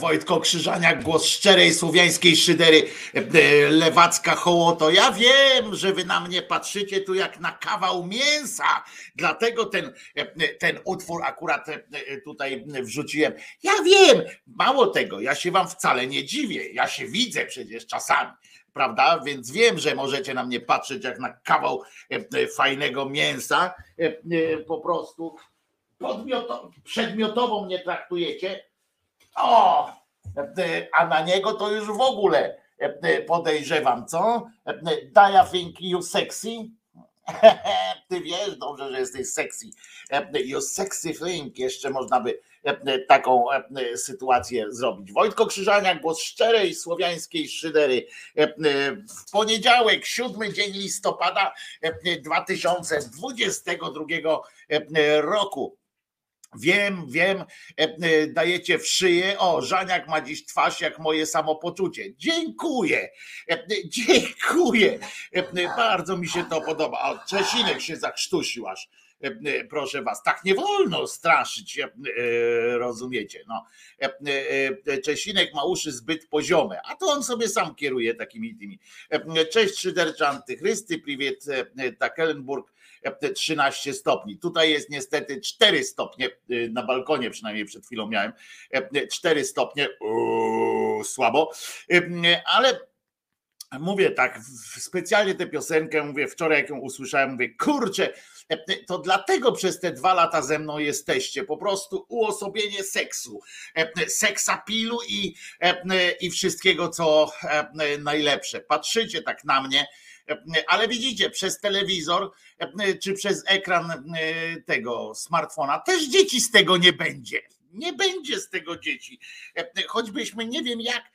Wojtko Krzyżaniak, głos szczerej słowiańskiej szydery, e, lewacka hołoto. Ja wiem, że wy na mnie patrzycie tu jak na kawał mięsa, dlatego ten, e, ten utwór akurat e, tutaj wrzuciłem. Ja wiem, mało tego, ja się wam wcale nie dziwię. Ja się widzę przecież czasami prawda? Więc wiem, że możecie na mnie patrzeć jak na kawał fajnego mięsa. Po prostu podmioto, przedmiotowo mnie traktujecie, o, a na niego to już w ogóle podejrzewam, co? I think you sexy? Ty wiesz dobrze, że jesteś sexy. You sexy thing. Jeszcze można by taką sytuację zrobić. Wojtko Krzyżaniak, głos szczerej słowiańskiej szydery. W poniedziałek, siódmy dzień listopada 2022 roku. Wiem, wiem, e, e, dajecie w szyję. O, Żaniak ma dziś twarz jak moje samopoczucie. Dziękuję, e, dziękuję. Bardzo mi się to podoba. O, Czesinek się zakrztusił aż. Proszę was, tak nie wolno straszyć, rozumiecie? No. Czesinek ma uszy zbyt poziome, a to on sobie sam kieruje takimi tymi. Cześć szydercze antychrysty, priwiet Takelenburg 13 stopni. Tutaj jest niestety 4 stopnie, y, na balkonie przynajmniej przed chwilą miałem, 4 stopnie, uuu, słabo, y, ale mówię tak, specjalnie tę piosenkę, mówię, wczoraj jak ją usłyszałem, mówię, kurczę, to dlatego przez te dwa lata ze mną jesteście, po prostu uosobienie seksu, seksapilu i, i wszystkiego, co najlepsze. Patrzycie tak na mnie, ale widzicie, przez telewizor czy przez ekran tego smartfona też dzieci z tego nie będzie. Nie będzie z tego dzieci. Choćbyśmy nie wiem jak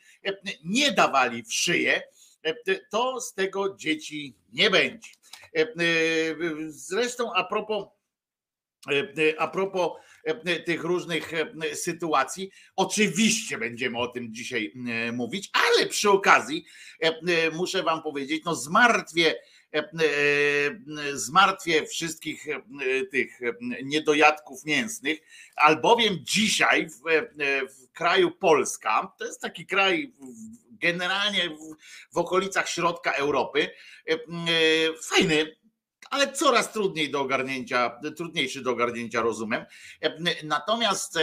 nie dawali w szyję, to z tego dzieci nie będzie. Zresztą a propos a propos E, tych różnych e, sytuacji. Oczywiście będziemy o tym dzisiaj e, mówić, ale przy okazji muszę Wam powiedzieć, no zmartwię zmartwię wszystkich tych niedojadków mięsnych, albowiem dzisiaj w, w kraju Polska, to jest taki kraj generalnie w, w okolicach środka Europy, fajny, ale coraz trudniej do ogarnięcia, trudniejszy do ogarnięcia rozumem. Natomiast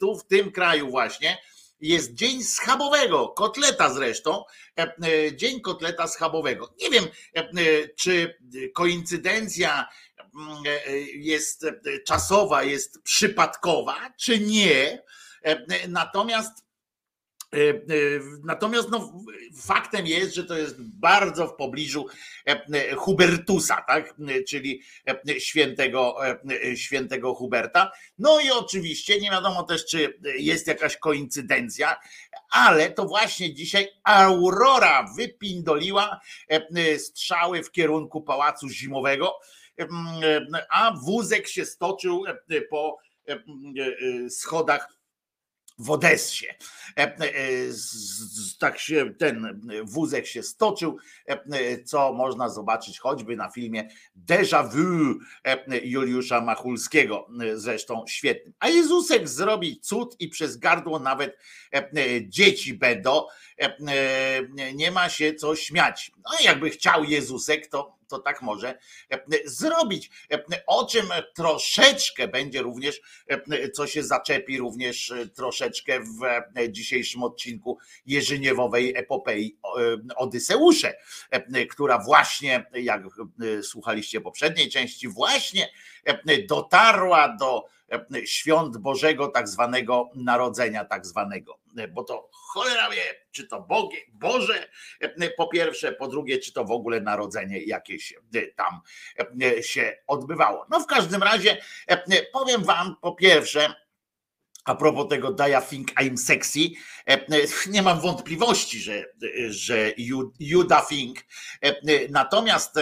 tu w tym kraju właśnie jest dzień schabowego, kotleta zresztą, dzień kotleta schabowego. Nie wiem, czy koincydencja jest czasowa, jest przypadkowa, czy nie. Natomiast E, e, natomiast no, faktem jest, że to jest bardzo w pobliżu e, Hubertusa, tak? czyli świętego, świętego Huberta. No i oczywiście nie wiadomo też, czy jest jakaś koincydencja, ale to właśnie dzisiaj Aurora wypindoliła strzały w kierunku Pałacu Zimowego, a wózek się stoczył po schodach w Odessie. E, e, tak się ten wózek się stoczył, e, co można zobaczyć choćby na filmie Déjà vu Juliusza Machulskiego, zresztą świetnym. A Jezusek zrobi cud i przez gardło nawet dzieci będą. Nie ma się co śmiać. No jakby chciał Jezusek, to to tak może e, zrobić. E, o czym troszeczkę będzie również, e, co się zaczepi również troszeczkę w dzisiejszym odcinku Jerzyniewowej epopei Odyseusze, która właśnie, jak słuchaliście poprzedniej części, właśnie dotarła do świąt Bożego, tak zwanego narodzenia, tak zwanego, bo to cholera wie, czy to Bogie, Boże po pierwsze, po drugie, czy to w ogóle narodzenie jakieś tam się odbywało. No w każdym razie powiem wam po pierwsze, a propos tego Daya Think I'm Sexy, nie mam wątpliwości, że, że Juda Think. Natomiast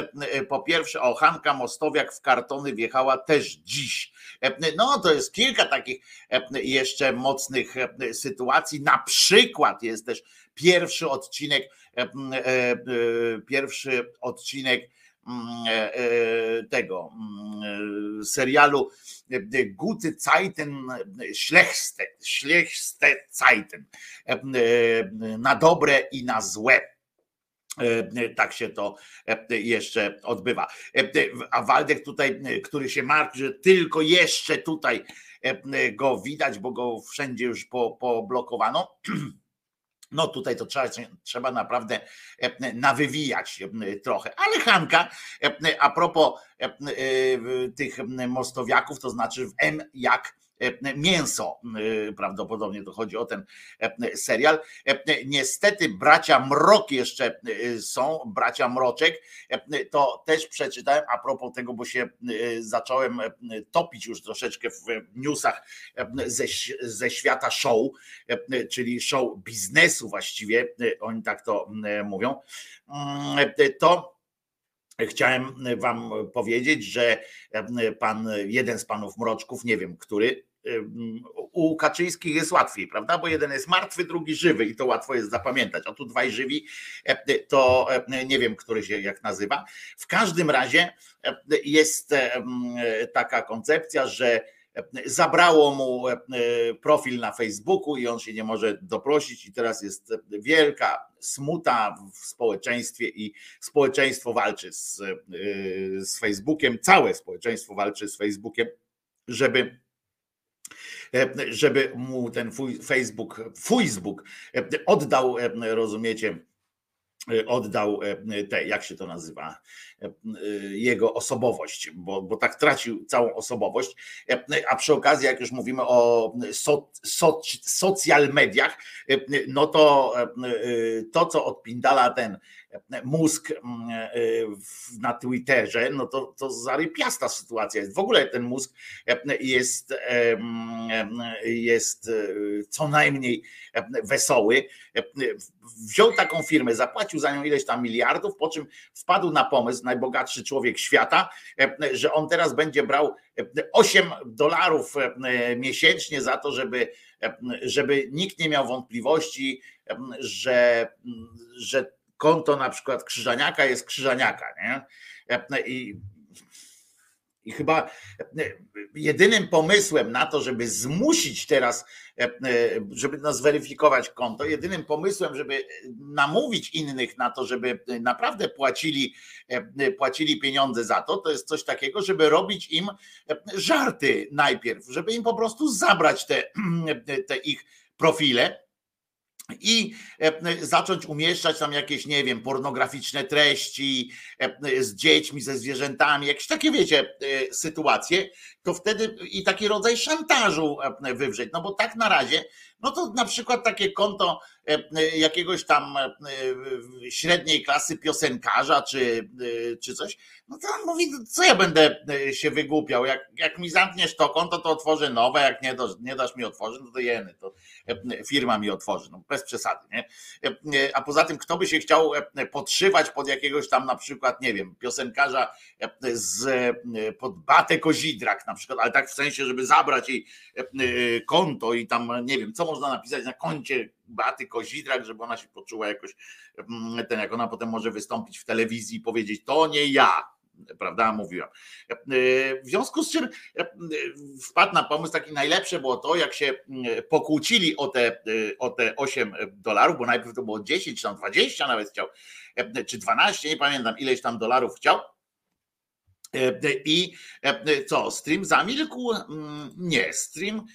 po pierwsze, o Hanka Mostowiak w kartony wjechała też dziś. No to jest kilka takich jeszcze mocnych sytuacji. Na przykład jest też pierwszy odcinek, pierwszy odcinek tego serialu Guty Zeiten, Schlechte, Schlechte Zeiten, na dobre i na złe. Tak się to jeszcze odbywa. A Waldek tutaj, który się martwi, że tylko jeszcze tutaj go widać, bo go wszędzie już poblokowano. No tutaj to trzeba, trzeba naprawdę nawywijać trochę. Ale Hanka, a propos tych mostowiaków, to znaczy w M jak E, mięso. E, prawdopodobnie to chodzi o ten e, serial. Niestety bracia Mrok jeszcze są, bracia Mroczek. To też przeczytałem a propos tego, bo się zacząłem topić już troszeczkę w newsach ze, ze świata show, czyli show biznesu właściwie, oni tak to mówią. Mm, to chciałem wam powiedzieć, że pan, jeden z panów mroczków, nie wiem który, u Kaczyńskich jest łatwiej, prawda? Bo jeden jest martwy, drugi żywy i to łatwo jest zapamiętać. A tu dwaj żywi, e, to e, nie wiem, który się jak nazywa. W każdym razie e, jest taka koncepcja, że zabrało mu profil na Facebooku i on się nie może doprosić i teraz jest wielka smuta w społeczeństwie i społeczeństwo walczy z, z Facebookiem, całe społeczeństwo walczy z Facebookiem, żeby żeby mu ten Facebook, Facebook e, oddał, e, rozumiecie, oddał te, jak się to nazywa, jego osobowość, bo, bo tak tracił całą osobowość. A przy okazji, jak już mówimy o so, so, social mediach, no to to, co odpindala ten mózg mm, e, na Twitterze, no to, to zarypiasta sytuacja jest. W ogóle ten mózg e, jest, e, jest co najmniej wesoły. Wziął taką firmę, zapłacił za nią ileś tam miliardów, po czym wpadł na pomysł, najbogatszy człowiek świata, że on teraz będzie brał 8 dolarów miesięcznie za to, żeby, żeby nikt nie miał wątpliwości, że, że konto na przykład Krzyżaniaka jest Krzyżaniaka, nie? I, i chyba jedynym pomysłem na to, żeby zmusić teraz, żeby nas zweryfikować konto, jedynym pomysłem, żeby namówić innych na to, żeby naprawdę płacili, płacili pieniądze za to, to jest coś takiego, żeby robić im żarty najpierw, żeby im po prostu zabrać te, te ich profile i e, zacząć umieszczać tam jakieś, nie wiem, pornograficzne treści e, z dziećmi, ze zwierzętami, jakieś takie, wiecie, e, sytuacje, to wtedy i taki rodzaj szantażu wywrzeć. No bo tak na razie, no to na przykład takie konto jakiegoś tam średniej klasy piosenkarza czy, czy coś, no to on mówi, co ja będę się wygłupiał, jak, jak mi zamkniesz to konto, to otworzę nowe, jak nie dasz, nie dasz mi otworzyć, no to jeny, to firma mi otworzy, no bez przesady, nie? A poza tym, kto by się chciał podszywać pod jakiegoś tam na przykład, nie wiem, piosenkarza z, pod Batę Kozidrak na przykład, ale tak w sensie, żeby zabrać jej konto i tam, nie wiem, co można napisać na koncie Baty Kozidrak, żeby ona się poczuła jakoś, ten, jak ona potem może wystąpić w telewizji i powiedzieć, to nie ja, prawda, mówiłam. W związku z czym wpadł na pomysł taki najlepsze było to, jak się pokłócili o te, o te 8 dolarów, bo najpierw to było 10, czy tam 20 nawet chciał, czy 12, nie pamiętam ileś tam dolarów chciał. I co, stream zamilkł? Nie, stream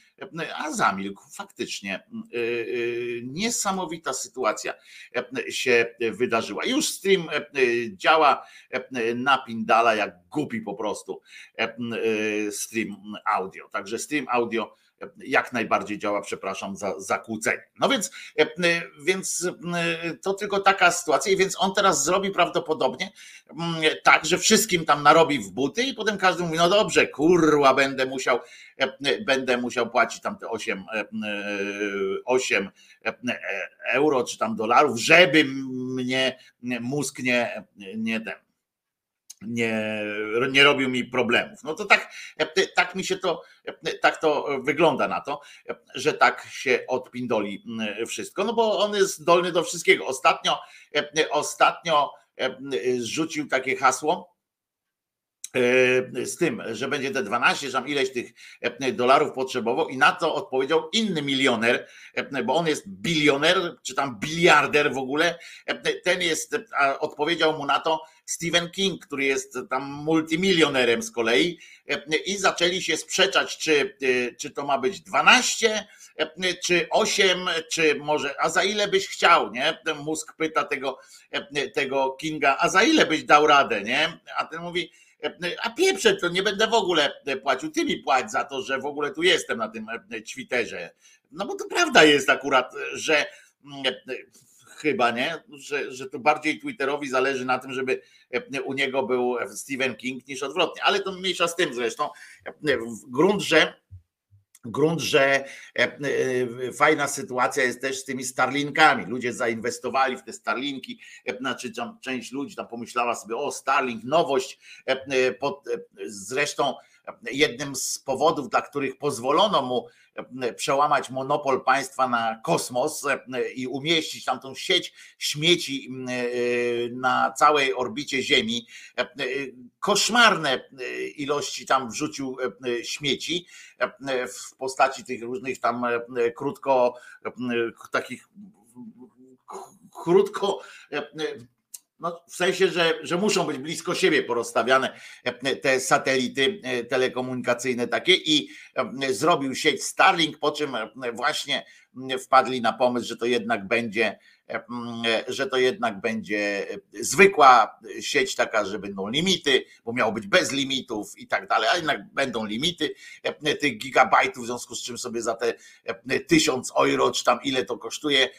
a zamilkł. Faktycznie niesamowita sytuacja się wydarzyła. Już stream działa na Pindala jak głupi po prostu stream audio. Także stream audio jak najbardziej działa, przepraszam za zakłócenie. No więc, więc to tylko taka sytuacja, i więc on teraz zrobi prawdopodobnie tak, że wszystkim tam narobi w buty i potem każdy mówi, no dobrze, kurwa, będę musiał, będę musiał płacić tam te 8, 8 euro czy tam dolarów, żeby mnie mózg nie, nie ten nie, nie robił mi problemów. No to tak, tak mi się to, tak to wygląda na to, że tak się odpindoli wszystko, no bo on jest zdolny do wszystkiego. Ostatnio, ostatnio rzucił takie hasło, E, z tym, że będzie te 12, że tam ileś tych e, dolarów potrzebował i na to odpowiedział inny milioner, e, bo on jest bilioner, czy tam biliarder w ogóle, ten jest, odpowiedział mu na to Stephen King, który jest tam multimilionerem z kolei i zaczęli się sprzeczać, czy, czy to ma być 12, czy 8, czy może, a za ile byś chciał, nie? Ten mózg pyta tego, tego Kinga, a za ile byś dał radę, nie? A ten mówi, a pieprze, to nie będę w ogóle płacił. Ty mi płać za to, że w ogóle tu jestem na tym Twitterze. No bo to prawda jest akurat, że chyba nie, że, że to bardziej Twitterowi zależy na tym, żeby u niego był Stephen King niż odwrotnie. Ale to mniejsza z tym zresztą. W grunt, że grunt, że e, e, fajna sytuacja jest też z tymi Starlinkami. Ludzie zainwestowali w te Starlinki, e, znaczy część ludzi tam pomyślała sobie, o Starlink, nowość. Zresztą jednym z powodów, dla których pozwolono mu przełamać monopol państwa na kosmos i umieścić tam tą sieć śmieci na całej orbicie Ziemi. Koszmarne ilości tam wrzucił śmieci w postaci tych różnych tam krótko takich krótko no, w sensie, że, że muszą być blisko siebie porozstawiane e, te satelity e, telekomunikacyjne takie i e, zrobił sieć Starlink, po czym właśnie wpadli na pomysł, że to jednak będzie że to jednak będzie zwykła sieć taka, że będą limity, bo miało być bez limitów i tak dalej, a jednak będą limity tych gigabajtów, w związku z czym sobie za te tysiąc euro, czy tam ile to kosztuje,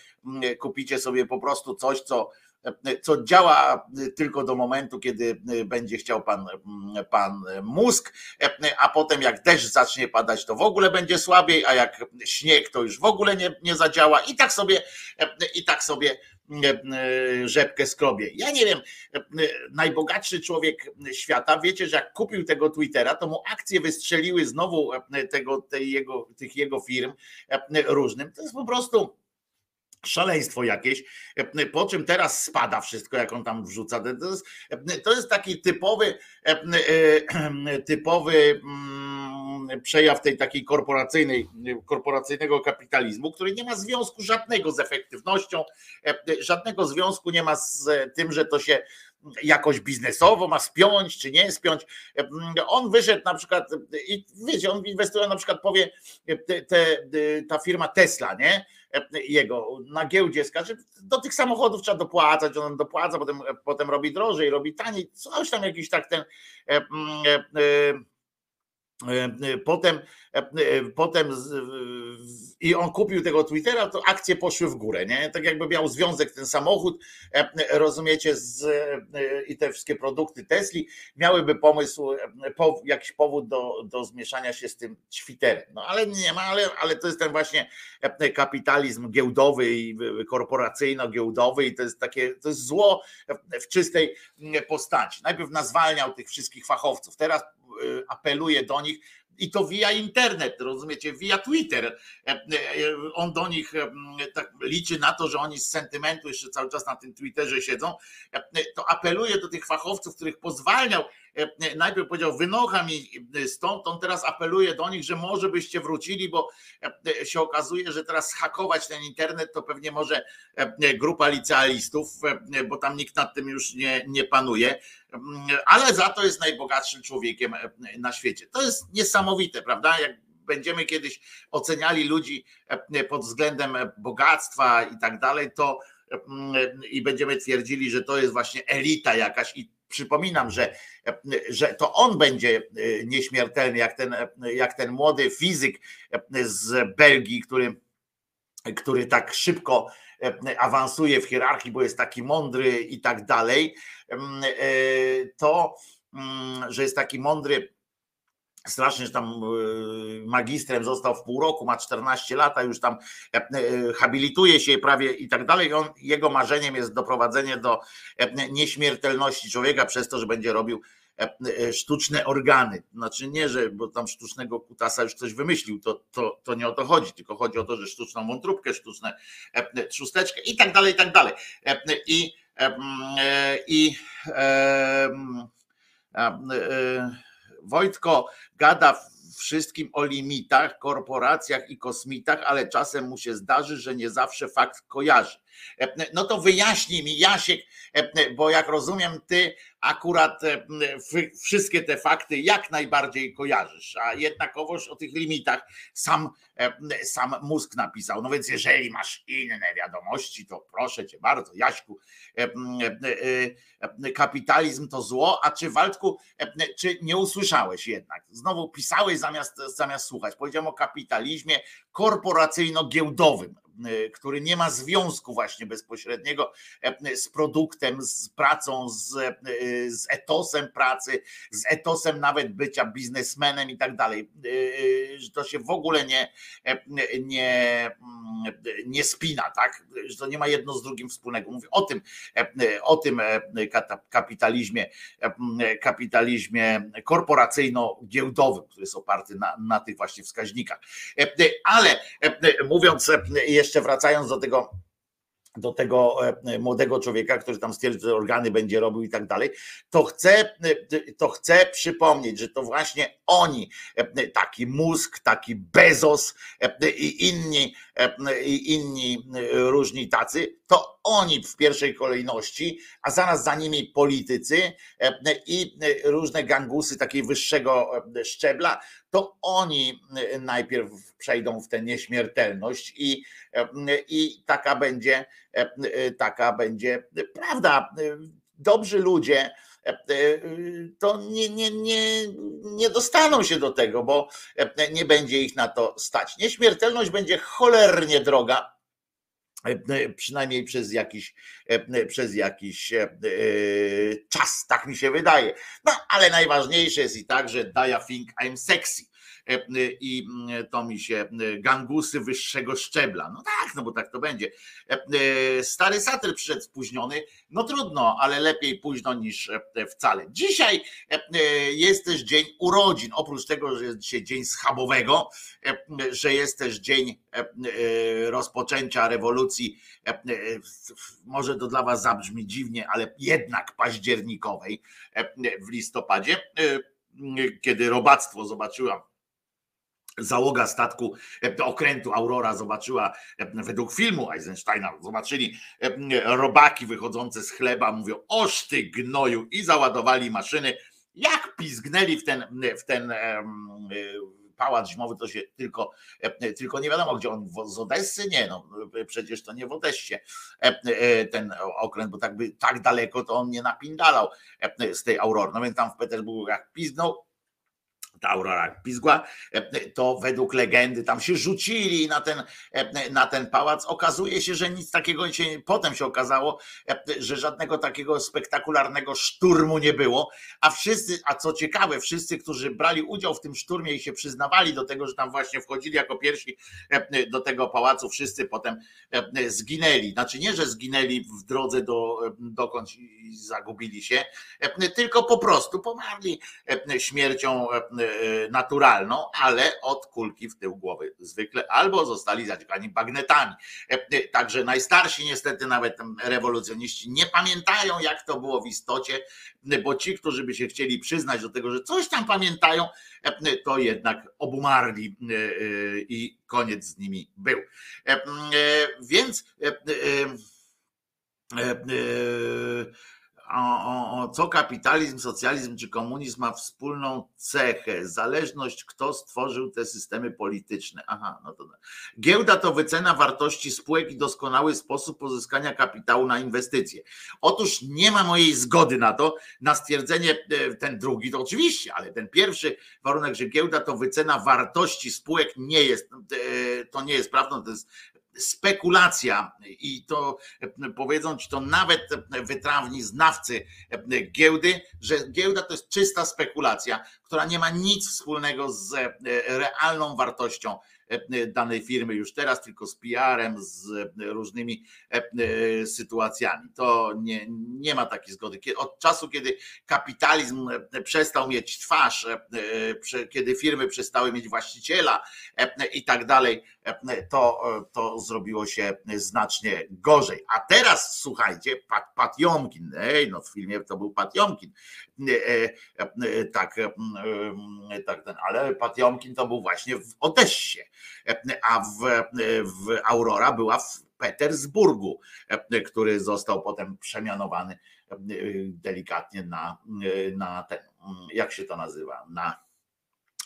kupicie sobie po prostu coś, co co działa tylko do momentu, kiedy będzie chciał pan, pan mózg, a potem jak deszcz zacznie padać, to w ogóle będzie słabiej, a jak śnieg, to już w ogóle nie, nie zadziała i tak sobie, i tak sobie rzepkę skrobie. Ja nie wiem, najbogatszy człowiek świata, wiecie, że jak kupił tego Twittera, to mu akcje wystrzeliły znowu tego, tej jego, tych jego firm różnym. To jest po prostu szaleństwo jakieś, po czym teraz spada wszystko, jak on tam wrzuca. To jest, to jest taki typowy, typowy mm, przejaw tej takiej korporacyjnej, korporacyjnego kapitalizmu, który nie ma związku żadnego z efektywnością, żadnego związku nie ma z tym, że to się jakoś biznesowo ma spiąć, czy nie spiąć. On wyszedł na przykład i wiecie, on inwestuje na przykład powie te, ta firma Tesla, nie? Jego na giełdzie skacze, do tych samochodów trzeba dopłacać, on dopłaca, potem, potem robi drożej, robi taniej, coś tam jakiś tak ten Potem, potem i on kupił tego Twittera, to akcje poszły w górę, nie? Tak jakby miał związek ten samochód, rozumiecie, z, i te wszystkie produkty Tesli miałyby pomysł, jakiś powód do, do zmieszania się z tym Twitterem. No ale nie ma, ale, ale to jest ten właśnie kapitalizm giełdowy i korporacyjno-giełdowy i to jest takie, to jest zło w czystej postaci. Najpierw nazwalniał tych wszystkich fachowców, teraz apeluje do nich i to via internet, rozumiecie, via Twitter. E, e, on do nich e, tak liczy na to, że oni z sentymentu jeszcze cały czas na tym Twitterze siedzą. To apeluje do tych fachowców, których pozwalniał najpierw powiedział, wynocha mi stąd, on teraz apeluje do nich, że może byście wrócili, bo się okazuje, że teraz hakować ten internet to pewnie może grupa licealistów, bo tam nikt nad tym już nie, nie panuje, ale za to jest najbogatszym człowiekiem na świecie. To jest niesamowite, prawda? Jak będziemy kiedyś oceniali ludzi pod względem bogactwa i tak dalej, to i będziemy twierdzili, że to jest właśnie elita jakaś i przypominam, że, że to on będzie e, nieśmiertelny, jak ten, jak ten młody fizyk z Belgii, który, który tak szybko e, awansuje w hierarchii, bo jest taki mądry i tak dalej, e, to, że jest taki mądry strasznie, że tam e, magistrem został w pół roku, ma 14 lat, a już tam e, e, habilituje się prawie i tak dalej. On, jego marzeniem jest doprowadzenie do nieśmiertelności człowieka przez to, że będzie robił sztuczne organy. Znaczy nie, że bo tam sztucznego kutasa już coś wymyślił, to, to, to nie o to chodzi, tylko chodzi o to, że sztuczną wątróbkę, sztuczne trzusteczkę i tak dalej, i tak dalej. I, i, i Wojtko gada wszystkim o limitach, korporacjach i kosmitach, ale czasem mu się zdarzy, że nie zawsze fakt kojarzy. No to wyjaśnij mi, Jasiek, bo jak rozumiem, ty akurat wszystkie te fakty jak najbardziej kojarzysz, a jednakowoż o tych limitach sam, sam mózg napisał. No więc jeżeli masz inne wiadomości, to proszę cię bardzo, Jaśku, kapitalizm to zło, a czy Waldku, czy nie usłyszałeś jednak? Znowu pisałeś zamiast, zamiast słuchać. Powiedziałem o kapitalizmie korporacyjno-giełdowym który nie ma związku właśnie bezpośredniego e, z produktem, z pracą, z, z etosem pracy, z etosem nawet bycia biznesmenem i tak dalej. Y, że to się w ogóle nie, e, nie, nie spina, tak? Że to nie ma jedno z drugim wspólnego. Mówię o tym, e, o tym kapitalizmie, kapitalizmie korporacyjno-giełdowym, który jest oparty na, na tych właśnie wskaźnikach. Ale mówiąc jeszcze wracając do tego do tego e, młodego człowieka, który tam stwierdzi, że organy będzie robił i tak dalej, to chcę, e, to chcę przypomnieć, że to właśnie oni, e, taki mózg, taki Bezos i inni, i inni różni tacy, to oni w pierwszej kolejności, a zaraz za nimi politycy i różne gangusy takiej wyższego szczebla, to oni najpierw przejdą w tę nieśmiertelność i, i taka będzie taka będzie prawda. Dobrzy ludzie to nie, nie, nie, nie dostaną się do tego, bo nie będzie ich na to stać. Nieśmiertelność będzie cholernie droga, przynajmniej przez jakiś, przez jakiś czas, tak mi się wydaje. No ale najważniejsze jest i tak, że Daya think I'm sexy. E, i mm, to mi się e, gangusy wyższego szczebla. No tak, no bo tak to będzie. E, stary satyr przyszedł spóźniony, no trudno, ale lepiej późno niż wcale. Dzisiaj jest też dzień urodzin, oprócz tego, że jest dzisiaj dzień schabowego, że jest też dzień rozpoczęcia rewolucji, może to dla was zabrzmi dziwnie, ale jednak październikowej w listopadzie, kiedy robactwo zobaczyłam załoga statku e, okrętu Aurora zobaczyła e, według filmu Eisensteina, zobaczyli e, robaki wychodzące z chleba, mówią oż gnoju i załadowali maszyny. Jak pizgnęli w ten, w ten pałac zimowy, to się tylko, tylko nie wiadomo, gdzie on z Odessy? Nie, no przecież to nie w Odessie ten okręt, bo tak, by, tak daleko to on nie napindalał z tej Aurory. No więc tam w Petersburgu jak piznął, ta aurora pizgła, e, to według legendy tam się rzucili na ten, e, na ten pałac. Okazuje się, że nic takiego się, potem się okazało, e, że żadnego takiego spektakularnego szturmu nie było, a wszyscy, a co ciekawe, wszyscy, którzy brali udział w tym szturmie i się przyznawali do tego, że tam właśnie wchodzili jako pierwsi do tego pałacu, wszyscy potem zginęli. Znaczy nie, że zginęli w drodze do, dokądś i zagubili się, tylko po prostu pomarli śmiercią naturalną, ale od kulki w tył głowy zwykle, albo zostali zadźgani bagnetami. E, e, także najstarsi niestety nawet rewolucjoniści nie pamiętają jak to było w istocie, bo ci, którzy by się chcieli przyznać do tego, że coś tam pamiętają, to jednak obumarli i koniec z nimi był. Więc o, o, co kapitalizm, socjalizm czy komunizm ma wspólną cechę? Zależność, kto stworzył te systemy polityczne. Aha, no to Giełda to wycena wartości spółek i doskonały sposób pozyskania kapitału na inwestycje. Otóż nie ma mojej zgody na to, na stwierdzenie, e, ten drugi to oczywiście, ale ten pierwszy warunek, że giełda to wycena wartości spółek nie jest, e, to nie jest prawdą, to jest spekulacja. I to powiedzą ci to nawet wytrawni znawcy giełdy, że giełda to jest czysta spekulacja, która nie ma nic wspólnego z realną wartością danej firmy już teraz, tylko z PR-em, z różnymi sytuacjami. To nie, nie ma takiej zgody. Od czasu, kiedy kapitalizm przestał mieć twarz, kiedy firmy przestały mieć właściciela i tak dalej, to, to zrobiło się znacznie gorzej. A teraz słuchajcie, Pat, Pat Jomkin, ej, no w filmie to był Pat Jomkin, tak, tak ale Pat Jomkin to był właśnie w Odessie, a w, w Aurora była w Petersburgu, który został potem przemianowany delikatnie na, na ten, jak się to nazywa, na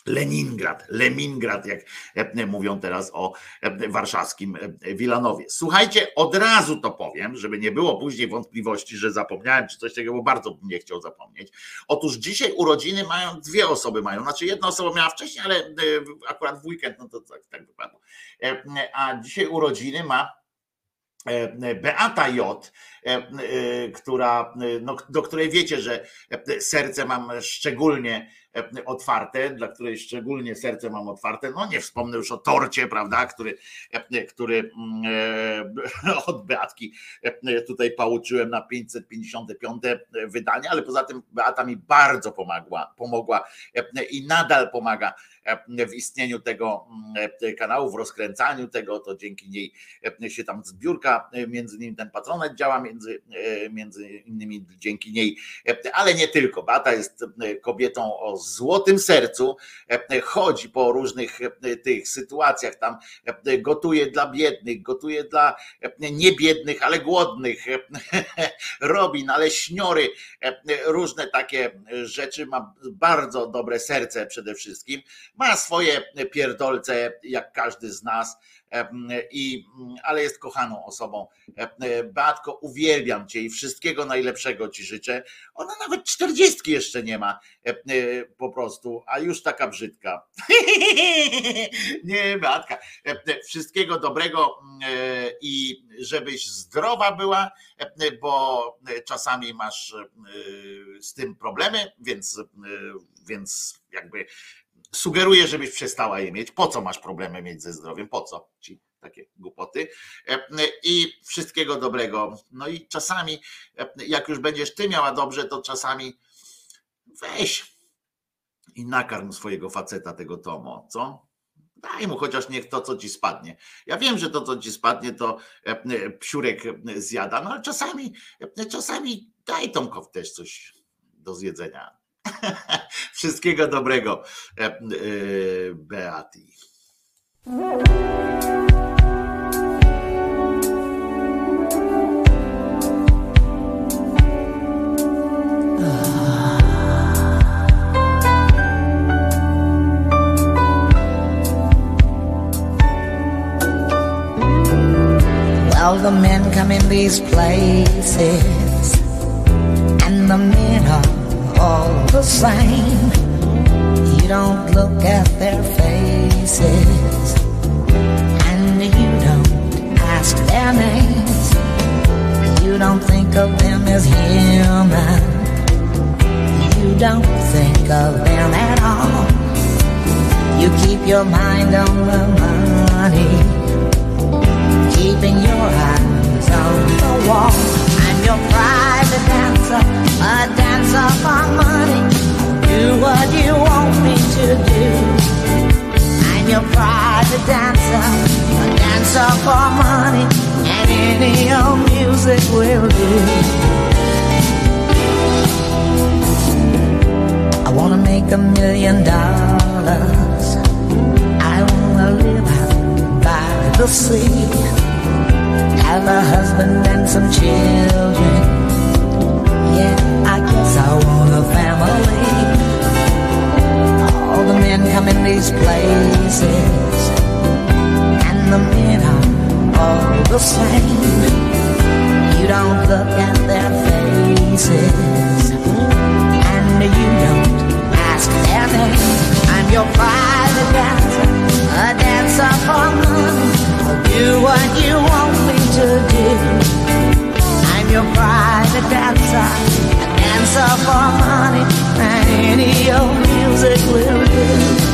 Leningrad, Leningrad, jak e, mówią teraz o e, warszawskim e, Wilanowie. Słuchajcie, od razu to powiem, żeby nie było później wątpliwości, że zapomniałem czy coś takiego, bo bardzo bym nie chciał zapomnieć. Otóż dzisiaj urodziny mają, dwie osoby mają, znaczy jedna osoba miała wcześniej, ale akurat w weekend, no to tak, tak wypadło. A dzisiaj urodziny ma Beata J., która, no, do której wiecie, że serce mam szczególnie E, otwarte, dla której szczególnie serce mam otwarte. No nie wspomnę już o torcie, prawda, który, e, który mm, e, od Beatki tutaj pouczyłem na 555 wydanie, ale poza tym Beata mi bardzo pomogła, pomogła i nadal pomaga w istnieniu tego kanału, w rozkręcaniu tego, to dzięki niej się tam zbiórka, między innymi ten patronet działa, między, między innymi dzięki niej, ale nie tylko. Beata jest kobietą o złotym sercu, chodzi po różnych tych sytuacjach, tam gotuje dla biednych, gotuje dla niebiednych, ale głodnych, robi naleśniory, różne takie rzeczy, ma bardzo dobre serce przede wszystkim, ma swoje pierdolce, jak każdy z nas, i, ale jest kochaną osobą. Beatko, uwielbiam Cię i wszystkiego najlepszego Ci życzę. Ona nawet czterdziestki jeszcze nie ma po prostu, a już taka brzydka. nie, Beatka. Wszystkiego dobrego i żebyś zdrowa była, bo czasami masz z tym problemy, więc, więc jakby sugeruję, żebyś przestała je mieć. Po co masz problemy mieć ze zdrowiem? Po co ci takie głupoty? E, I wszystkiego dobrego. No i czasami, e, jak już będziesz ty miała dobrze, to czasami weź i nakarm swojego faceta tego Tomo, co? Daj mu chociaż niech to, co ci spadnie. Ja wiem, że to, co ci spadnie, to e, psiurek zjada, no ale czasami, czasami daj Tomkow też coś do zjedzenia. Wszystkiego dobrego, Beati. Well, the men come in these places, and the men all same. You don't look at their faces, and you don't ask their names. You don't think of them as human. You don't think of them at all. You keep your mind on the money, keeping your eyes on the wall. Your private dancer, a dancer for money. Do what you want me to do. I'm your private dancer, a dancer for money, and any old music will do. I wanna make a million dollars. I wanna live by the sea. Have a husband and some children. Yeah, I guess I want a family. All the men come in these places, and the men are all the same. You don't look at their faces, and you don't ask their name. I'm your private dancer, for money. I'll do what you want me to do. I'm your private dancer, dancer for money, and any old music will do.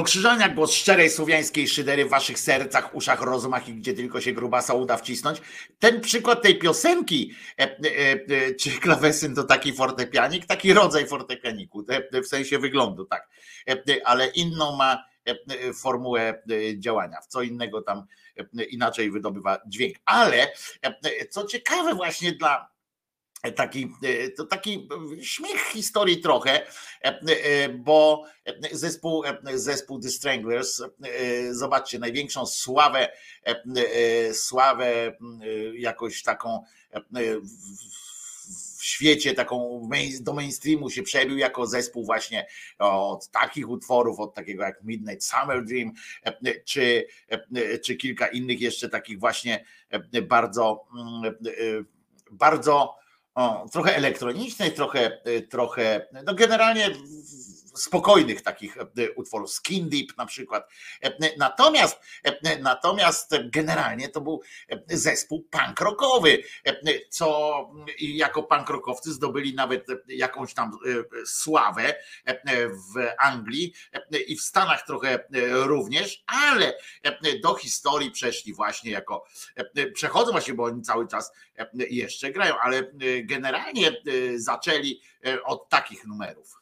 Krzyżaniak, głos szczerej słowiańskiej szydery w waszych sercach, uszach, rozumach i gdzie tylko się grubasa uda wcisnąć. Ten przykład tej piosenki, e, e, e, czy klawesyn to taki fortepianik, taki rodzaj fortepianiku, w sensie wyglądu, tak, ale inną ma formułę działania, w co innego tam inaczej wydobywa dźwięk. Ale co ciekawe właśnie dla taki, e, to taki śmiech historii trochę, e, e, bo zespół, zespół The Stranglers, zobaczcie, największą sławę, sławę jakoś taką w świecie, taką do mainstreamu się przebił jako zespół właśnie od takich utworów, od takiego jak Midnight Summer Dream, czy, czy kilka innych jeszcze takich właśnie bardzo, bardzo o, trochę elektronicznej, trochę, trochę, no generalnie spokojnych takich utworów, Skin Deep na przykład. Natomiast, natomiast generalnie to był zespół punk rockowy, co jako punk rockowcy zdobyli nawet jakąś tam sławę w Anglii i w Stanach trochę również, ale do historii przeszli właśnie jako, przechodzą właśnie, bo oni cały czas jeszcze grają, ale generalnie zaczęli od takich numerów.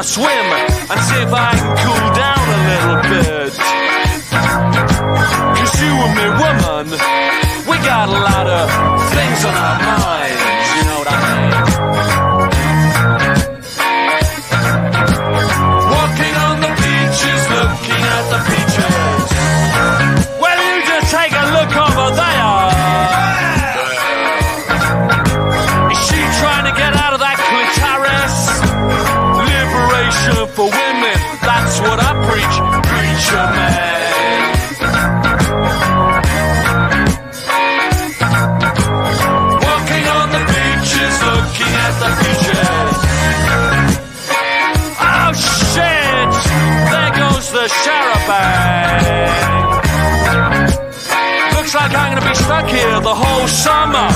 go take a swim and see if I can cool down a little bit. Whole summer.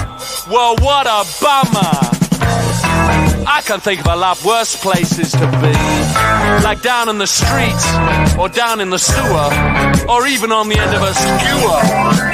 Well, what a bummer. I can think of a lot worse places to be. Like down in the streets, or down in the sewer, or even on the end of a skewer.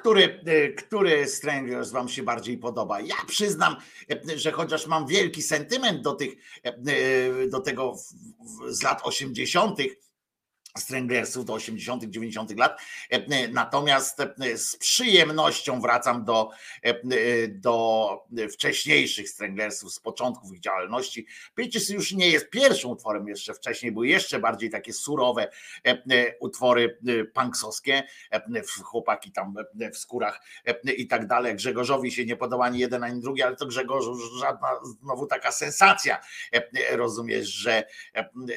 Który, e, który Strangers wam się bardziej podoba? Ja przyznam, e, że chociaż mam wielki sentyment do tych, e, do tego z lat 80., Stranglersów do 80., 90. lat. Natomiast z przyjemnością wracam do, do wcześniejszych Stranglersów z początków ich działalności. Pitches już nie jest pierwszym utworem, jeszcze wcześniej były jeszcze bardziej takie surowe utwory punksowskie, chłopaki tam w skórach i tak dalej. Grzegorzowi się nie podoba ani jeden, ani drugi, ale to Grzegorz żadna znowu taka sensacja. Rozumiesz, że,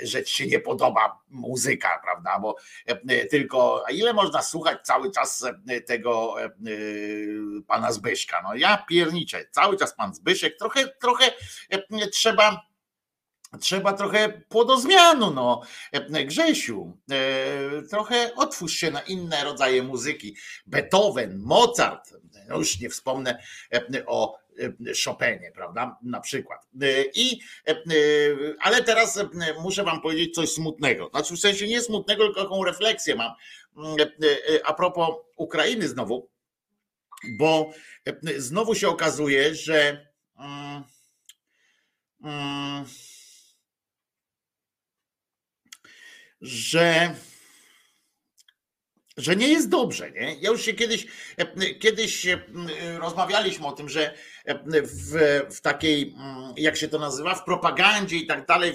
że ci się nie podoba muzyka, prawda? Bo e, tylko, a ile można słuchać cały czas e, tego e, pana Zbyszka? No ja pierniczę, cały czas pan Zbyszek, trochę, trochę trzeba trzeba trochę płodozmianu, no. Grzesiu, trochę otwórz się na inne rodzaje muzyki. Beethoven, Mozart, no już nie wspomnę o Chopinie, prawda? Na przykład. I, ale teraz muszę Wam powiedzieć coś smutnego. Znaczy, w sensie nie smutnego, tylko taką refleksję mam. A propos Ukrainy znowu, bo znowu się okazuje, że. że że nie jest dobrze. Nie? Ja już się kiedyś, kiedyś rozmawialiśmy o tym, że w, w takiej, jak się to nazywa, w propagandzie i tak dalej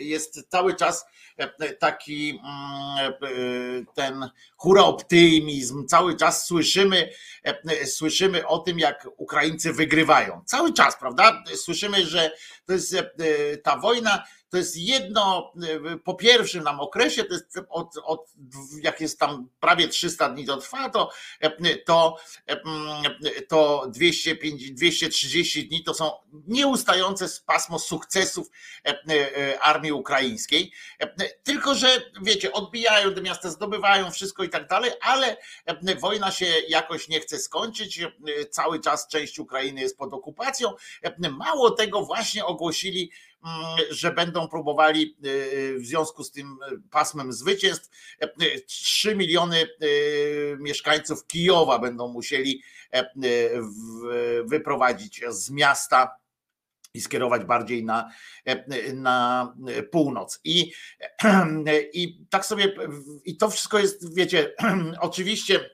jest cały czas taki ten hura optymizm, cały czas słyszymy, słyszymy o tym, jak Ukraińcy wygrywają. Cały czas, prawda? Słyszymy, że to jest ta wojna to jest jedno, y, po pierwszym nam okresie, to jest od, od jak jest tam prawie 300 dni to trwa, to, y, to, y, to 205, 230 dni to są nieustające pasmo sukcesów armii ukraińskiej. Tylko, że wiecie, odbijają te miasta, zdobywają wszystko i tak dalej, ale wojna się jakoś nie chce skończyć. Cały czas część Ukrainy jest pod okupacją. Mało tego, właśnie ogłosili, że będą próbowali y, y, w związku z tym pasmem zwycięstw 3 y, miliony mieszkańców Kijowa będą musieli wyprowadzić z miasta i skierować bardziej na, na północ. I, I tak sobie, i to wszystko jest, wiecie, oczywiście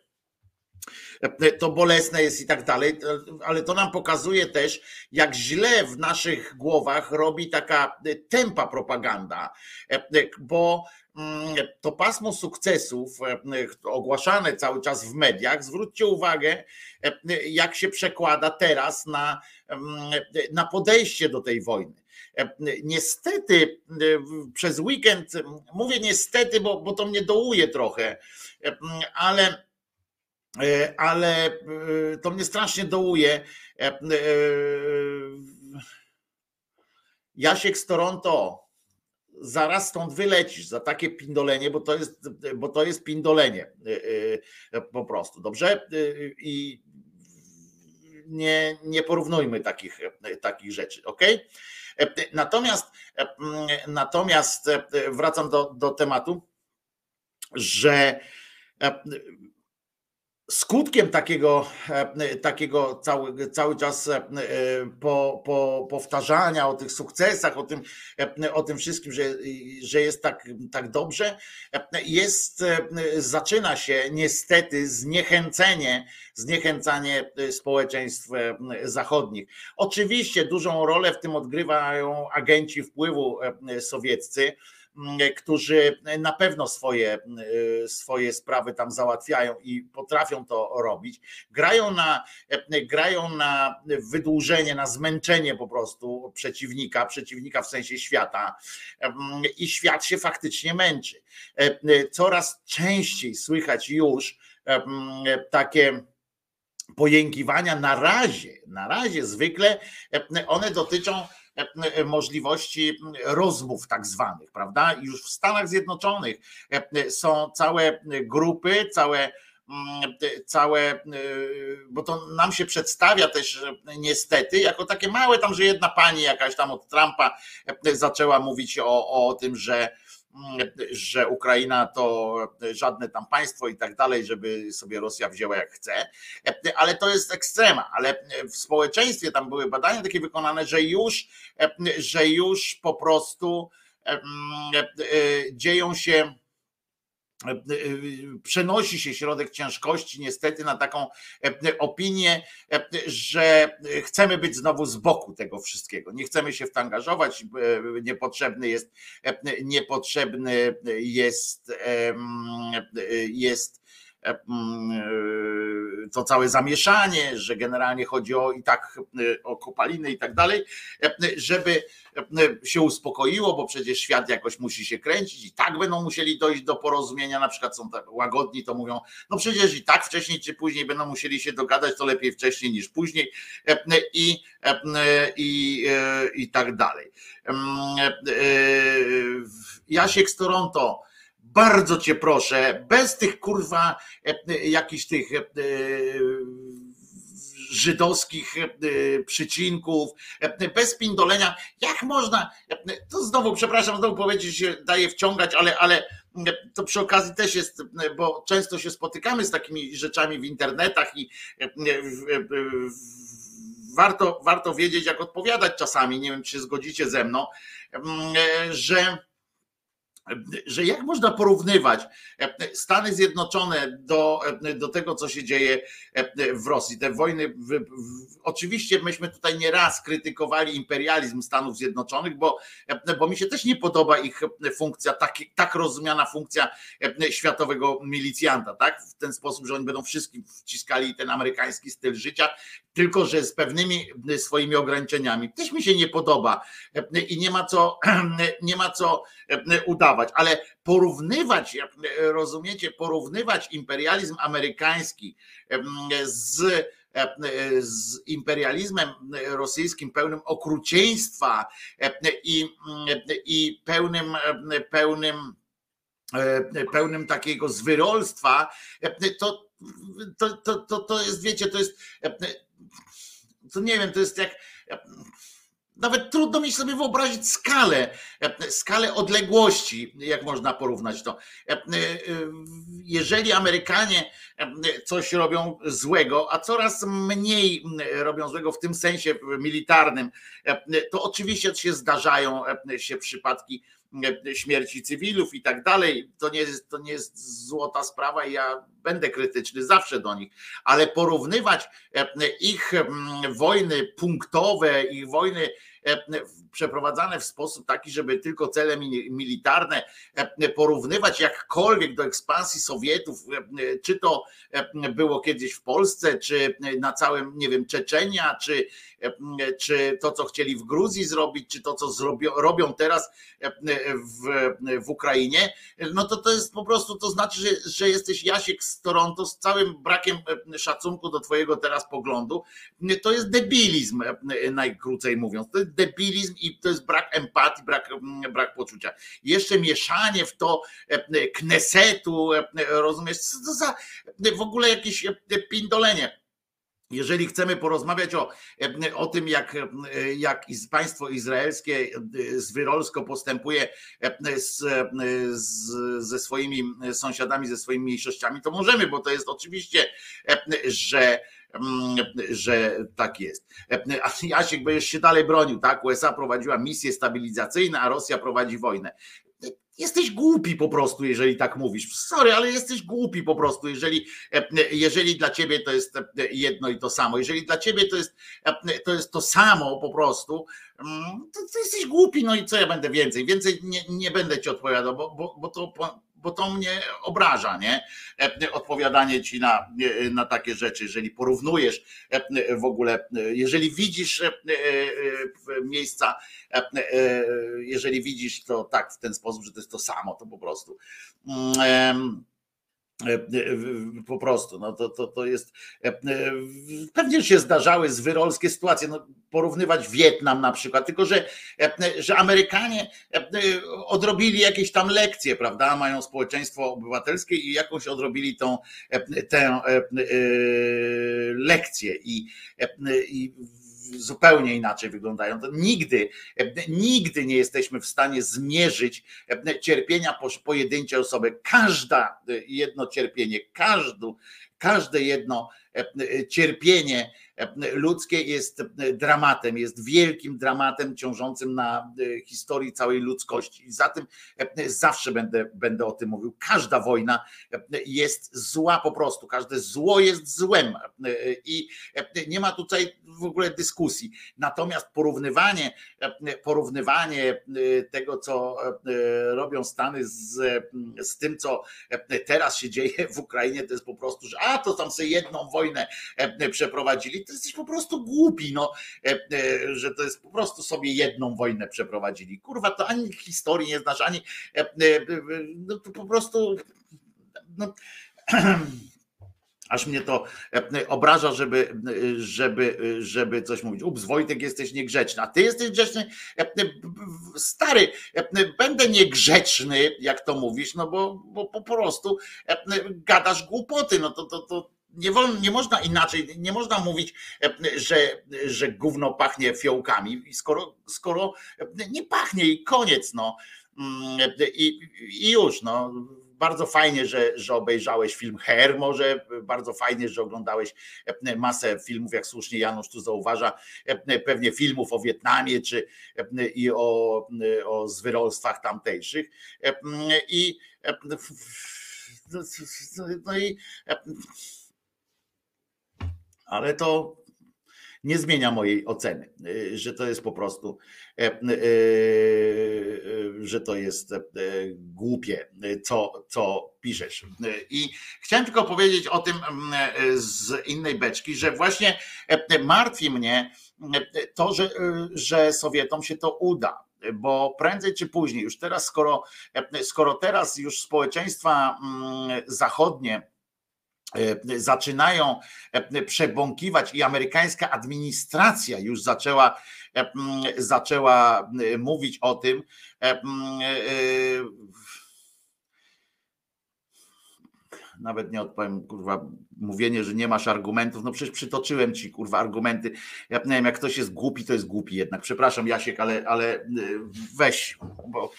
to bolesne jest i tak dalej, ale to nam pokazuje też, jak źle w naszych głowach robi taka tempa propaganda, bo mm, to pasmo sukcesów ogłaszane cały czas w mediach, zwróćcie uwagę, jak się przekłada teraz na, mm, na podejście do tej wojny. Niestety przez weekend, mówię niestety, bo, bo to mnie dołuje trochę, ale E, ale e, to mnie strasznie dołuje. E, Jasiek z Toronto, zaraz stąd wylecisz za takie pindolenie, bo to jest, bo to jest pindolenie po prostu, dobrze? I nie, nie porównujmy takich, takich rzeczy, ok? Natomiast, natomiast wracam do, do tematu, że skutkiem takiego, e, takiego cały, cały czas e, po, po, powtarzania o tych sukcesach, o tym, e, o tym wszystkim, że, że jest tak, tak dobrze, jest, zaczyna się niestety zniechęcenie, zniechęcanie społeczeństw zachodnich. Oczywiście dużą rolę w tym odgrywają agenci wpływu sowieccy, którzy na pewno swoje, swoje sprawy tam załatwiają i potrafią to robić. Grają na, grają na wydłużenie, na zmęczenie po prostu przeciwnika, przeciwnika w sensie świata i świat się faktycznie męczy. Coraz częściej słychać już takie pojękiwania na razie, na razie zwykle one dotyczą E, możliwości rozmów tak zwanych, prawda? Już w Stanach Zjednoczonych e, są całe grupy, całe całe, bo to nam się przedstawia też niestety jako takie małe tam, że jedna pani jakaś tam od Trumpa e, zaczęła mówić o, o tym, że że Ukraina to żadne tam państwo i tak dalej, żeby sobie Rosja wzięła jak chce, ale to jest ekstrema, ale w społeczeństwie tam były badania takie wykonane, że już, że już po prostu dzieją się przenosi się środek ciężkości niestety na taką opinię, że chcemy być znowu z boku tego wszystkiego. Nie chcemy się w to angażować. Niepotrzebny jest, niepotrzebny jest, jest E, e, to całe zamieszanie, że generalnie chodzi o i tak e, o kopaliny i tak dalej, żeby się uspokoiło, bo przecież świat jakoś musi się kręcić i tak będą musieli dojść do porozumienia, na przykład są tak łagodni, to mówią, no przecież i tak wcześniej czy później będą musieli się dogadać, to lepiej wcześniej niż później i, i, i tak dalej. Jasiek z Toronto bardzo cię proszę, bez tych kurwa e, e, jakichś tych e, żydowskich przycinków, bez pindolenia. Jak można, to znowu, przepraszam, znowu powiedzieć, się daje wciągać, ale, ale to przy okazji też jest, bo często się spotykamy z takimi rzeczami w internetach i warto, warto wiedzieć, jak odpowiadać czasami, nie wiem, czy się zgodzicie ze mną, że że jak można porównywać e, Stany Zjednoczone do, e, do tego, co się dzieje e, w Rosji, te wojny. W, w, oczywiście myśmy tutaj nieraz krytykowali imperializm Stanów Zjednoczonych, bo, bo mi się też nie podoba ich funkcja, tak, tak rozumiana funkcja światowego milicjanta, tak? W ten sposób, że oni będą wszystkim wciskali ten amerykański styl życia, tylko że z pewnymi swoimi ograniczeniami. Też mi się nie podoba i nie ma co, nie ma co udawać, ale porównywać, rozumiecie, porównywać imperializm amerykański z z imperializmem rosyjskim pełnym okrucieństwa i, i pełnym, pełnym, pełnym takiego zwyrolstwa, to, to, to, to jest, wiecie, to jest to nie wiem, to jest jak nawet trudno mi sobie wyobrazić skalę, skalę odległości, jak można porównać to. Jeżeli Amerykanie coś robią złego, a coraz mniej robią złego w tym sensie militarnym, to oczywiście się zdarzają się przypadki śmierci cywilów i tak dalej. To nie, jest, to nie jest złota sprawa i ja będę krytyczny zawsze do nich, ale porównywać ich wojny punktowe, ich wojny E, przeprowadzane w sposób taki, żeby tylko cele militarne e, porównywać jakkolwiek do ekspansji Sowietów, e, czy to było kiedyś w Polsce, czy na całym, nie wiem, Czeczenia, czy, czy to, co chcieli w Gruzji zrobić, czy to, co robią teraz w, w Ukrainie, no to to jest po prostu, to znaczy, że, że jesteś Jasiek z Toronto z całym brakiem szacunku do twojego teraz poglądu. To jest debilizm, najkrócej mówiąc. To jest debilizm i to jest brak empatii, brak, brak poczucia. Jeszcze mieszanie w to e, knesetu, e, rozumiesz, co to za w ogóle jakieś e, pindolenie. Jeżeli chcemy porozmawiać o, o tym, jak, jak państwo izraelskie zwyrolsko postępuje z, z, ze swoimi sąsiadami, ze swoimi mniejszościami, to możemy, bo to jest oczywiście, że Mm, że tak jest. A Jasiek będziesz się dalej bronił, tak? USA prowadziła misje stabilizacyjne, a Rosja prowadzi wojnę. Jesteś głupi po prostu, jeżeli tak mówisz. Sorry, ale jesteś głupi po prostu, jeżeli, jeżeli dla ciebie to jest jedno i to samo. Jeżeli dla ciebie to jest to, jest to samo po prostu, mm, to, to jesteś głupi. No i co ja będę więcej? Więcej nie, nie będę ci odpowiadał, bo, bo, bo to bo to mnie obraża, nie? E, odpowiadanie ci na, na takie rzeczy, jeżeli porównujesz e, w ogóle, jeżeli widzisz e, miejsca, jeżeli widzisz to tak w ten sposób, że to jest to samo, to po prostu. Mm, E, e, po prostu, no to, to, to jest. E, pewnie się zdarzały zwyrolskie sytuacje. No, porównywać Wietnam na przykład, tylko że, że Amerykanie odrobili jakieś tam lekcje, prawda? Mają społeczeństwo obywatelskie i jakąś odrobili tą tę lekcję. I, i zupełnie inaczej wyglądają. To nigdy, nigdy nie jesteśmy w stanie zmierzyć cierpienia pojedynczej osoby. Każda jedno cierpienie, każdą, każde jedno cierpienie ludzkie jest dramatem, jest wielkim dramatem ciążącym na historii całej ludzkości. I za tym zawsze będę, będę o tym mówił. Każda wojna jest zła po prostu, każde zło jest złem i nie ma tutaj w ogóle dyskusji. Natomiast porównywanie, porównywanie tego, co robią Stany z, z tym, co teraz się dzieje w Ukrainie, to jest po prostu, że a to tam sobie jedną wojnę przeprowadzili to jesteś po prostu głupi, no, e, e, że to jest po prostu sobie jedną wojnę przeprowadzili. Kurwa, to ani historii nie znasz, ani e, no to po prostu no, aż mnie to obraża, żeby, żeby, żeby coś mówić. Ups, Wojtek, jesteś niegrzeczny, a ty jesteś grzeczny. Stary, będę niegrzeczny, jak to mówisz, no bo, bo po prostu gadasz głupoty, no to, to, to nie, wolno, nie można inaczej, nie można mówić, że, że gówno pachnie fiołkami, skoro, skoro nie pachnie i koniec, no. I, i już, no. Bardzo fajnie, że, że obejrzałeś film Her, może bardzo fajnie, że oglądałeś masę filmów, jak słusznie Janusz tu zauważa, pewnie filmów o Wietnamie czy i o, o zwyrolstwach tamtejszych. I no i ale to nie zmienia mojej oceny, y, że to jest po prostu, e, e, e, że to jest głupie, co, co piszesz. I chciałem tylko powiedzieć o tym z innej beczki, że właśnie martwi mnie to, że, że Sowietom się to uda bo prędzej czy później, już teraz, skoro, skoro teraz już społeczeństwa zachodnie E, zaczynają e, przebąkiwać i amerykańska administracja już zaczęła, e, zaczęła mówić o tym. Nawet nie odpowiem, kurwa, mówienie, że nie masz argumentów. No przecież przytoczyłem ci, kurwa, argumenty. Ja nie wiem, jak ktoś jest głupi, to jest głupi jednak. Przepraszam, Jasiek, ale, ale weź, bo,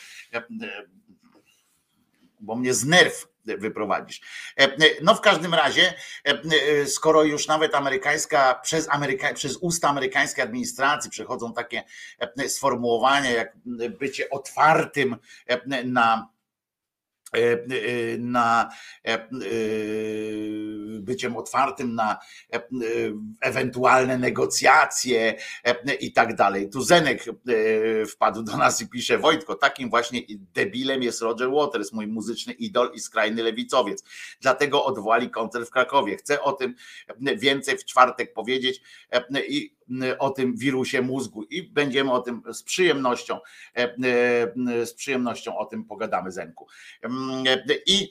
bo mnie z nerw wyprowadzisz. E, e, no w każdym razie, e, skoro już nawet amerykańska, przez, Ameryka, przez usta amerykańskiej administracji przechodzą takie sformułowania jak bycie otwartym na na e, byciem otwartym na ewentualne negocjacje i tak dalej. Tu Zenek wpadł do nas i pisze Wojtko, takim właśnie debilem jest Roger Waters, mój muzyczny idol i skrajny lewicowiec. Dlatego odwołali koncert w Krakowie. Chcę o tym więcej w czwartek powiedzieć i o tym wirusie mózgu i będziemy o tym z przyjemnością, e, e, z przyjemnością o tym pogadamy Zenku. I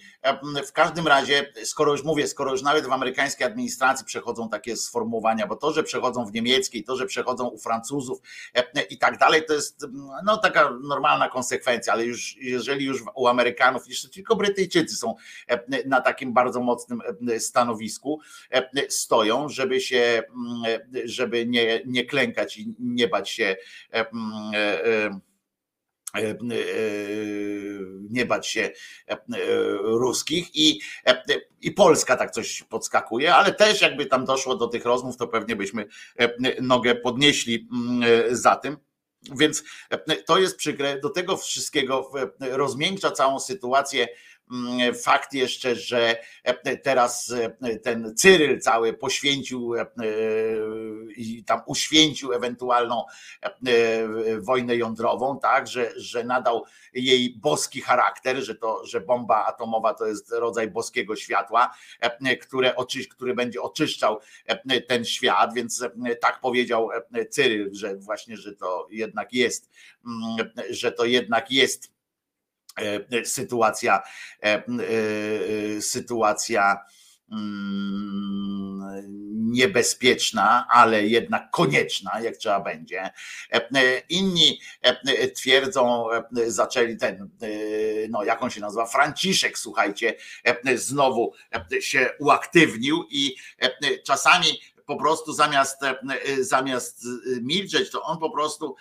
w każdym razie, skoro już mówię, skoro już nawet w amerykańskiej administracji przechodzą takie sformułowania, bo to, że przechodzą w niemieckiej, to, że przechodzą u Francuzów e, i tak dalej, to jest no taka normalna konsekwencja, ale już jeżeli już u Amerykanów, jeszcze tylko Brytyjczycy są na takim bardzo mocnym stanowisku, stoją, żeby się, żeby nie nie, klękać i nie bać się e, e, e, nie bać się ruskich i, i Polska tak coś podskakuje, ale też jakby tam doszło do tych rozmów, to pewnie byśmy nogę podnieśli za tym. Więc to jest przykre. Do tego wszystkiego rozmiękcza całą sytuację Mm, fakt jeszcze, że e, teraz e, ten Cyryl cały poświęcił e, i tam uświęcił ewentualną wojnę jądrową, tak, że, że nadał jej boski charakter, że to, że bomba atomowa to jest rodzaj boskiego światła, które który będzie oczyszczał ten świat, więc tak powiedział Cyryl, że właśnie, że to jednak jest, mm, że to jednak jest sytuacja, e, sytuacja mm, niebezpieczna, ale jednak konieczna, jak trzeba będzie. Inni twierdzą, zaczęli ten, no jak on się nazywa, Franciszek, słuchajcie, znowu się uaktywnił i czasami po prostu zamiast, e, e, zamiast e, milczeć, to on po prostu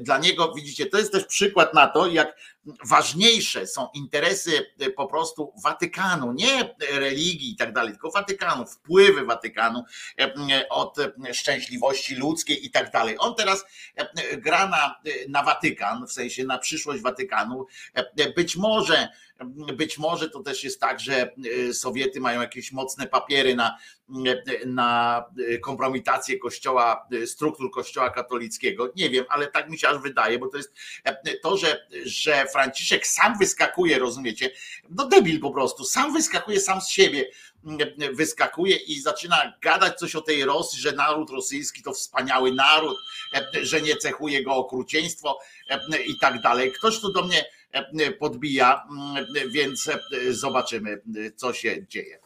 dla niego, widzicie, to jest też przykład na to, jak ważniejsze są interesy po prostu Watykanu, nie religii i tak dalej, tylko Watykanu, wpływy Watykanu od szczęśliwości ludzkiej i tak dalej. On teraz gra na, na Watykan, w sensie na przyszłość Watykanu. Być może być może to też jest tak, że e, Sowiety mają jakieś mocne papiery na, e, na kompromitację kościoła, e, struktur kościoła katolickiego. Nie wiem, ale tak mi się aż wydaje, bo to jest to, że, że Franciszek sam wyskakuje, rozumiecie? No debil po prostu, sam wyskakuje sam z siebie wyskakuje i zaczyna gadać coś o tej Rosji, że naród rosyjski to wspaniały naród, że nie cechuje go okrucieństwo i tak dalej. Ktoś tu do mnie E, podbija, mm, więc e, zobaczymy, co się dzieje.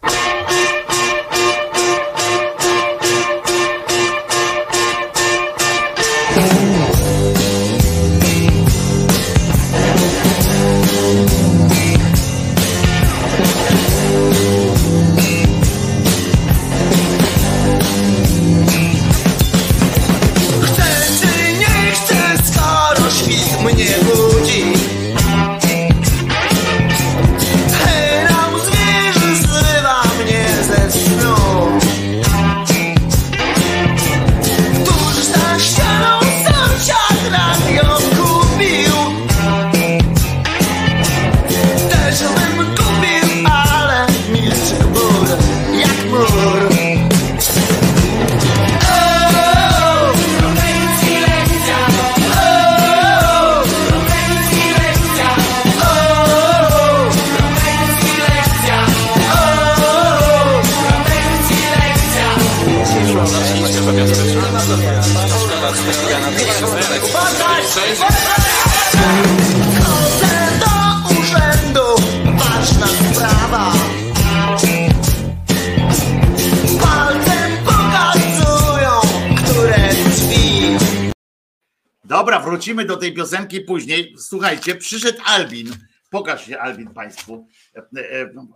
Wrócimy do tej piosenki później. Słuchajcie, przyszedł Albin. Pokaż się Albin Państwu.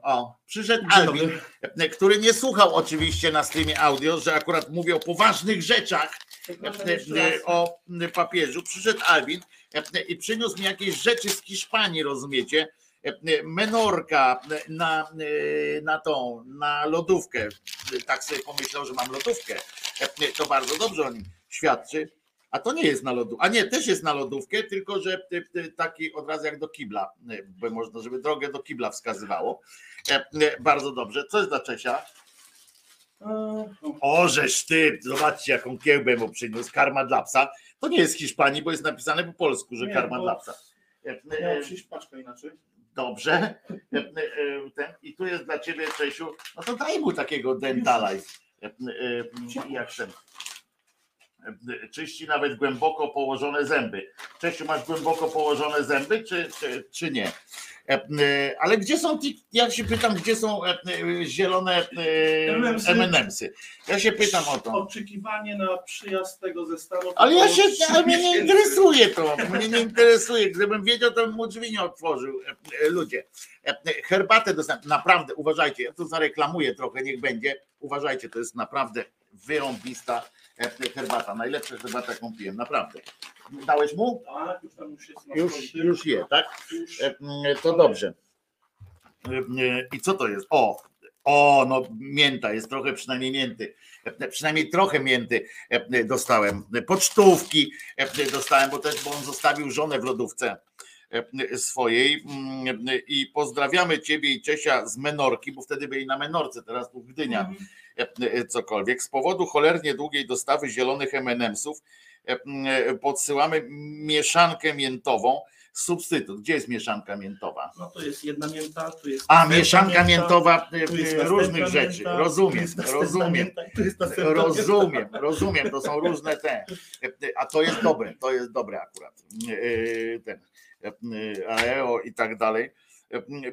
O, przyszedł Albin, który nie słuchał oczywiście na streamie audio, że akurat mówię o poważnych rzeczach o papieżu. Przyszedł Albin i przyniósł mi jakieś rzeczy z Hiszpanii, rozumiecie? Menorka na, na tą, na lodówkę. Tak sobie pomyślał, że mam lodówkę. To bardzo dobrze o nim świadczy a to nie jest na lodówkę. A nie, też jest na lodówkę, tylko że taki od razu jak do kibla, bo można, żeby drogę do kibla wskazywało. E, e, bardzo dobrze. Co jest dla Czesia? O, żeż ty, zobaczcie jaką kiełbę mu przyniósł, karma dla psa. To nie jest z Hiszpanii, bo jest napisane po polsku, że nie, karma dla psa. Miała przyjść paczka inaczej. Dobrze. Ten, I tu jest dla ciebie, Czesiu, no to daj mu takiego dentalize. Jak ten czyści nawet głęboko położone zęby. Czesiu, masz głęboko położone zęby, czy, czy, czy nie? E, e, ale gdzie są ci, ja się pytam, gdzie są e, zielone M&M'sy? Ja się pytam o to. Oczekiwanie na przyjazd tego zestawu. Ale ja się, ale mnie nie interesuje to, mnie nie interesuje. Gdybym wiedział, to bym mu drzwi nie otworzył. Ludzie, herbatę dostałem, naprawdę, uważajcie, ja to zareklamuję trochę, niech będzie. Uważajcie, to jest naprawdę wyrąbista herbata. Najlepsza herbata, jaką piłem, naprawdę. Dałeś mu? Tak, już tam już jest. Już, już je, tak? To dobrze. I co to jest? O, o, no mięta, jest trochę przynajmniej mięty. Przynajmniej trochę mięty dostałem. Pocztówki dostałem, bo też, bo on zostawił żonę w lodówce swojej i pozdrawiamy Ciebie i Czesia z Menorki, bo wtedy byli na Menorce, teraz tu Gdynia. Mm E, cokolwiek. Z powodu cholernie długiej dostawy zielonych M&M'sów e, e, podsyłamy mieszankę miętową, substytut. Gdzie jest mieszanka miętowa? No to jest jedna mięta, tu jest. A, mieszanka miętowa różnych rzeczy. Mięta, rozumiem, rozumiem. rozumiem, rozumiem. To są różne te. A to jest dobre, to jest dobre akurat. Ten. Aeo i tak dalej.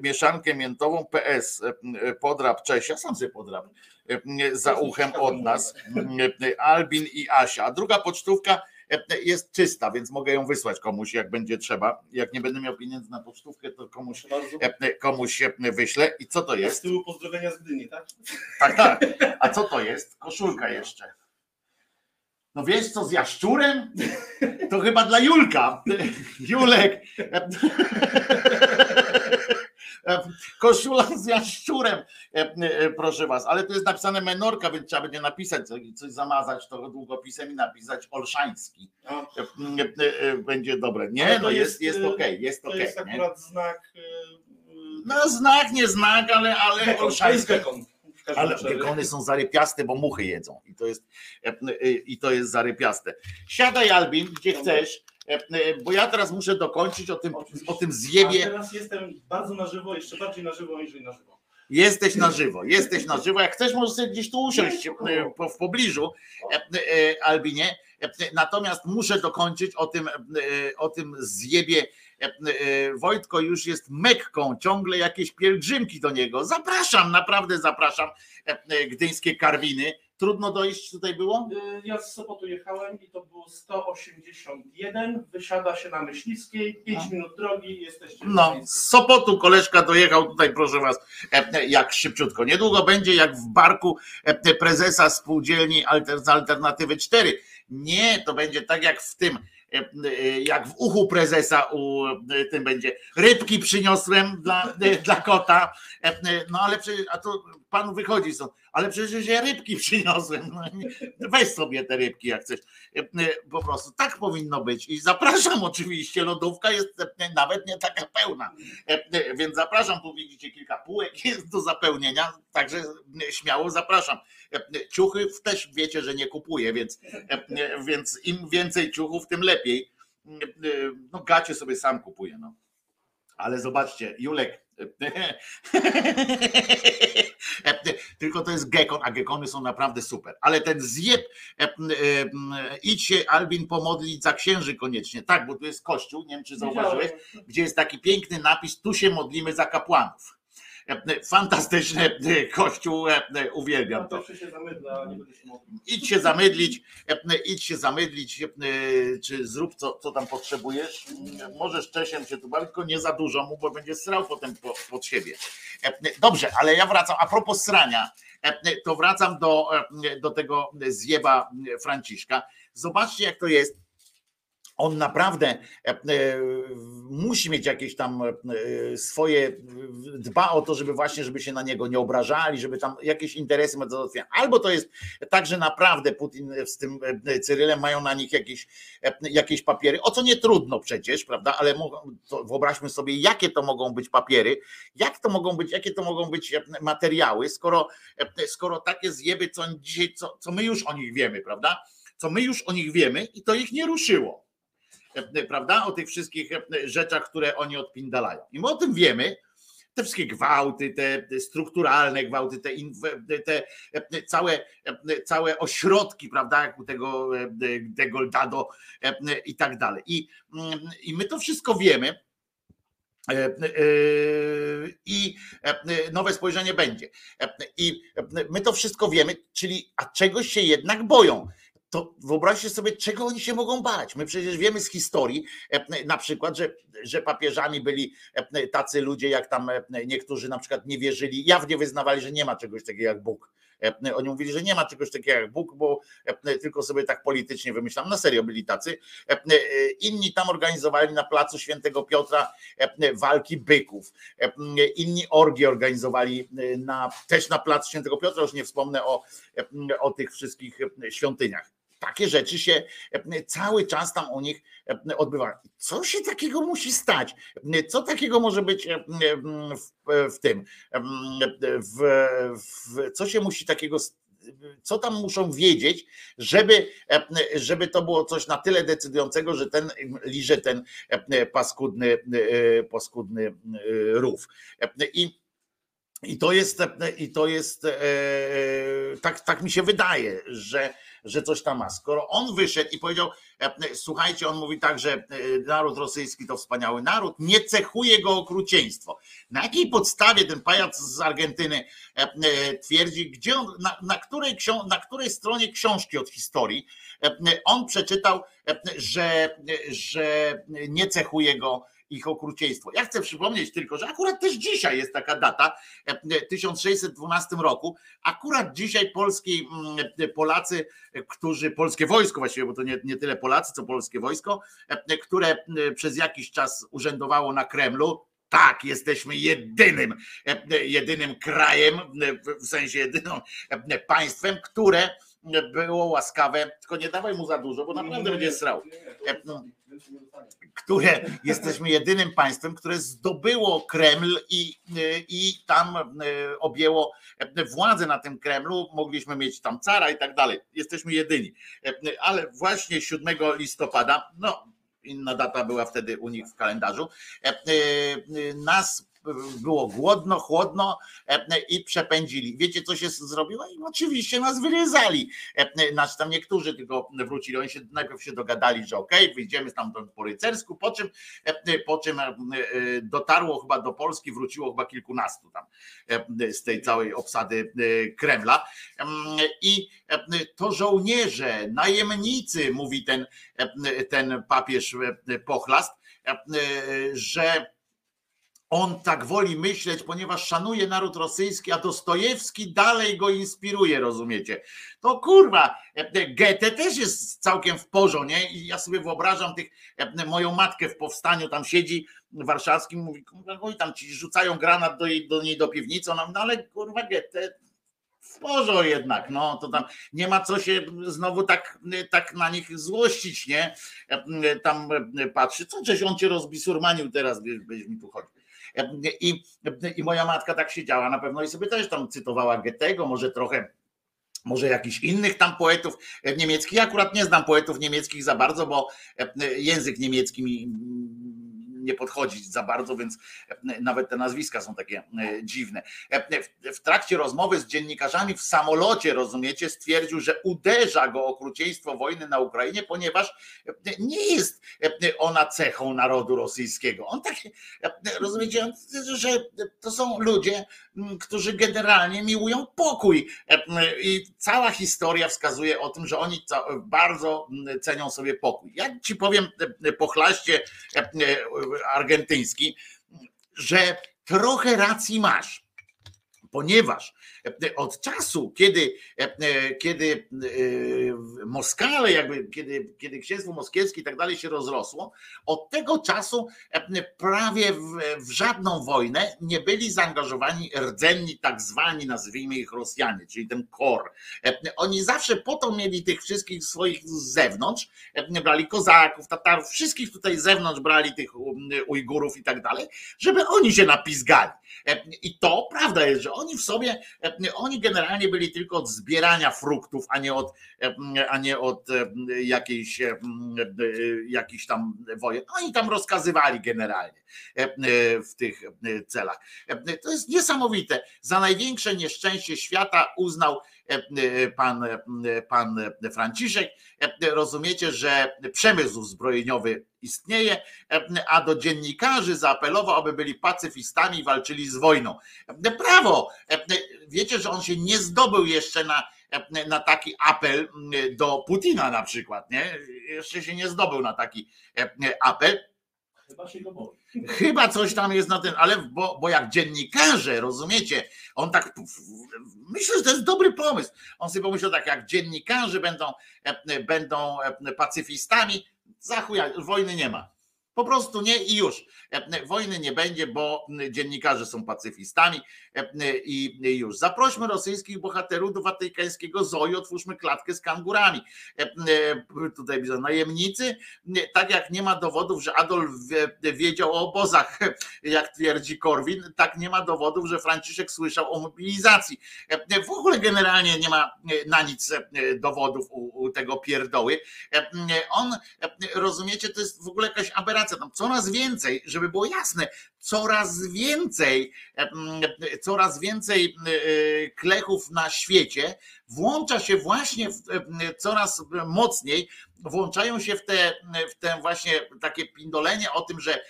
Mieszankę miętową PS podrap Czesia, sam sobie podrap za uchem od nas, Albin i Asia. A druga pocztówka jest czysta, więc mogę ją wysłać komuś, jak będzie trzeba. Jak nie będę miał pieniędzy na pocztówkę, to komuś, komuś się wyślę. I co to jest? Z tyłu pozdrowienia z Gdyni, tak? Tak, tak. A co to jest? Koszulka jeszcze. No wiesz co, z jaszczurem? To chyba dla Julka. Julek. Koszula z jaszczurem, proszę was. Ale to jest napisane menorka, więc trzeba będzie napisać coś, zamazać to długopisem i napisać Olszański. A, Będzie dobre. Nie, no jest, jest, jest y, okej, jest to okej. jest nie? akurat znak. y, y, No znak, nie znak, ale, ale jest Olszański. Ale gekony są zarypiaste, bo muchy jedzą i to jest, e, e, i to jest zarypiaste. Siadaj Albin, gdzie chcesz, e, e, bo ja teraz muszę dokończyć o tym, o tym A zjebie. teraz jestem bardzo na żywo, jeszcze bardziej na żywo niż na żywo. Jesteś na żywo, jesteś na żywo. Jak chcesz, możesz sobie gdzieś tu usiąść e, w pobliżu, e, e, Albinie. E, Natomiast muszę dokończyć o tym, e, o tym zjebie. E, e, Wojtko już jest Mekką, ciągle jakieś pielgrzymki do niego. Zapraszam, naprawdę zapraszam. E, e, Gdyńskie Karwiny. Trudno dojść tutaj było? Y, Ja z Sopotu jechałem i to było 181. Wysiada się na Myśliwskiej, 5 minut drogi, jesteście No, z Sopotu koleżka dojechał tutaj, proszę was, e, e, jak szybciutko. Niedługo będzie jak w barku e, prezesa spółdzielni Alternatywy 4. Nie, to będzie tak jak w tym, jak w uchu prezesa u e, tym będzie. Rybki przyniosłem dla, e, dla kota. E, e, No ale przecież, a to pan wychodzi stąd, ale przecież ja rybki przyniosłem. No, weź sobie te rybki, jak chcesz. E, e, Po prostu tak powinno być. I zapraszam oczywiście, lodówka jest e, nawet nie taka pełna. E, e, Więc zapraszam, tu widzicie kilka półek jest do zapełnienia, także e, śmiało zapraszam. E, Ciuchy też wiecie, że nie kupuję, więc, e, więc im więcej ciuchów, tym lepiej. E, No gacie sobie sam kupuję, no. Ale zobaczcie, Julek. Tylko to jest gekon, a gekony są naprawdę super. Ale ten zjeb, idź się Albin pomodlić za księży koniecznie. Tak, bo tu jest kościół, nie wiem czy zauważyłeś, gdzie jest taki piękny napis, tu się modlimy za kapłanów. E, Fantastyczny e, kościół, e, uwielbiam to. Idź się zamydlić, idź się zamydlić, czy zrób co, co tam potrzebujesz. Możesz Czesiem się tu bawić, tylko nie za dużo mu, bo będzie srał potem po, pod siebie. Dobrze, ale ja wracam, a propos srania, to wracam do, do tego zjeba Franciszka. Zobaczcie jak to jest. On naprawdę e, e, musi mieć jakieś tam e, swoje, dba o to, żeby właśnie, żeby się na niego nie obrażali, żeby tam jakieś interesy ma. Albo to jest tak, że naprawdę Putin z tym Cyrylem mają na nich jakieś, jakieś papiery, o co nie trudno przecież, prawda, ale wyobraźmy sobie, jakie to mogą być papiery, jak to mogą być, jakie to mogą być materiały, skoro, skoro takie zjeby, co dzisiaj, co, co my już o nich wiemy, prawda, co my już o nich wiemy i to ich nie ruszyło prawda? O tych wszystkich e, rzeczach, które oni odpindalają. I my o tym wiemy. Te wszystkie gwałty, te strukturalne gwałty, te, te e, całe, e, całe ośrodki, prawda, jak u tego e, de Goldado e, i tak dalej. I, mm, I my to wszystko wiemy. E, e, I e, nowe spojrzenie będzie. E, I my to wszystko wiemy, czyli a czegoś się jednak boją to wyobraźcie sobie, czego oni się mogą bać. My przecież wiemy z historii, e, na przykład, że, że papieżami byli e, tacy ludzie, jak tam e, niektórzy na przykład nie wierzyli, jawnie wyznawali, że nie ma czegoś takiego jak Bóg. Oni mówili, że nie ma czegoś takiego jak Bóg, bo tylko sobie tak politycznie wymyślam. Na serio byli tacy. Inni tam organizowali na placu Świętego Piotra walki byków. Inni orgie organizowali na, też na placu Świętego Piotra, już nie wspomnę o, o tych wszystkich świątyniach takie rzeczy się e, cały czas tam u nich e, odbywają. Co się takiego musi stać? Co takiego może być e, w, w tym? W, w, co się musi takiego co tam muszą wiedzieć, żeby, e, żeby to było coś na tyle decydującego, że ten liże ten e, paskudny, paskudny rów. I i to jest, i to jest e, tak, tak mi się wydaje, że, że coś tam ma. Skoro on wyszedł i powiedział, e, słuchajcie, on mówi tak, że e, naród rosyjski to wspaniały naród, nie cechuje go okrucieństwo. Na jakiej podstawie ten pajac z Argentyny twierdzi, gdzie on, na, na, której, na której stronie książki od historii on przeczytał, że, że nie cechuje go ich okrucieństwo. Ja chcę przypomnieć tylko, że akurat też dzisiaj jest taka data, w 1612 roku, akurat dzisiaj polski, mm, Polacy, którzy, polskie wojsko właściwie, bo to nie, nie tyle Polacy, co polskie wojsko, które przez jakiś czas urzędowało na Kremlu, tak, jesteśmy jedynym, jedynym krajem, w sensie jedynym państwem, które było łaskawe, tylko nie dawaj mu za dużo, bo naprawdę będzie srał. Które jesteśmy jedynym państwem, które zdobyło Kreml i, i tam objęło władzę na tym Kremlu. Mogliśmy mieć tam cara i tak dalej. Jesteśmy jedyni. Ale właśnie 7 listopada, no inna data była wtedy u nich w kalendarzu, nas było głodno, chłodno e, i przepędzili. Wiecie, co się zrobiło? I oczywiście nas wyrezali. Znaczy tam niektórzy tylko wrócili. Oni się najpierw się dogadali, że okej, okay, wyjdziemy tam po rycersku, po czym, e, po czym dotarło chyba do Polski, wróciło chyba kilkunastu tam z tej całej obsady Kremla. I to żołnierze, najemnicy, mówi ten, ten papież Pochlast, że on tak woli myśleć, ponieważ szanuje naród rosyjski, a Dostojewski dalej go inspiruje, rozumiecie? To kurwa, Goethe też jest całkiem w porządku, nie? I ja sobie wyobrażam tych, moją matkę w powstaniu, tam siedzi warszawskim, mówi, oj tam ci rzucają granat do, jej, do niej do piwnicy, ona no ale kurwa Goethe w porządku jednak, no to tam nie ma co się znowu tak, tak na nich złościć, nie? Tam patrzy, co żeś on cię rozbisurmanił teraz, byś mi tu chodził. I, I moja matka tak siedziała na pewno i sobie też tam cytowała Goethego, może trochę może jakichś innych tam poetów niemieckich. Ja akurat nie znam poetów niemieckich za bardzo, bo język niemiecki mi nie podchodzić za bardzo, więc nawet te nazwiska są takie e, dziwne. E, w trakcie rozmowy z dziennikarzami w samolocie, rozumiecie, stwierdził, że uderza go okrucieństwo wojny na Ukrainie, ponieważ nie jest ona cechą narodu rosyjskiego. On tak, rozumiecie, że to są ludzie, którzy generalnie miłują pokój. I cała historia wskazuje o tym, że oni bardzo cenią sobie pokój. Ja ci powiem pochlaście argentyński, że trochę racji masz, ponieważ od czasu, kiedy, kiedy Moskale, jakby kiedy, kiedy księstwo moskiewskie i tak dalej się rozrosło, od tego czasu prawie w, w żadną wojnę nie byli zaangażowani rdzenni, tak zwani, nazwijmy ich Rosjanie, czyli ten kor. Oni zawsze po to mieli tych wszystkich swoich z zewnątrz, brali kozaków, tatarów, wszystkich tutaj z zewnątrz brali tych Ujgurów i tak dalej, żeby oni się napizgali. I to prawda jest, że oni w sobie oni generalnie byli tylko od zbierania fruktów, a nie od, a nie od jakiejś, jakichś tam wojen. Oni tam rozkazywali generalnie w tych celach. To jest niesamowite. Za największe nieszczęście świata uznał pan, pan Franciszek. Rozumiecie, że przemysł zbrojeniowy istnieje, a do dziennikarzy zaapelował, aby byli pacyfistami i walczyli z wojną. Brawo! Wiecie, że on się nie zdobył jeszcze na, na taki apel do Putina na przykład, nie? Jeszcze się nie zdobył na taki apel. Chyba się go boi. Chyba coś tam jest na tym, ale bo, bo jak dziennikarze, rozumiecie, on tak, myślę, że to jest dobry pomysł. On sobie pomyślał tak, jak dziennikarze będą, będą pacyfistami, za chuja, wojny nie ma. Po prostu nie i już. Wojny nie będzie, bo dziennikarze są pacyfistami i już. Zaprośmy rosyjskich bohaterów do watykańskiego zoo i otwórzmy klatkę z kangurami. Tutaj widzę najemnicy, tak jak nie ma dowodów, że Adolf wiedział o obozach, jak twierdzi Korwin, tak nie ma dowodów, że Franciszek słyszał o mobilizacji. W ogóle generalnie nie ma na nic dowodów u, tego pierdoły. On, rozumiecie, to jest w ogóle jakaś aberracja. Tam coraz więcej, żeby było jasne, coraz więcej, coraz więcej klechów na świecie włącza się właśnie w, coraz mocniej włączają się w te, w te właśnie takie pindolenie o tym, że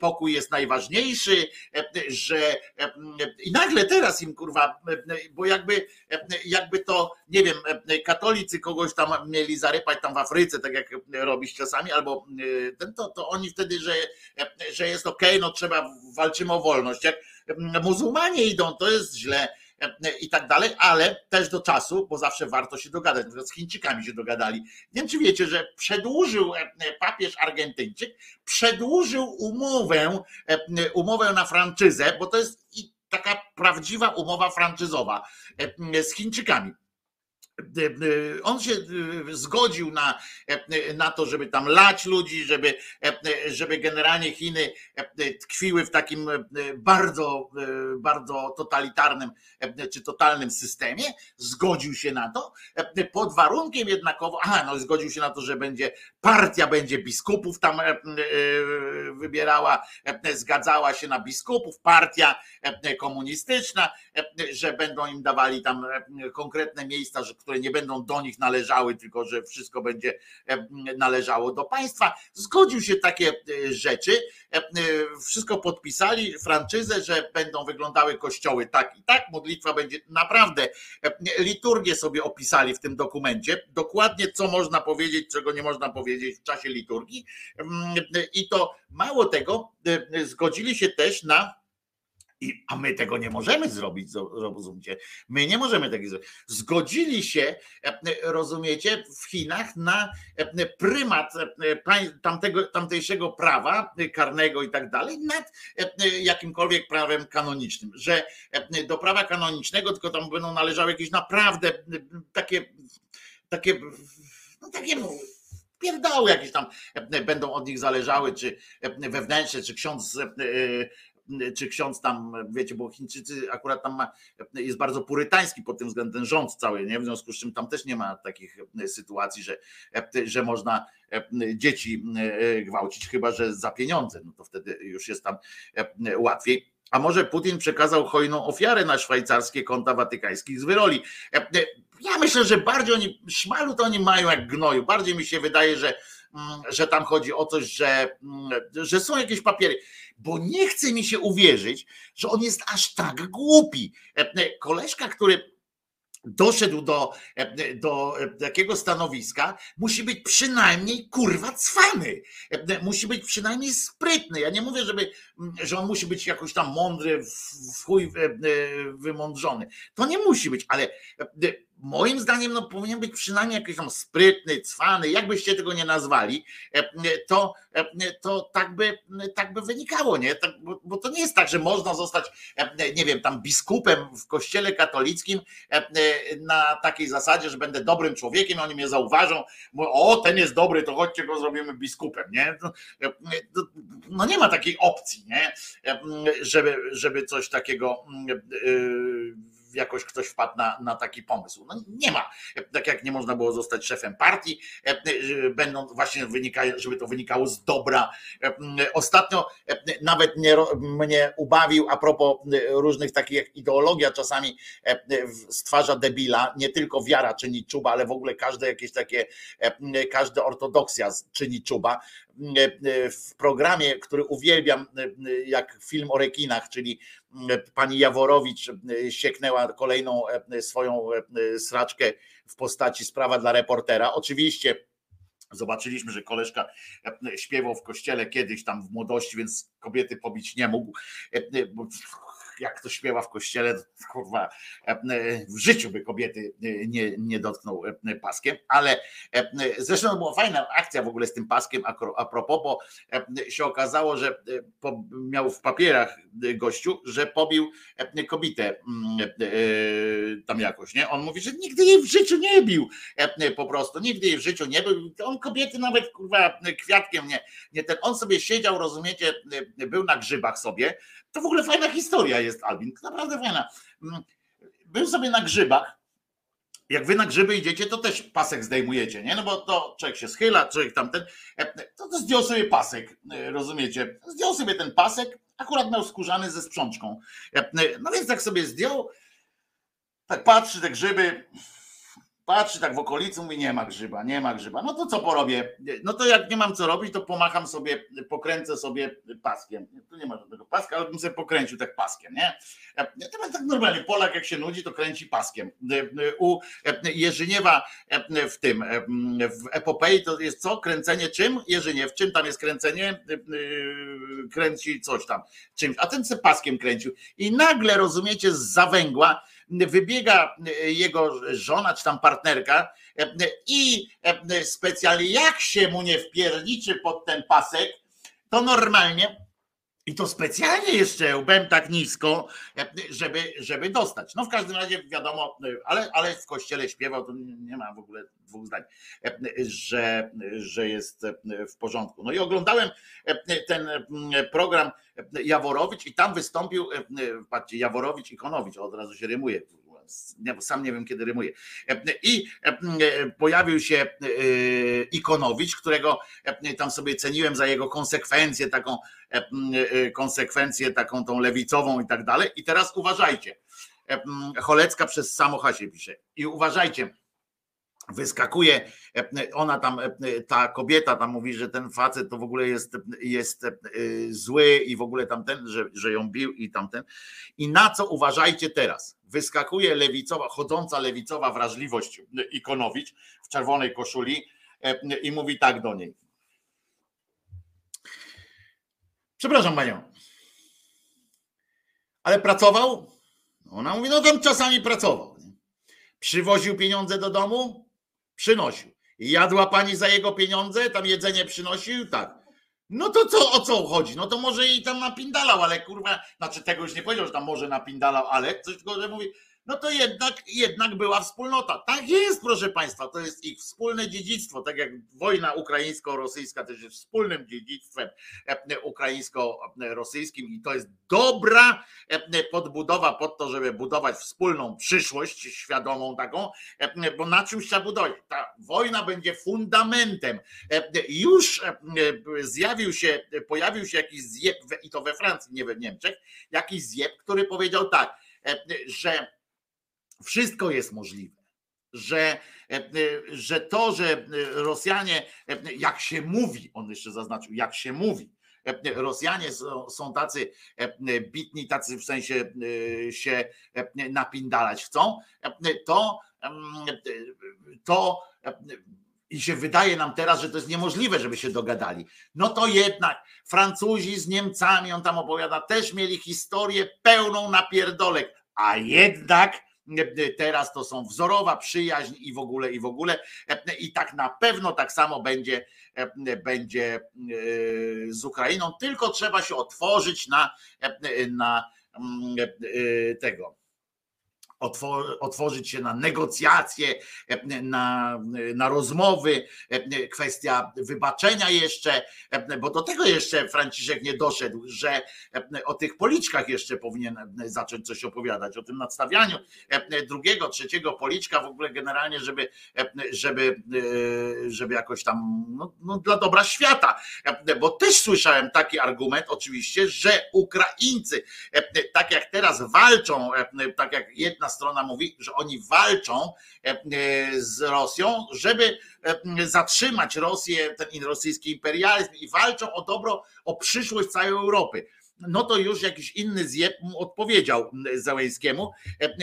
pokój jest najważniejszy, że i nagle teraz im kurwa, bo jakby, jakby to, nie wiem, katolicy kogoś tam mieli zarypać tam w Afryce, tak jak robisz czasami, albo ten, to, to oni wtedy, że, że jest okej, okay, no trzeba, walczymy o wolność. Jak muzułmanie idą, to jest źle i tak dalej, ale też do czasu, bo zawsze warto się dogadać. Z Chińczykami się dogadali. Nie wiem, czy wiecie, że przedłużył papież Argentyńczyk, przedłużył umowę, umowę na franczyzę, bo to jest taka prawdziwa umowa franczyzowa z Chińczykami on się zgodził na, na to, żeby tam lać ludzi, żeby, żeby generalnie Chiny tkwiły w takim bardzo, bardzo totalitarnym czy totalnym systemie. Zgodził się na to, pod warunkiem jednakowo, aha, no zgodził się na to, że będzie partia będzie biskupów tam wybierała, zgadzała się na biskupów, partia komunistyczna, że będą im dawali tam konkretne miejsca, które nie będą do nich należały, tylko że wszystko będzie należało do państwa. Zgodził się takie e, rzeczy, e, wszystko podpisali, franczyzę, że będą wyglądały kościoły tak i tak, modlitwa będzie naprawdę, liturgię sobie opisali w tym dokumencie, dokładnie co można powiedzieć, czego nie można powiedzieć w czasie liturgii i to mało tego, e, zgodzili się też na i, a my tego nie możemy zrobić, rozumiecie? My nie możemy tego zrobić. Zgodzili się, e, rozumiecie, w Chinach na e, prymat tamtego, tamtejszego prawa karnego i tak dalej nad jakimkolwiek prawem kanonicznym, że do prawa kanonicznego tylko tam będą należały jakieś naprawdę takie, takie, no takie pierdały jakieś tam będą od nich zależały, czy wewnętrzne, czy ksiądz czy ksiądz tam, wiecie, bo Chińczycy akurat tam ma, jest bardzo purytański pod tym względem rząd cały, nie? w związku z czym tam też nie ma takich sytuacji, że, że można dzieci gwałcić, chyba że za pieniądze, no to wtedy już jest tam łatwiej. A może Putin przekazał hojną ofiarę na szwajcarskie konta watykańskich z wyroli? Ja myślę, że bardziej oni, szmalu to oni mają jak gnoju. Bardziej mi się wydaje, że, że tam chodzi o coś, że, że są jakieś papiery bo nie chce mi się uwierzyć, że on jest aż tak głupi. Koleżka, który doszedł do, do takiego stanowiska, musi być przynajmniej kurwa cwany. Musi być przynajmniej sprytny. Ja nie mówię, żeby, że on musi być jakoś tam mądry, w chuj wymądrzony. To nie musi być, ale moim zdaniem no, powinien być przynajmniej jakiś tam sprytny, cwany, jakbyście tego nie nazwali, e, to, e, to tak, by, tak by wynikało, nie? Tak, bo, bo, to nie jest tak, że można zostać, e, nie wiem, tam biskupem w kościele katolickim na takiej zasadzie, że będę dobrym człowiekiem, oni mnie zauważą, o, ten jest dobry, to chodźcie go zrobimy biskupem, nie? No nie ma takiej opcji, nie? Żeby, żeby coś takiego jakoś ktoś wpadł na, na taki pomysł. No nie ma. Tak jak nie można było zostać szefem partii, e, będą właśnie wynikają, żeby to wynikało z dobra. E, ostatnio e, nawet mnie, mnie ubawił a propos różnych takich jak ideologia czasami stwarza debila, nie tylko wiara czyni czuba, ale w ogóle każde jakieś takie, każda ortodoksja czyni czuba. W programie, który uwielbiam, jak film o rekinach, czyli pani Jaworowicz sieknęła kolejną swoją sraczkę w postaci sprawa dla reportera. Oczywiście Zobaczyliśmy, że koleżka śpiewał w kościele kiedyś tam w młodości, więc kobiety pobić nie mógł jak to śpiewa w kościele, kurwa, e, w życiu by kobiety e, nie, nie dotknął e, paskiem, ale zresztą była fajna akcja w ogóle z tym paskiem a propos, bo się okazało, że miał w papierach gościu, że pobił kobietę mm, tam jakoś, nie? On mówi, że nigdy jej w życiu nie bił, po prostu, nigdy jej w życiu nie był, on kobiety nawet kurwa kwiatkiem nie, nie ten, on sobie siedział, rozumiecie, był na grzybach sobie, to w ogóle fajna historia jest, Albin, naprawdę fajna. Mm, był sobie na grzybach. Jak wy na grzyby idziecie, to też pasek zdejmujecie, nie? No bo to człowiek się schyla, człowiek tamten, e, to, to zdjął sobie pasek, e, rozumiecie? Zdjął sobie ten pasek Akurat miał skórzany ze sprzączką. No więc tak sobie zdjął, tak patrzy te grzyby, patrzy tak w okolicy, mówi nie ma grzyba, nie ma grzyba. No to co porobię? No to jak nie mam co robić, to pomacham sobie, pokręcę sobie paskiem. Tu nie ma żadnego paska, ale bym sobie pokręcił tak paskiem, nie? Teraz tak normalnie, Polak jak się nudzi, to kręci paskiem. U Jerzyniewa w tym, w epopei to jest co? Kręcenie czym? Jerzyniew, czym tam jest kręcenie? Kręci coś tam, czymś. A ten se paskiem kręcił. I nagle, rozumiecie, z zawęgła wybiega jego żona czy tam partnerka i specjalnie jak się mu nie wpierniczy pod ten pasek, to normalnie i to specjalnie jeszcze łbem tak nisko, żeby, żeby dostać. No w każdym razie wiadomo, ale, ale w kościele śpiewał, to nie ma w ogóle dwóch zdań, że, że jest w porządku. No i oglądałem ten program Jaworowicz i tam wystąpił, patrzcie, Jaworowicz i Konowicz, od razu się rymuje, sam nie wiem kiedy rymuje. I pojawił się Ikonowicz, którego tam sobie ceniłem za jego konsekwencję, taką konsekwencję, taką tą lewicową i tak dalej. I teraz uważajcie. Cholecka przez samochasie pisze. I uważajcie, wyskakuje, ona tam, ta kobieta tam mówi, że ten facet to w ogóle jest, jest zły i w ogóle tamten, że, że ją bił i tamten. I na co uważajcie teraz? Wyskakuje lewicowa, chodząca lewicowa wrażliwość Ikonowicz w czerwonej koszuli i mówi tak do niej. Przepraszam panią, ale pracował? Ona mówi, no tam czasami pracował. Przywoził pieniądze do domu? Przynosił. Jadła pani za jego pieniądze? Tam jedzenie przynosił? Tak. No to co, o co chodzi? No to może i tam napindalał, ale kurwa, znaczy tego już nie powiedział, że tam może napindalał, ale coś tylko, że mówi, no to jednak, jednak była wspólnota. Tak jest, proszę Państwa, to jest ich wspólne dziedzictwo, tak jak wojna ukraińsko-rosyjska też jest wspólnym dziedzictwem e, ukraińsko-rosyjskim i to jest dobra e, podbudowa pod to, żeby budować wspólną przyszłość, świadomą taką, e, bo na czymś trzeba budować. Ta wojna będzie fundamentem. Już zjawił się, pojawił się jakiś zjeb, i to we Francji, nie we Niemczech, jakiś zjeb, który powiedział tak, że wszystko jest możliwe. Że, e, e, że to, że Rosjanie, e, jak się mówi, on jeszcze zaznaczył, jak się mówi, Rosjanie są tacy bitni, tacy w sensie się napindalać chcą, to, to i się wydaje nam teraz, że to jest niemożliwe, żeby się dogadali. No to jednak Francuzi z Niemcami, on tam opowiada, też mieli historię pełną napierdolek, a jednak Teraz to są wzorowa przyjaźń i w ogóle, i w ogóle. I tak na pewno tak samo będzie, będzie e, z Ukrainą, tylko trzeba się otworzyć na, na mm, e, tego otworzyć się na negocjacje, na, na rozmowy, kwestia wybaczenia jeszcze, bo do tego jeszcze Franciszek nie doszedł, że o tych policzkach jeszcze powinien zacząć coś opowiadać, o tym nadstawianiu drugiego, trzeciego policzka w ogóle generalnie, żeby, żeby, żeby jakoś tam no, no dla dobra świata, bo też słyszałem taki argument oczywiście, że Ukraińcy tak jak teraz walczą, tak jak jedna strona mówi, że oni walczą e, e, z Rosją, żeby e, zatrzymać Rosję, ten rosyjski imperializm i walczą o dobro, o przyszłość całej Europy no to już jakiś inny zjeb odpowiedział Załęskiemu,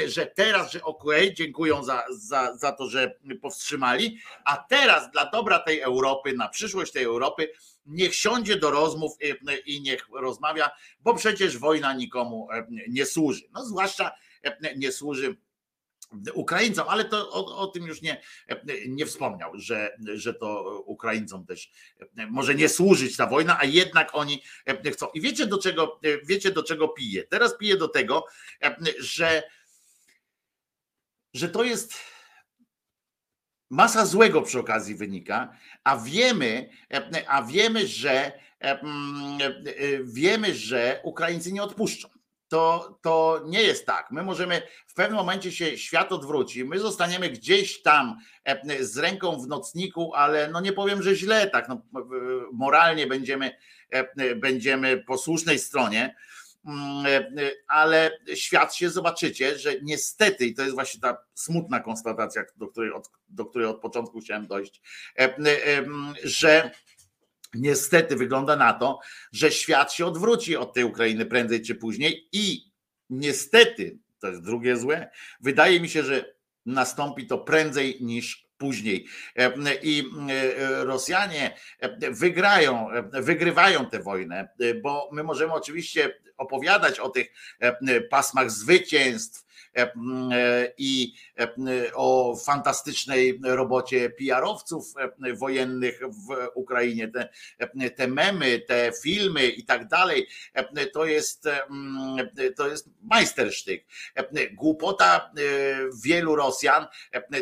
że teraz, że okej, okay, dziękują za, za, za to, że powstrzymali, a teraz dla dobra tej Europy, na przyszłość tej Europy, niech siądzie do rozmów i niech rozmawia, bo przecież wojna nikomu nie służy. No zwłaszcza nie służy Ukraińcom, ale to o, o, tym już nie, nie wspomniał, że, że to Ukraińcom też może nie służyć ta wojna, a jednak oni chcą. I wiecie do czego, wiecie do czego pije? Teraz pije do tego, że, że to jest masa złego przy okazji wynika, a wiemy, a wiemy, że wiemy, że Ukraińcy nie odpuszczą to, to nie jest tak. My możemy w pewnym momencie się świat odwróci, my zostaniemy gdzieś tam e, z ręką w nocniku, ale no nie powiem, że źle, tak, no, moralnie będziemy, będziemy po słusznej stronie, ale świat się zobaczycie, że niestety, i to jest właśnie ta smutna konstatacja, do której od, do której od początku chciałem dojść, że niestety wygląda na to, że świat się odwróci od tej Ukrainy prędzej czy później i niestety, to jest drugie złe, wydaje mi się, że nastąpi to prędzej niż później. I Rosjanie wygrają, wygrywają tę wojnę, bo my możemy oczywiście opowiadać o tych pasmach zwycięstw, E, e, i e, o fantastycznej robocie PR-owców wojennych w Ukrainie. Te, te memy, te filmy i tak dalej, to jest, to jest majstersztyk. Głupota wielu Rosjan,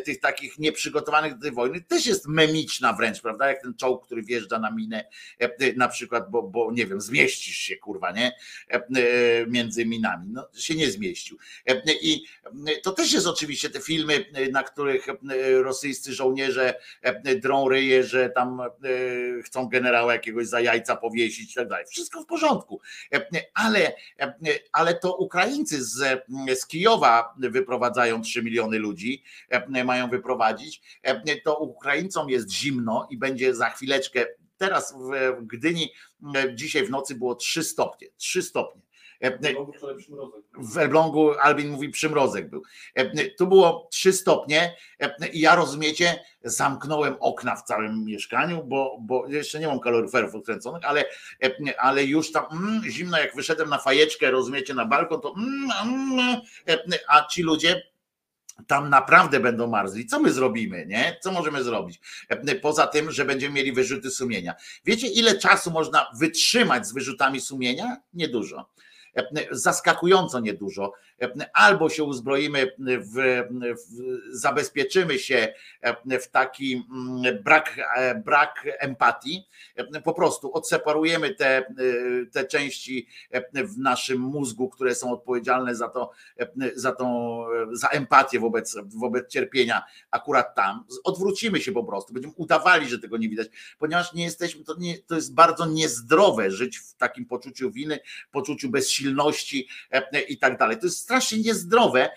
tych takich nieprzygotowanych do tej wojny, też jest memiczna wręcz, prawda? Jak ten czołg, który wjeżdża na minę, na przykład, bo, bo nie wiem, zmieścisz się, kurwa, nie? Między minami. No, się nie zmieścił. I to też jest oczywiście te filmy, na których rosyjscy żołnierze drą ryje, że tam chcą generała jakiegoś za jajca powiesić i tak dalej. Wszystko w porządku. Ale, ale to Ukraińcy z, z Kijowa wyprowadzają 3 miliony ludzi, mają wyprowadzić. To Ukraińcom jest zimno i będzie za chwileczkę. Teraz w Gdyni dzisiaj w nocy było 3 stopnie. 3 stopnie E, w Elblągu Albin mówi przymrozek był. E, tu było 3 stopnie e, i ja rozumiecie, zamknąłem okna w całym mieszkaniu, bo, bo jeszcze nie mam kaloryferów odkręconych, ale, ale już tam mm, zimno, jak wyszedłem na fajeczkę, rozumiecie, na balkon, to mm, mm, a ci ludzie tam naprawdę będą marzli. Co my zrobimy, nie? Co możemy zrobić? Poza tym, że będziemy mieli wyrzuty sumienia. Wiecie, ile czasu można wytrzymać z wyrzutami sumienia? Niedużo zaskakująco niedużo. Albo się uzbroimy, w, w, zabezpieczymy się w taki mm, brak, brak empatii, po prostu odseparujemy te, te części w naszym mózgu, które są odpowiedzialne za to, za tą, za empatię wobec, wobec cierpienia akurat tam. Odwrócimy się po prostu, będziemy udawali, że tego nie widać, ponieważ nie jesteśmy, to, nie, to jest bardzo niezdrowe żyć w takim poczuciu winy, poczuciu bezsilności i tak dalej. To jest strasznie niezdrowe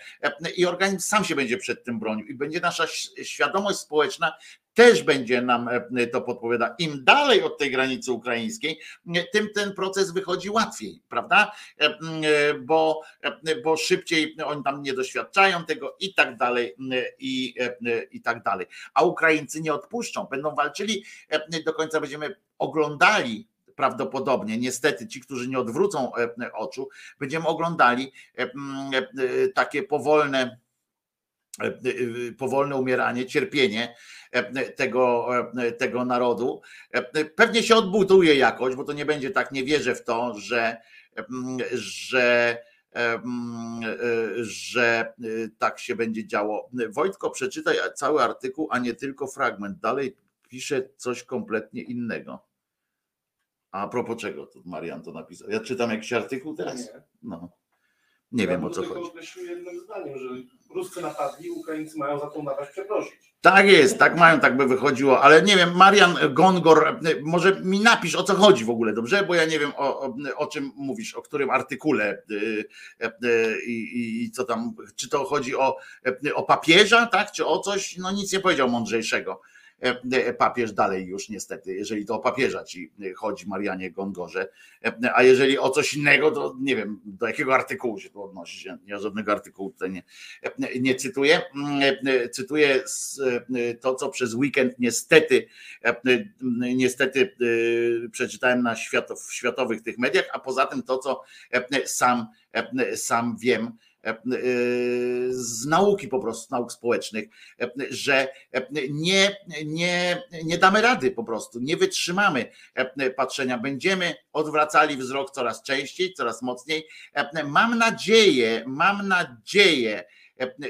i organizm sam się będzie przed tym bronił i będzie nasza świadomość społeczna też będzie nam to podpowiada. Im dalej od tej granicy ukraińskiej, tym ten proces wychodzi łatwiej, prawda? Bo, bo szybciej oni tam nie doświadczają tego i tak dalej, i, i tak dalej. A Ukraińcy nie odpuszczą, będą walczyli do końca, będziemy oglądali prawdopodobnie, niestety ci, którzy nie odwrócą e, oczu, będziemy oglądali e, e, takie powolne, powolne umieranie, cierpienie tego, tego narodu. Pewnie się odbuduje jakoś, bo to nie będzie tak, nie wierzę w to, że, że że tak się będzie działo. Wojtko, przeczytaj cały artykuł, a nie tylko fragment. Dalej pisze coś kompletnie innego. A propos czego tu Marian to napisał? Ja czytam jakiś artykuł teraz? Nie. No. Nie ja wiem o co chodzi. określił jednym zdaniem, że Ruscy napadli, Ukraińcy mają za tą napaść przeprosić. Tak jest, tak mają, tak by wychodziło, ale nie wiem, Marian Gongor, może mi napisz o co chodzi w ogóle, dobrze? Bo ja nie wiem o, o, o czym mówisz, o którym artykule y, y, i, i co tam, czy to chodzi o, o papieża, tak? Czy o coś? No nic nie powiedział mądrzejszego. E, papież dalej już niestety, jeżeli to o papieża ci chodzi, Marianie Gongorze, e, a jeżeli o coś innego, to nie wiem, do jakiego artykułu się to odnosi. Ja żadnego artykułu tutaj nie, e, nie cytuję. Cytuję to, co przez weekend niestety, niestety przeczytałem na światowych tych mediach, a poza tym to, co sam, sam wiem, E, z nauki po prostu, z nauk społecznych, e, że nie, nie, nie damy rady po prostu, nie wytrzymamy e, patrzenia, będziemy odwracali wzrok coraz częściej, coraz mocniej. Mam nadzieję, mam nadzieję,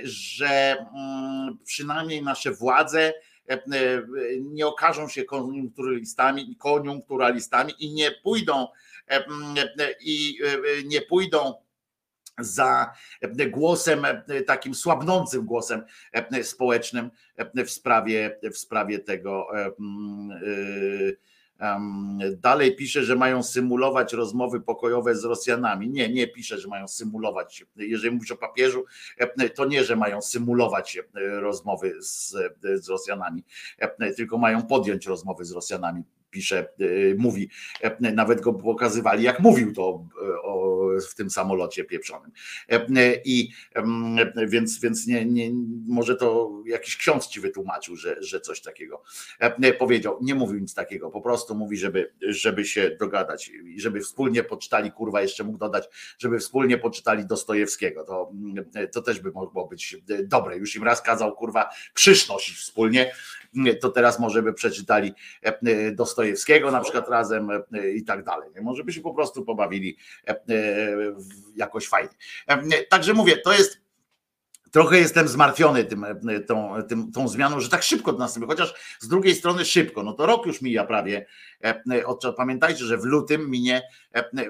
że mm, przynajmniej nasze władze nie okażą się koniunkturalistami, koniunkturalistami i nie pójdą i nie pójdą za głosem, takim słabnącym głosem społecznym w sprawie, w sprawie tego, Dalej pisze, że mają symulować rozmowy pokojowe z Rosjanami. Nie, nie pisze, że mają symulować. Jeżeli mówisz o papieżu, to nie, że mają symulować rozmowy z, z Rosjanami, tylko mają podjąć rozmowy z Rosjanami pisze, mówi, e, nawet go pokazywali, jak mówił to e, o, w tym samolocie pieprzonym. E, I więc, więc nie, nie, może to jakiś ksiądz ci wytłumaczył, że, że coś takiego powiedział. Nie mówił nic takiego, po prostu mówi, żeby, żeby się dogadać żeby wspólnie poczytali, kurwa, jeszcze mógł dodać, żeby wspólnie poczytali Dostojewskiego. To, to też by mogło być dobre. Już im raz kazał, kurwa, przyszłość wspólnie, to teraz może by przeczytali Dostojewskiego Dostojewskiego na przykład razem e, i tak dalej. Może by się po prostu pobawili e, e, jakoś fajnie. Także mówię, to jest trochę jestem zmartwiony tym, tą, tym, tą zmianą, że tak szybko do nas chociaż z drugiej strony szybko, no to rok już mija prawie. Pamiętajcie, że w lutym minie,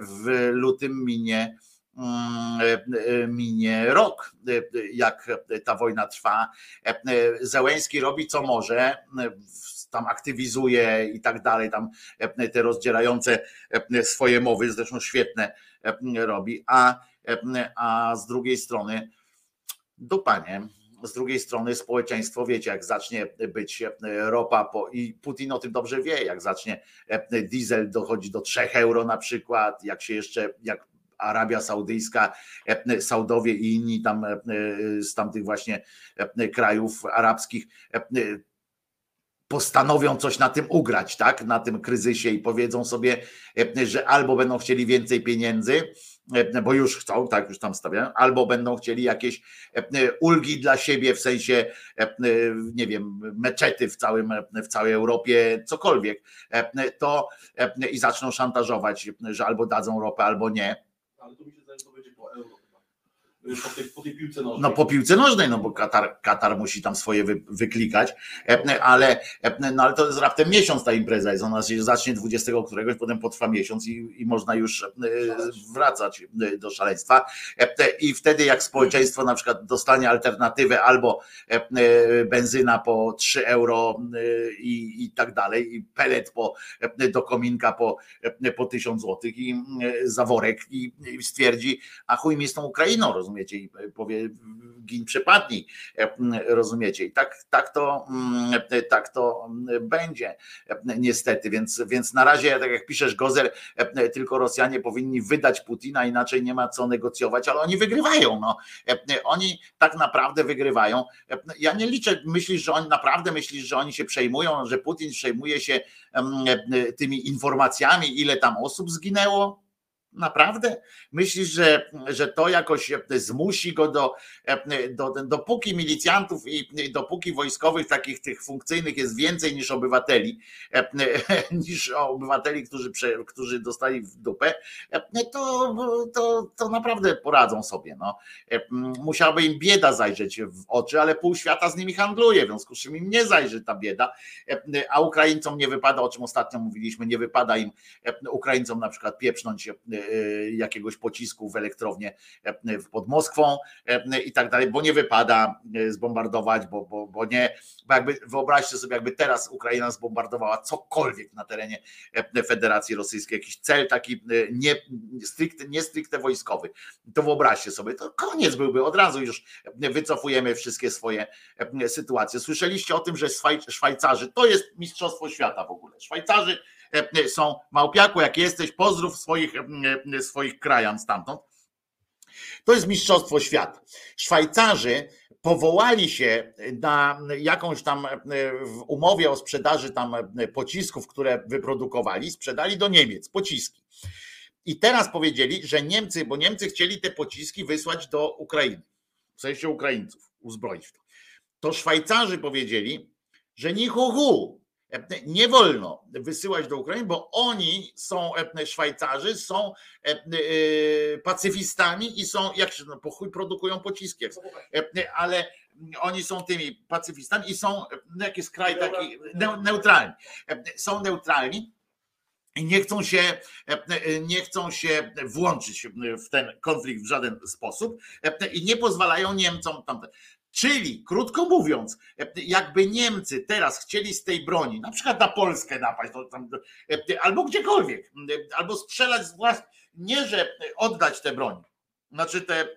w lutym minie minie rok, jak ta wojna trwa. Zełęski robi co może tam aktywizuje i tak dalej, tam e, te rozdzierające e, swoje mowy, zresztą świetne e, robi, a, a z drugiej strony dupanie, z drugiej strony społeczeństwo, wiecie, jak zacznie być ropa, po, i Putin o tym dobrze wie, jak zacznie diesel dochodzi do 3 euro na przykład, jak się jeszcze, jak Arabia Saudyjska, Saudowie i inni tam z tamtych właśnie krajów arabskich postanowią coś na tym ugrać, tak, na tym kryzysie i powiedzą sobie, e, że albo będą chcieli więcej pieniędzy, e, bo już chcą, tak, już tam stawiają, albo będą chcieli jakieś e, ulgi dla siebie, w sensie, nie wiem, meczety w, całym, w całej Europie, cokolwiek, to i zaczną szantażować, że albo dadzą ropę, albo nie. Ale to mi się zdaje, że to będzie po euro. Po tej, po tej piłce nożnej. No po piłce nożnej, no bo Katar, Katar musi tam swoje wy, wyklikać, e, ale, e, no ale to jest raptem miesiąc ta impreza jest, ona się zacznie 20 któregoś, potem potrwa miesiąc i, i można już e, wracać do szaleństwa. I wtedy jak społeczeństwo na przykład dostanie alternatywę albo benzyna po 3 euro i, i tak dalej i pelet po, do kominka po, po 1000 złotych i zaworek i, stwierdzi, a chuj mi z tą Ukrainą, rozumiem rozumiecie, i powie gin przepadnij, e, rozumiecie. I tak, tak, to, mm, tak to będzie e, niestety, więc, więc na razie, tak jak piszesz Gozer, e, tylko Rosjanie powinni wydać Putina, inaczej nie ma co negocjować, ale oni wygrywają, no. Oni tak naprawdę wygrywają. Ja nie liczę, myślisz, że oni naprawdę myślisz, że oni się przejmują, że Putin przejmuje się tymi informacjami, ile tam osób zginęło? Naprawdę? Myślisz, że, że to jakoś zmusi go do, do, dopóki milicjantów i dopóki wojskowych takich tych funkcyjnych jest więcej niż obywateli, niż obywateli, którzy, którzy dostali w dupę, to, to, to naprawdę poradzą sobie. No. Musiałaby im bieda zajrzeć w oczy, ale pół świata z nimi handluje, w związku z czym im nie zajrzy ta bieda, a Ukraińcom nie wypada, o czym ostatnio mówiliśmy, nie wypada im Ukraińcom na przykład pieprznąć E, jakiegoś pocisku w elektrownię e, pod Moskwą e, i tak dalej, bo nie wypada zbombardować, bo, bo, bo nie, bo jakby wyobraźcie sobie, jakby teraz Ukraina zbombardowała cokolwiek na terenie Federacji Rosyjskiej, jakiś cel taki nie stricte, nie stricte wojskowy, to wyobraźcie sobie, to koniec byłby, od razu już wycofujemy wszystkie swoje sytuacje. Słyszeliście o tym, że Szwajcarzy, to jest mistrzostwo świata w ogóle, Szwajcarzy E, są małpiaku, jak jesteś, pozdrów swoich, e, swoich krajan stamtąd. To jest mistrzostwo świata. Szwajcarzy powołali się na jakąś tam e, w umowie o sprzedaży tam pocisków, które wyprodukowali, sprzedali do Niemiec pociski. I teraz powiedzieli, że Niemcy, bo Niemcy chcieli te pociski wysłać do Ukrainy, w sensie Ukraińców, uzbroić w to. To Szwajcarzy powiedzieli, że nie hu, hu nie wolno wysyłać do Ukrainy, bo oni są, Szwajcarzy, są pacyfistami i są, jak się no, po chuj produkują pociski, ale oni są tymi pacyfistami i są, no, jakiś kraj taki, neutralni. Są neutralni i nie chcą się, nie chcą się włączyć w ten konflikt w żaden sposób i nie pozwalają Niemcom tam Czyli, krótko mówiąc, jakby Niemcy teraz chcieli z tej broni, na przykład na Polskę napaść, tam, albo gdziekolwiek, albo strzelać z własnych, nie że oddać tę broń, znaczy te,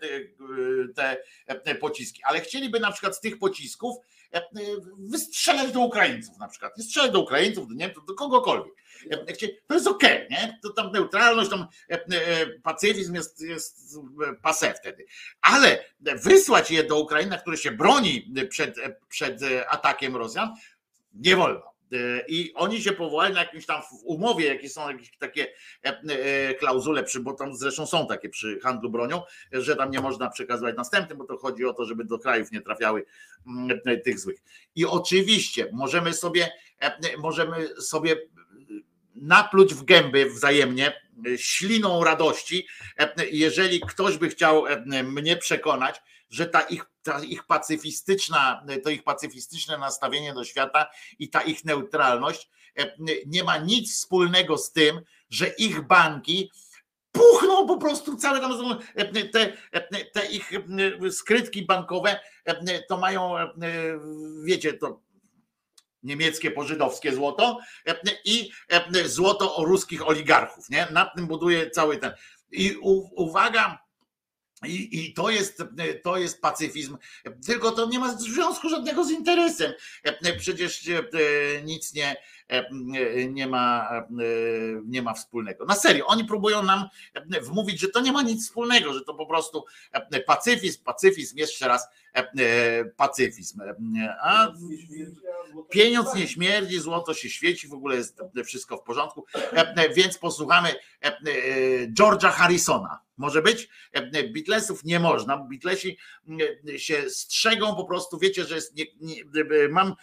te, te pociski, ale chcieliby na przykład z tych pocisków wystrzelać do Ukraińców na przykład, strzelać do Ukraińców, do Niemców, do kogokolwiek. To jest okej, okay, nie? To tam neutralność, tam pacyfizm jest, jest pase wtedy. Ale wysłać je do Ukrainy, które się broni przed, przed atakiem Rosjan, nie wolno. E, I oni się powołali na jakimś tam w umowie, jakie są jakieś takie e, e, klauzule, przy, bo tam zresztą są takie przy handlu bronią, że tam nie można przekazywać następnym, bo to chodzi o to, żeby do krajów nie trafiały mm, tych złych. I oczywiście możemy sobie, możemy sobie napluć w gęby wzajemnie śliną radości, jeżeli ktoś by chciał mnie przekonać, że ta ich, ta ich pacyfistyczna, to ich pacyfistyczne nastawienie do świata i ta ich neutralność e, nie ma nic wspólnego z tym, że ich banki puchną po prostu całe tam e, te, e, te ich skrytki bankowe to mają, wiecie, to niemieckie pożydowskie złoto i złoto o ruskich oligarchów, nie? Nad tym buduje cały ten. I uwaga, i, I, to, jest, to jest pacyfizm, tylko to nie ma związku żadnego z interesem. Przecież e, nic nie, e, nie, ma, e, nie ma wspólnego. Na serio, oni próbują nam wmówić, że to nie ma nic wspólnego, że to po prostu pacyfizm, pacyfizm, jeszcze raz pacyfizm. A pieniądz nie śmierdzi, złoto się świeci, w ogóle jest wszystko w porządku. Więc posłuchamy George'a Harrisona. Może być? Beatlesów nie można. Beatlesi się strzegą po prostu, wiecie, że jest, nie, nie, mam,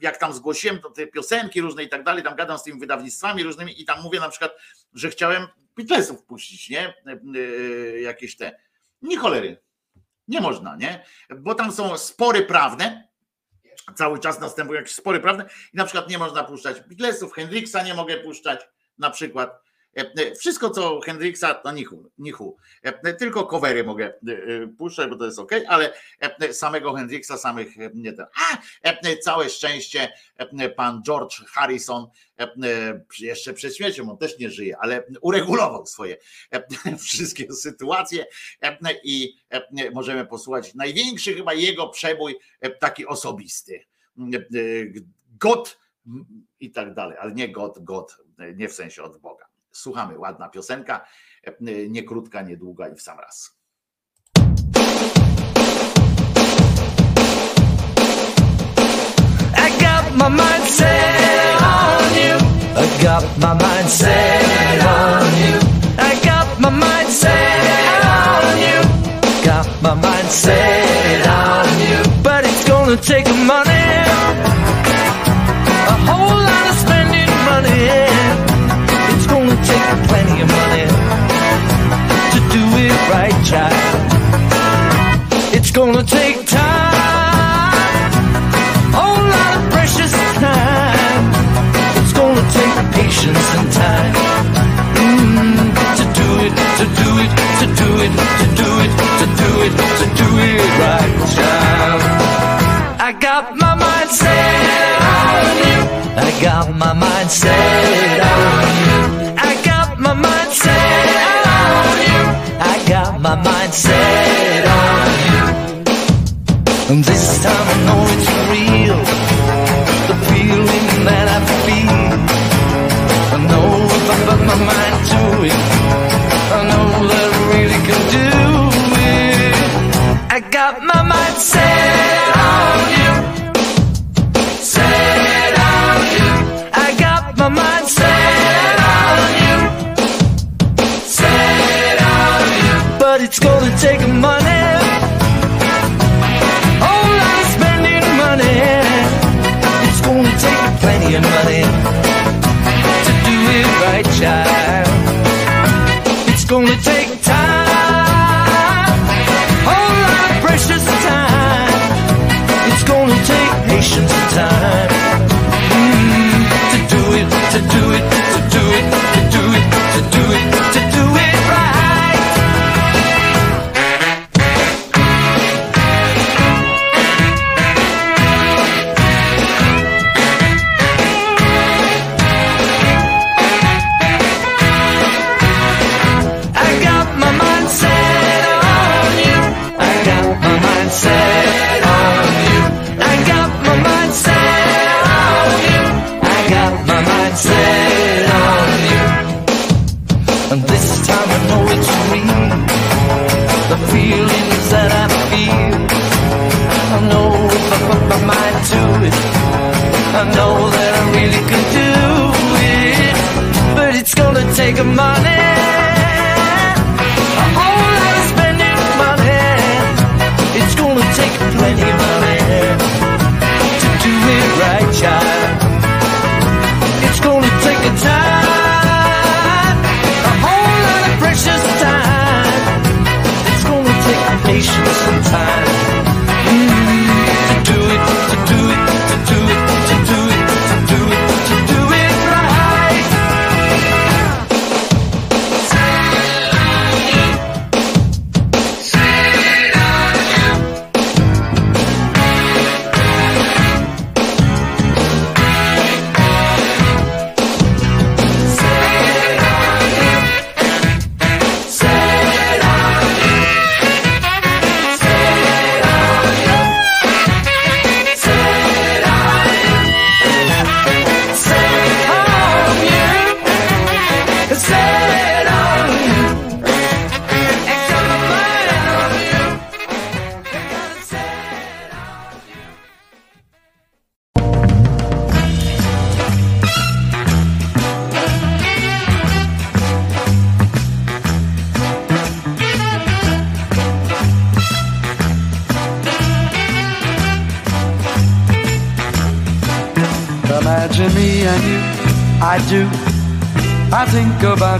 jak tam zgłosiłem to te piosenki różne i tak dalej, tam gadam z tymi wydawnictwami różnymi i tam mówię na przykład, że chciałem Beatlesów puścić, nie? Jakieś te. Nie cholery. Nie można, nie? Bo tam są spory prawne, cały czas następują jakieś spory prawne i na przykład nie można puszczać Beatlesów, Hendrixa nie mogę puszczać na przykład wszystko, co Hendrixa, to nichu, nichu. E, tylko covery mogę puszczać, bo to jest ok, ale samego Hendrixa, samych nie ten. A całe szczęście pan George Harrison jeszcze przed śmiercią, on też nie żyje, ale uregulował swoje wszystkie sytuacje i możemy posłuchać największy chyba jego przebój taki osobisty. God i tak dalej, ale nie God, God, nie w sensie od Boga. Słuchamy, ładna piosenka, e, nie krótka, nie długa i w sam raz. I got my mind set on you. I got my mind set on you. I got my mind set on you. Got my mind set on you. But it's gonna take. A I got my mind set on you I got my mind set on you. I got my mind set on you. And this time I know it's real. The feeling that I feel. I know if I put my mind to it, I know that I really can do it. I got my mind set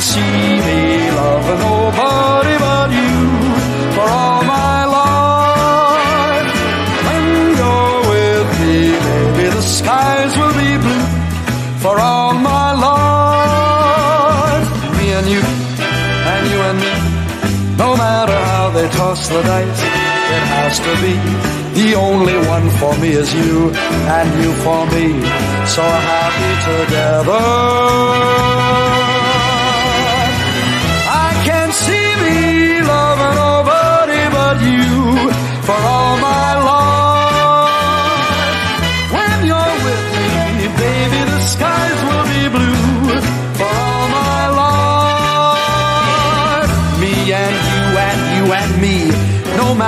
See me loving nobody but you for all my life. When you're with me, maybe the skies will be blue for all my life. Me and you, and you and me, no matter how they toss the dice, it has to be. The only one for me is you, and you for me, so happy together.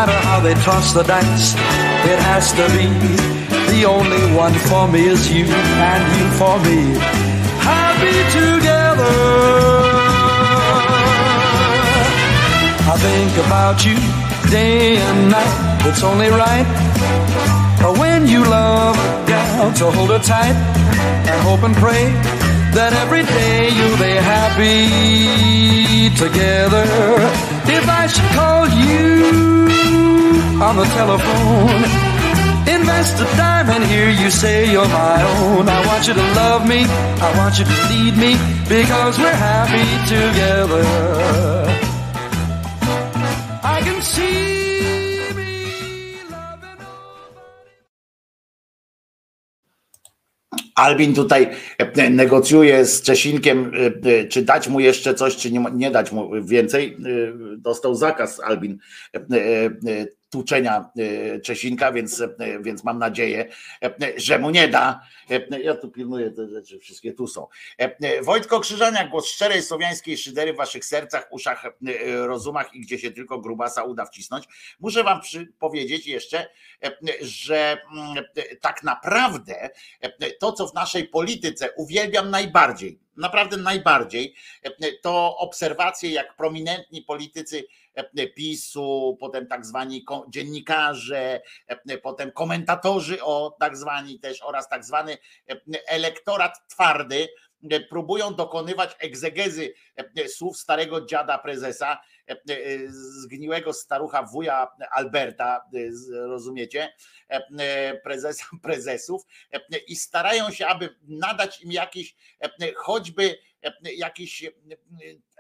Matter how they toss the dice, it has to be. The only one for me is you and you for me. Happy together. I think about you day and night. It's only right when you love a gal to hold her tight and hope and pray that every day you'll be happy together. If I should call you on the telephone, invest a dime and hear you say you're my own. I want you to love me, I want you to lead me because we're happy together. I can see Albin tutaj e, negocjuje z Czesinkiem, e, e, czy dać mu jeszcze coś, czy nie, nie dać mu więcej. E, Dostał zakaz Albin e, e, tłuczenia e, Czesinka, więc, e, więc mam nadzieję, e, że mu nie da. Ja tu pilnuję te rzeczy, wszystkie tu są. Wojtko Krzyżaniak, głos szczerej słowiańskiej szydery w waszych sercach, uszach, rozumach i gdzie się tylko grubasa uda wcisnąć. Muszę wam powiedzieć jeszcze, że mm, tak naprawdę to, co w naszej polityce uwielbiam najbardziej, naprawdę najbardziej, to obserwacje, jak prominentni politycy PiSu, potem tak zwani dziennikarze, e, potem komentatorzy o tak zwani też oraz tak zwany e, elektorat twardy e, próbują dokonywać egzegezy e, słów starego dziada prezesa, e, e, zgniłego starucha wuja Alberta, e, rozumiecie, e, e, prezesa prezesów e, i starają się, aby nadać im jakiś e, choćby e, jakiś e,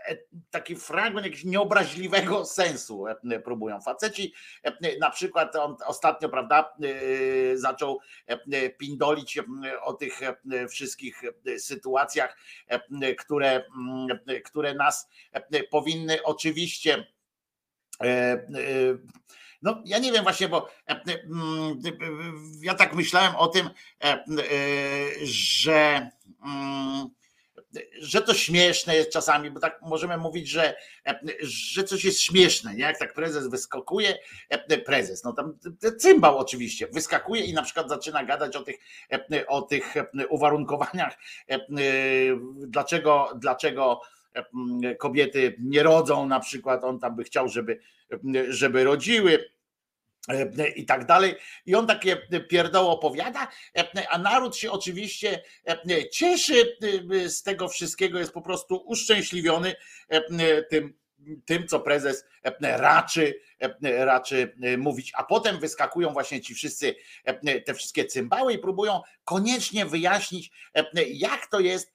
e, taki fragment jakiegoś nieobraźliwego sensu e, próbują. Faceci e, na przykład on ostatnio, prawda, e, zaczął e, pindolić e, o tych e, wszystkich e, sytuacjach, e, które, mm, które nas e, powinny oczywiście e, e, no, ja nie wiem właśnie, bo e, mm, ja tak myślałem o tym, że mm, że to śmieszne jest czasami, bo tak możemy mówić, że, że coś jest śmieszne, nie? jak tak prezes wyskakuje, prezes, no tam cymbał oczywiście, wyskakuje i na przykład zaczyna gadać o tych, o tych uwarunkowaniach, dlaczego, dlaczego kobiety nie rodzą, na przykład on tam by chciał, żeby, żeby rodziły i tak dalej. I on takie pierdoło opowiada, a naród się oczywiście cieszy z tego wszystkiego, jest po prostu uszczęśliwiony tym, tym co prezes raczy, raczy mówić, a potem wyskakują właśnie ci wszyscy, te wszystkie cymbały i próbują koniecznie wyjaśnić, jak to jest,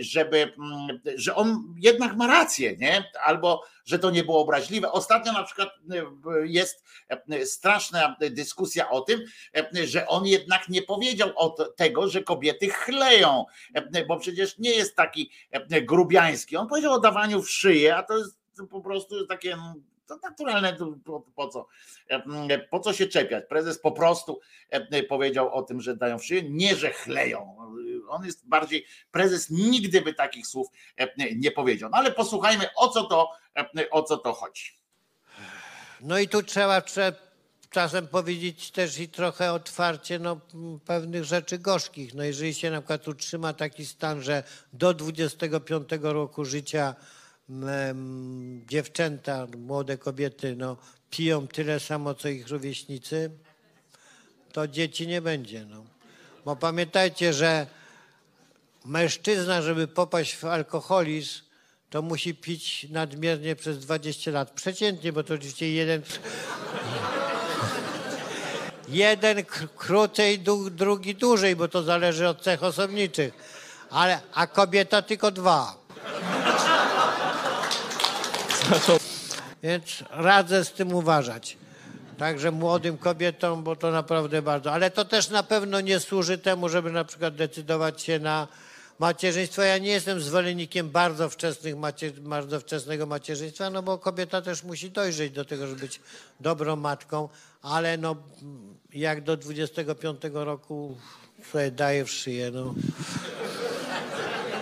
żeby, mm, że on jednak ma rację, nie? Albo że to nie było obraźliwe. Ostatnio na przykład e, jest e, straszna dyskusja o tym, e, że on jednak nie powiedział od tego, że kobiety chleją, bo przecież nie jest taki grubiański. On powiedział o dawaniu w szyję, a to jest po prostu takie no, to naturalne, po, po co? E, Po co się czepiać? Prezes po prostu powiedział o tym, że dają w szyję, nie że chleją. On jest bardziej, prezes nigdy by takich słów nie powiedział. No ale posłuchajmy, o co to, o co to chodzi. No i tu trzeba, czasem powiedzieć też i trochę otwarcie no, pewnych rzeczy gorzkich. No jeżeli się na przykład utrzyma taki stan, że do 25 roku życia um, dziewczęta, młode kobiety no, piją tyle samo, co ich rówieśnicy, to dzieci nie będzie. No. Bo pamiętajcie, że mężczyzna, żeby popaść w alkoholizm, to musi pić nadmiernie przez 20 lat. Przeciętnie, bo to oczywiście jeden Jeden krócej, drugi dłużej, bo to zależy od cech osobniczych. Ale, a kobieta tylko dwa. Więc radzę z tym uważać. Także młodym kobietom, bo to naprawdę bardzo. Ale to też na pewno nie służy temu, żeby na przykład decydować się na macierzyństwo. Ja nie jestem zwolennikiem bardzo, wczesnych macie, bardzo wczesnego macierzyństwa, no bo kobieta też musi dojrzeć do tego, żeby być dobrą matką, ale no jak do 25 roku sobie daje w szyję. No.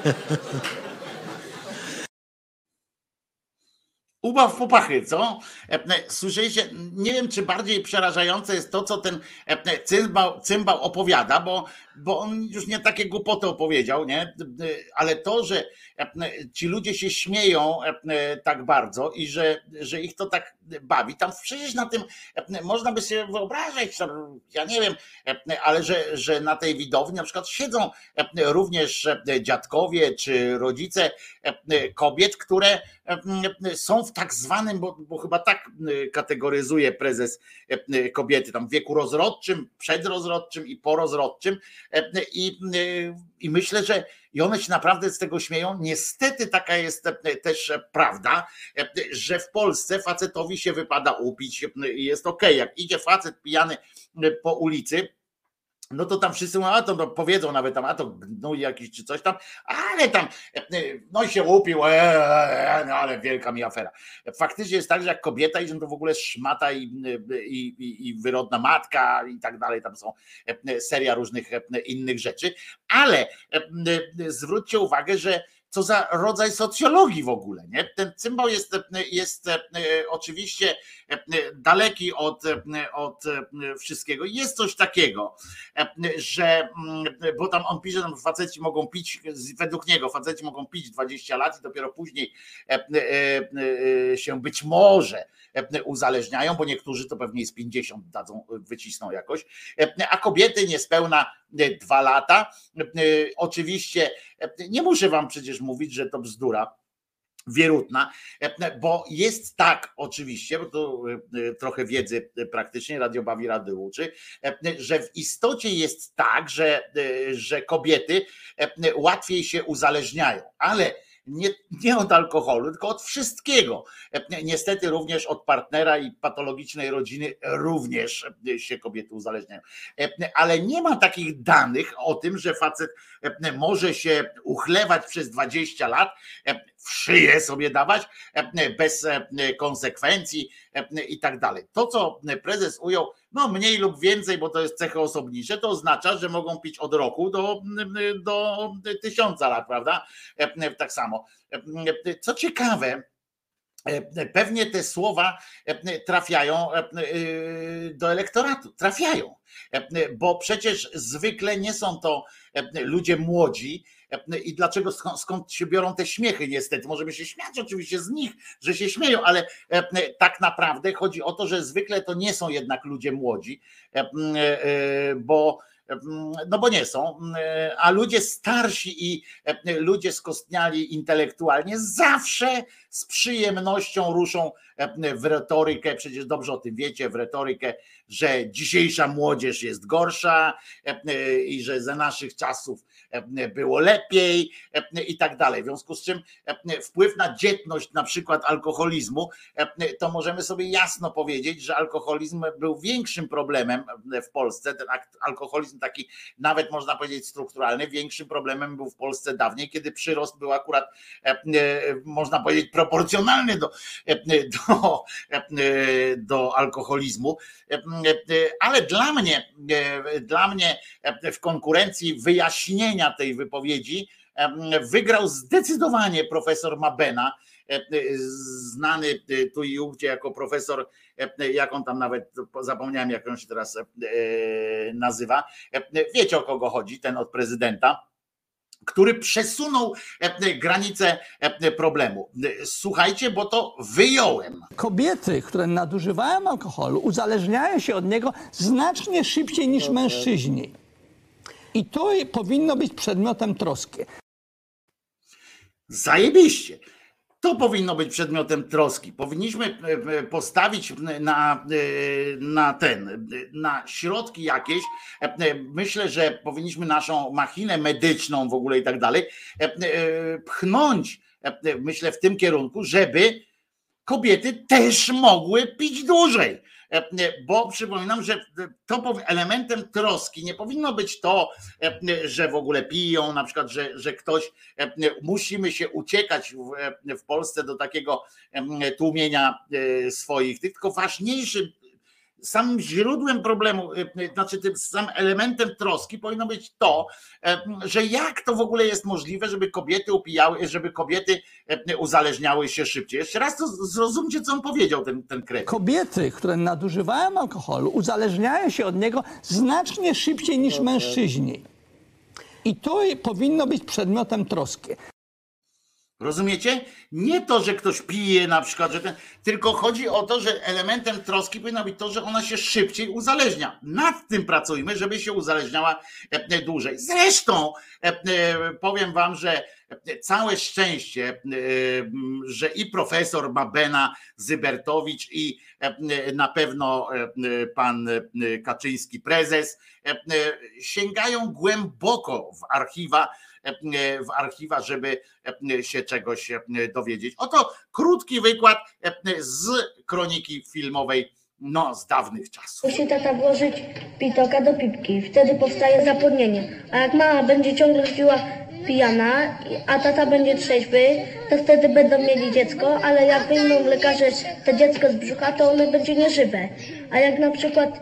Ubaw popachy, co? E, e, słyszeliście, nie wiem, czy bardziej przerażające jest to, co ten e, cymbał, cymbał opowiada, bo, bo on już nie takie głupoty opowiedział, nie? Ale to, że ci ludzie się śmieją tak bardzo i że, że ich to tak bawi, tam przecież na tym można by sobie wyobrazić, ja nie wiem, ale że, że na tej widowni na przykład siedzą również dziadkowie czy rodzice kobiet, które są w tak zwanym, bo, bo chyba tak kategoryzuje prezes kobiety, tam w wieku rozrodczym, przedrozrodczym i porozrodczym i, i myślę, że i one się naprawdę z tego śmieją. Niestety taka jest też prawda, że w Polsce facetowi się wypada upić jest ok. Jak idzie facet pijany po ulicy, no to tam wszyscy mówią, a to no, powiedzą nawet tam, a to gnój jakiś czy coś tam, ale tam, no i się upił, e, e, no ale wielka mi afera. Faktycznie jest tak, że jak kobieta idzie, to w ogóle szmata i, i, i wyrodna matka i tak dalej, tam są seria różnych innych rzeczy, ale zwróćcie uwagę, że co za rodzaj socjologii w ogóle. Nie? Ten cymbał jest, jest e, oczywiście e, daleki od, od wszystkiego. Jest coś takiego, e, że, mm, bo tam on pisze, że faceci mogą pić, według niego faceci mogą pić 20 lat i dopiero później się być może uzależniają, bo niektórzy to pewnie z 50 dadzą, wycisną jakoś, a kobiety niespełna dwa lata. Oczywiście nie muszę wam przecież mówić, że to bzdura wierutna, bo jest tak oczywiście, bo to trochę wiedzy praktycznie Radio Bawi Rady uczy, że w istocie jest tak, że, że kobiety łatwiej się uzależniają, ale nie, nie od alkoholu, tylko od wszystkiego. Niestety również od partnera i patologicznej rodziny również się kobiety uzależniają. Ale nie ma takich danych o tym, że facet może się uchlewać przez 20 lat, w szyję sobie dawać bez konsekwencji i tak dalej. To, co prezes ujął, no mniej lub więcej, bo to jest cechy osobnicze, to oznacza, że mogą pić od roku do, do tysiąca lat, prawda? Tak samo. Co ciekawe, Pewnie te słowa trafiają do elektoratu, trafiają, bo przecież zwykle nie są to ludzie młodzi, i dlaczego skąd, się biorą te śmiechy niestety. Możemy się śmiać oczywiście z nich, że się śmieją, ale tak naprawdę chodzi o to, że zwykle to nie są jednak ludzie młodzi, e, bo no bo nie są, a ludzie starsi i ludzie skostniali intelektualnie zawsze z przyjemnością ruszą w retorykę, przecież dobrze o tym wiecie, w retorykę, że dzisiejsza młodzież jest gorsza i że za naszych czasów było lepiej i tak dalej. W związku z czym wpływ na dzietność na przykład alkoholizmu, to możemy sobie jasno powiedzieć, że alkoholizm był większym problemem w Polsce, ten alkoholizm taki nawet można powiedzieć strukturalny. Większym problemem był w Polsce dawniej, kiedy przyrost był akurat można powiedzieć proporcjonalny do, do, do alkoholizmu. Ale dla mnie, dla mnie w konkurencji wyjaśnienia tej wypowiedzi wygrał zdecydowanie profesor Mabena, znany tu i ówdzie jako profesor, jak on tam nawet, zapomniałem jak on się teraz nazywa. Wiecie o kogo chodzi, ten od prezydenta który przesunął granice problemu. Słuchajcie, bo to wyjąłem. Kobiety, które nadużywają alkoholu, uzależniają się od niego znacznie szybciej niż mężczyźni. I to powinno być przedmiotem troski. Zajebiście. To powinno być przedmiotem troski. Powinniśmy e, e, postawić na, e, na ten, na środki jakieś. Myślę, że powinniśmy naszą machinę medyczną w ogóle i tak dalej pchnąć, myślę, w tym kierunku, żeby kobiety też mogły pić dłużej. E, e, bo przypominam, że to elementem troski nie powinno być to, e, że w ogóle piją, na przykład, że, że ktoś, musimy się uciekać w, w Polsce do takiego tłumienia swoich, tylko ważniejszym samym źródłem problemu, y, y, znaczy tym samym elementem troski powinno być to, że jak to w ogóle jest możliwe, żeby kobiety upijały, żeby kobiety uzależniały się szybciej. Jeszcze raz to zrozumcie, co on powiedział, ten, ten kredyt. Kobiety, które nadużywają alkoholu, uzależniają się od niego znacznie szybciej niż mężczyźni. I to powinno być przedmiotem troski. Rozumiecie? Nie to, że ktoś pije na przykład, że ten, tylko chodzi o to, że elementem troski powinno być to, że ona się szybciej uzależnia. Nad tym pracujmy, żeby się uzależniała e, dłużej. Zresztą e, e, powiem wam, że całe szczęście, że i profesor Babena Zybertowicz i na pewno pan Kaczyński prezes sięgają głęboko w archiwa w archiwa, żeby się czegoś dowiedzieć. Oto krótki wykład z kroniki filmowej no, z dawnych czasów. Musi tata włożyć pitoka do pipki, wtedy powstaje zapłodnienie. A jak mama będzie ciągle piła pijana, a tata będzie trzeźwy, to wtedy będą mieli dziecko, ale jak wyjmą lekarze to dziecko z brzucha, to ono będzie nieżywe. A jak na przykład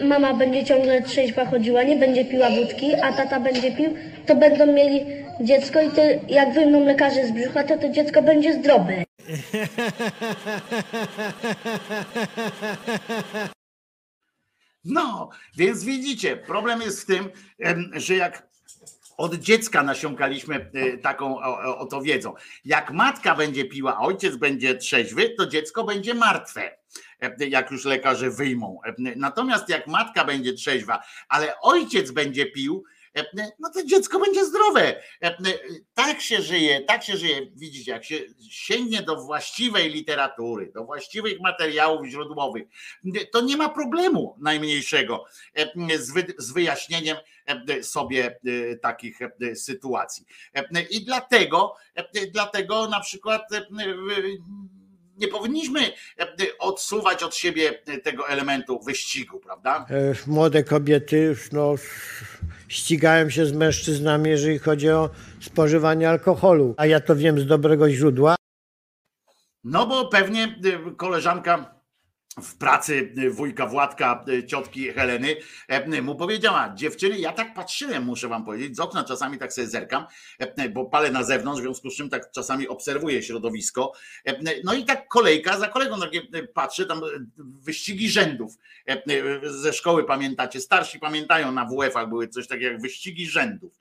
mama będzie ciągle trzeźwa chodziła, nie będzie piła wódki, a tata będzie pił, to będą mieli dziecko i to, jak wyjmą lekarze z brzucha, to to dziecko będzie zdrowe. No, więc widzicie, problem jest w tym, że jak od dziecka nasiąkaliśmy e, taką oto wiedzą. Jak matka będzie piła, ojciec będzie trzeźwy, to dziecko będzie martwe, jak już lekarze wyjmą. E, natomiast jak matka będzie trzeźwa, ale ojciec będzie pił, no to dziecko będzie zdrowe. Tak się żyje, tak się żyje. Widzicie, jak się sięgnie do właściwej literatury, do właściwych materiałów źródłowych, to nie ma problemu najmniejszego z wyjaśnieniem sobie takich sytuacji. I dlatego, dlatego na przykład nie powinniśmy odsuwać od siebie tego elementu wyścigu, prawda? E, młode kobiety już no, ścigają się z mężczyznami, jeżeli chodzi o spożywanie alkoholu. A ja to wiem z dobrego źródła. No bo pewnie koleżanka w pracy wujka Władka, ciotki Heleny, mu powiedziała, dziewczyny, ja tak patrzyłem, muszę wam powiedzieć, z okna czasami tak sobie zerkam, bo palę na zewnątrz, w związku z czym tak czasami obserwuję środowisko. No i tak kolejka za kolegą takie patrzę, tam wyścigi rzędów ze szkoły pamiętacie, starsi pamiętają, na WF-ach były coś takiego jak wyścigi rzędów,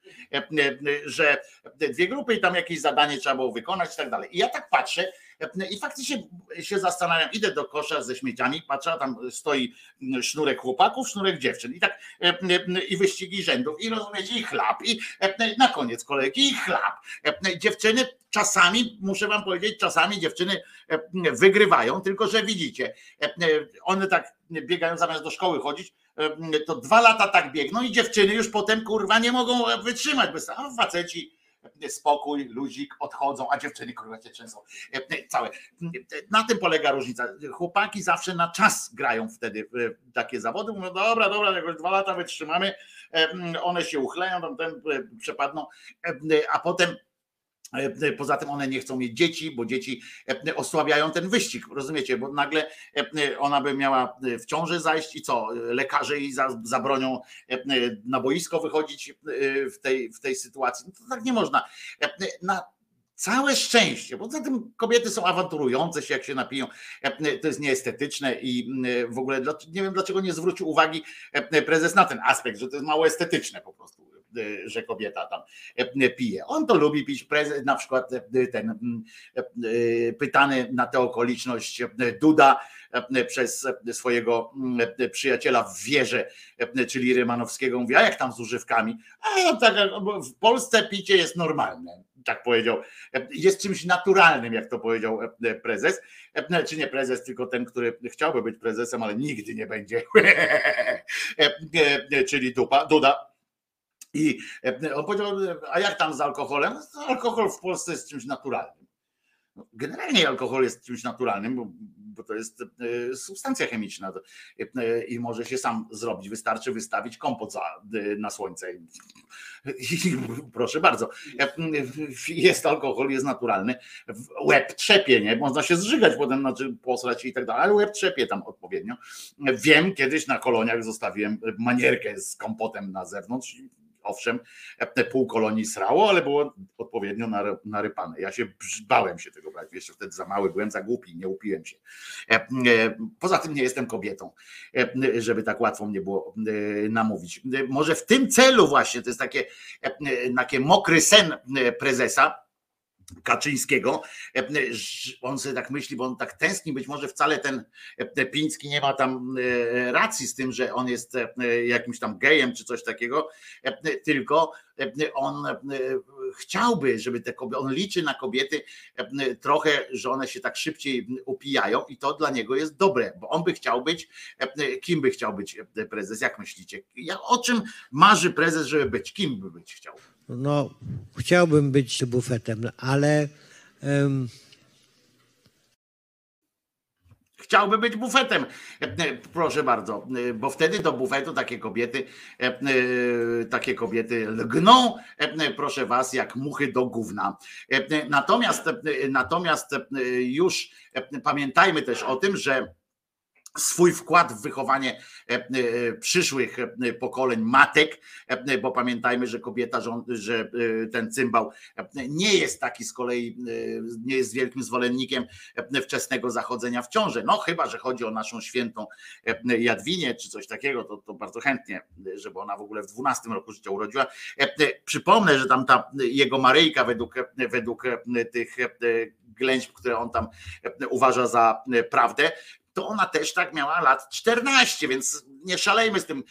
że dwie grupy i tam jakieś zadanie trzeba było wykonać i tak dalej. I ja tak patrzę, i faktycznie się zastanawiam, idę do kosza ze śmieciami, patrzę, tam stoi sznurek chłopaków, sznurek dziewczyn i tak i wyścigi rzędów i rozumiecie, i chlap, i na koniec kolejki i chlap. Dziewczyny czasami, muszę wam powiedzieć, czasami dziewczyny wygrywają, tylko że widzicie, one tak biegają zamiast do szkoły chodzić, to dwa lata tak biegną i dziewczyny już potem kurwa nie mogą wytrzymać, bo a faceci spokój, luzik, odchodzą, a dziewczyny kurwa cię trzęsą. Całe. Na tym polega różnica. Chłopaki zawsze na czas grają wtedy takie zawody. Mówią, dobra, dobra, jakoś dwa lata wytrzymamy, one się uchleją, tam ten przepadną, a potem E, poza tym one nie chcą mieć dzieci, bo dzieci e, osłabiają ten wyścig, rozumiecie? Bo nagle e, ona by miała w ciąży zajść i co? Lekarze jej zabronią na boisko wychodzić w tej, w tej sytuacji. No to tak nie można. Na całe szczęście, bo za tym kobiety są awanturujące się, jak się napiją. To jest nieestetyczne i w ogóle nie wiem, dlaczego nie zwrócił uwagi prezes na ten aspekt, że to jest mało estetyczne po prostu E, że kobieta tam e, pije. On to lubi pić, na przykład e, ten mm, pytany na tę okoliczność Duda przez swojego mm, przyjaciela w wierze, czyli Rymanowskiego, mówi, a jak tam z używkami? A tak, w Polsce picie jest normalne, tak powiedział. Jest czymś naturalnym, jak to powiedział prezes. Czy nie prezes, tylko ten, który chciałby być prezesem, ale nigdy nie będzie. czyli Dupa, Duda i e, on powiedział, a jak tam z alkoholem? No, alkohol w Polsce jest czymś naturalnym. No, generalnie alkohol jest czymś naturalnym, bo, bo to jest e, substancja chemiczna e, i może się sam zrobić. Wystarczy wystawić kompot za, na słońce. I, proszę bardzo. Jest alkohol, jest naturalny. Łeb trzepie, nie? Można się zżygać potem, znaczy posrać i tak dalej, ale łeb trzepie tam odpowiednio. Wiem, kiedyś na koloniach zostawiłem manierkę z kompotem na zewnątrz owszem, pół kolonii srało, ale było odpowiednio narypane. Ja się bałem się tego brać, jeszcze wtedy za mały byłem, za głupi, nie upiłem się. Poza tym nie jestem kobietą, żeby tak łatwo mnie było namówić. Może w tym celu właśnie, to jest takie, takie mokry sen prezesa, Kaczyńskiego. E, on sobie tak myśli, bo on tak tęskni, być może wcale ten e, Piński nie ma tam e, racji z tym, że on jest jakimś tam gejem czy coś takiego, tylko on chciałby, żeby te kobiety, on liczy na kobiety trochę, że one się tak szybciej upijają i to dla niego jest dobre, bo on by chciał być, kim by chciał być prezes, jak myślicie? O czym marzy prezes, żeby być? Kim by być chciał? No, chciałbym być bufetem, ale. Um... Chciałby być bufetem, proszę bardzo, bo wtedy do bufetu takie kobiety, takie kobiety lgną, proszę was, jak muchy do gówna. Natomiast, natomiast już pamiętajmy też o tym, że swój wkład w wychowanie e, e, przyszłych e, pokoleń matek, bo pamiętajmy, że kobieta, że ten cymbał nie jest taki z kolei, nie jest wielkim zwolennikiem wczesnego zachodzenia w ciąży. No chyba, że chodzi o naszą świętą Jadwinię czy coś takiego, to, to bardzo chętnie, żeby ona w ogóle w 12 roku życia urodziła. Przypomnę, że tam ta jego Maryjka według, według tych ględźb, które on tam uważa za prawdę, to ona też tak miała lat 14, więc nie szalejmy z tym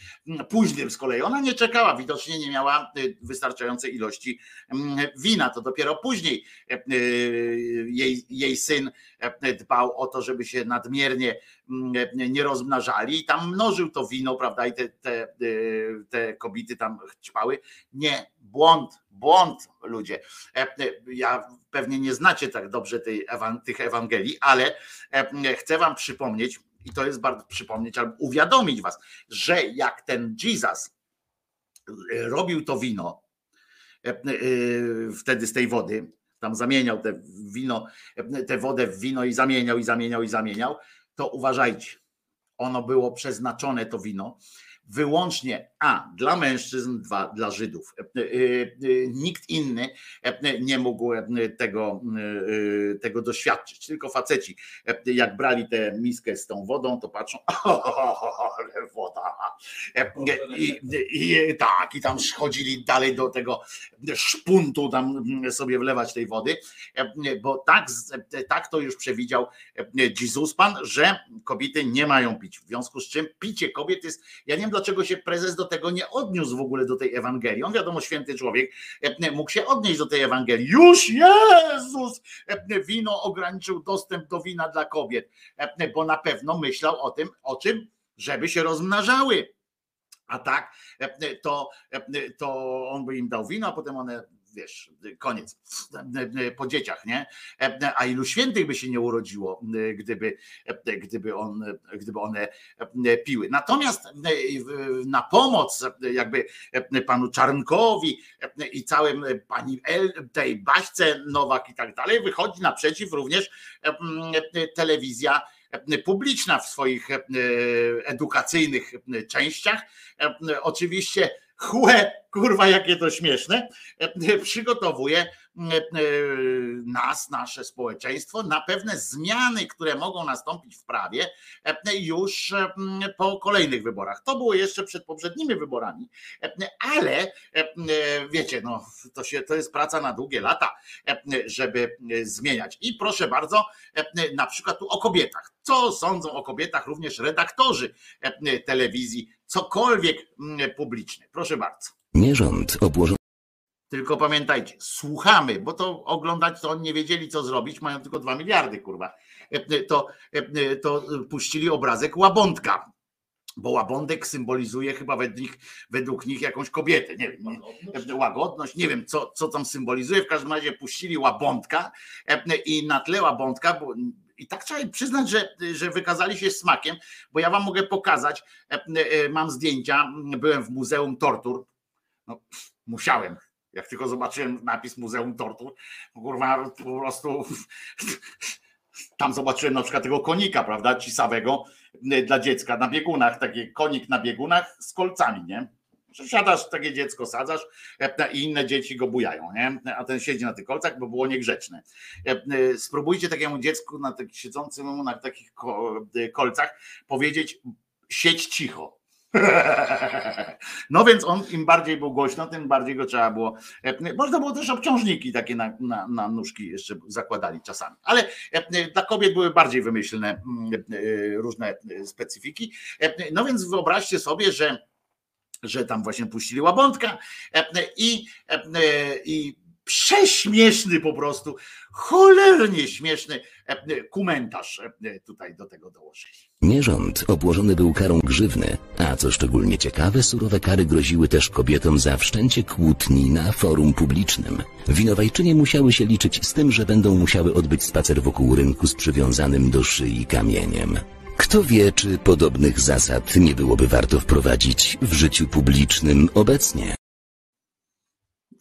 późnym z kolei. Ona nie czekała, widocznie nie miała y, wystarczającej ilości mm, wina. To dopiero później e, y, jej, jej syn e, dbał o to, żeby się nadmiernie mm, nie rozmnażali i tam mnożył to wino, prawda? I te, te, y, te kobiety tam ćpały. Nie, błąd, błąd ludzie. E, ja pewnie nie znacie tak dobrze tej, tych Ewangelii, ale chcę wam przypomnieć, i to jest bardzo przypomnieć albo uwiadomić was, że jak ten Jesus robił to wino e, e, wtedy z tej wody, tam zamieniał te wino, tę wodę w wino i zamieniał, i zamieniał, i zamieniał, to uważajcie, ono było przeznaczone to wino wyłącznie a dla mężczyzn, dwa dla Żydów. E, e, e, nikt inny nie mógł tego, tego doświadczyć, tylko faceci. Jak brali tę miskę z tą wodą, to patrzą. I, I, tak, i tam chodzili dalej do tego szpuntu, tam sobie wlewać tej wody, bo tak, tak to już przewidział Jezus Pan, że kobiety nie mają pić. W związku z czym picie kobiet jest, ja nie wiem dlaczego się prezes do tego nie odniósł w ogóle do tej Ewangelii. On wiadomo, święty człowiek e, mógł się odnieść do tej Ewangelii. Już Jezus e, wino ograniczył dostęp do wina dla kobiet, e, bo na pewno myślał o tym, o czym? Żeby się rozmnażały. A tak, to, to on by im dał wino, a potem one wiesz, koniec, po dzieciach, nie? A ilu świętych by się nie urodziło, gdyby, gdyby, on, gdyby one piły. Natomiast na pomoc jakby panu Czarnkowi i całym pani El, tej Baśce Nowak i tak dalej, wychodzi naprzeciw również telewizja publiczna w swoich edukacyjnych częściach. Oczywiście chłe, kurwa, jakie to śmieszne, przygotowuje nas, nasze społeczeństwo na pewne zmiany, które mogą nastąpić w prawie już po kolejnych wyborach. To było jeszcze przed poprzednimi wyborami, ale wiecie, no, to, się, to jest praca na długie lata, żeby zmieniać. I proszę bardzo, na przykład tu o kobietach. Co sądzą o kobietach również redaktorzy telewizji, cokolwiek publiczny. Proszę bardzo. Nie rząd obłożony tylko pamiętajcie, słuchamy, bo to oglądać to oni nie wiedzieli, co zrobić, mają tylko dwa miliardy, kurwa. To, to puścili obrazek łabądka, bo łabądek symbolizuje chyba według nich, według nich jakąś kobietę, nie wiem, nie, łagodność, nie wiem co, co tam symbolizuje, w każdym razie puścili łabądka i na tle łabądka, bo i tak trzeba przyznać, że, że wykazali się smakiem, bo ja wam mogę pokazać, mam zdjęcia, byłem w Muzeum Tortur, no, musiałem, jak tylko zobaczyłem napis Muzeum Tortur, kurwa, po prostu tam zobaczyłem na przykład tego konika, prawda, cisawego dla dziecka na biegunach, taki konik na biegunach z kolcami, nie? Siadasz, takie dziecko sadzasz i inne dzieci go bujają, nie? a ten siedzi na tych kolcach, bo było niegrzeczne. Spróbujcie takiemu dziecku na tak, siedzącym na takich kolcach powiedzieć siedź cicho No więc on im bardziej był głośno, tym bardziej go trzeba było. E, można było też obciążniki takie na, na, na nóżki jeszcze zakładali czasami. Ale e, dla kobiet były bardziej wymyślne e, różne specyfiki. No więc wyobraźcie sobie, że, że tam właśnie puścili łabątka i, i prześmieszny po prostu, cholernie śmieszny komentarz tutaj do tego dołożyli. Nie rząd obłożony był karą grzywny, a co szczególnie ciekawe, surowe kary groziły też kobietom za wszczęcie kłótni na forum publicznym. Winowajczynie musiały się liczyć z tym, że będą musiały odbyć spacer wokół rynku z przywiązanym do szyi kamieniem. Kto wie, czy podobnych zasad nie byłoby warto wprowadzić w życiu publicznym obecnie?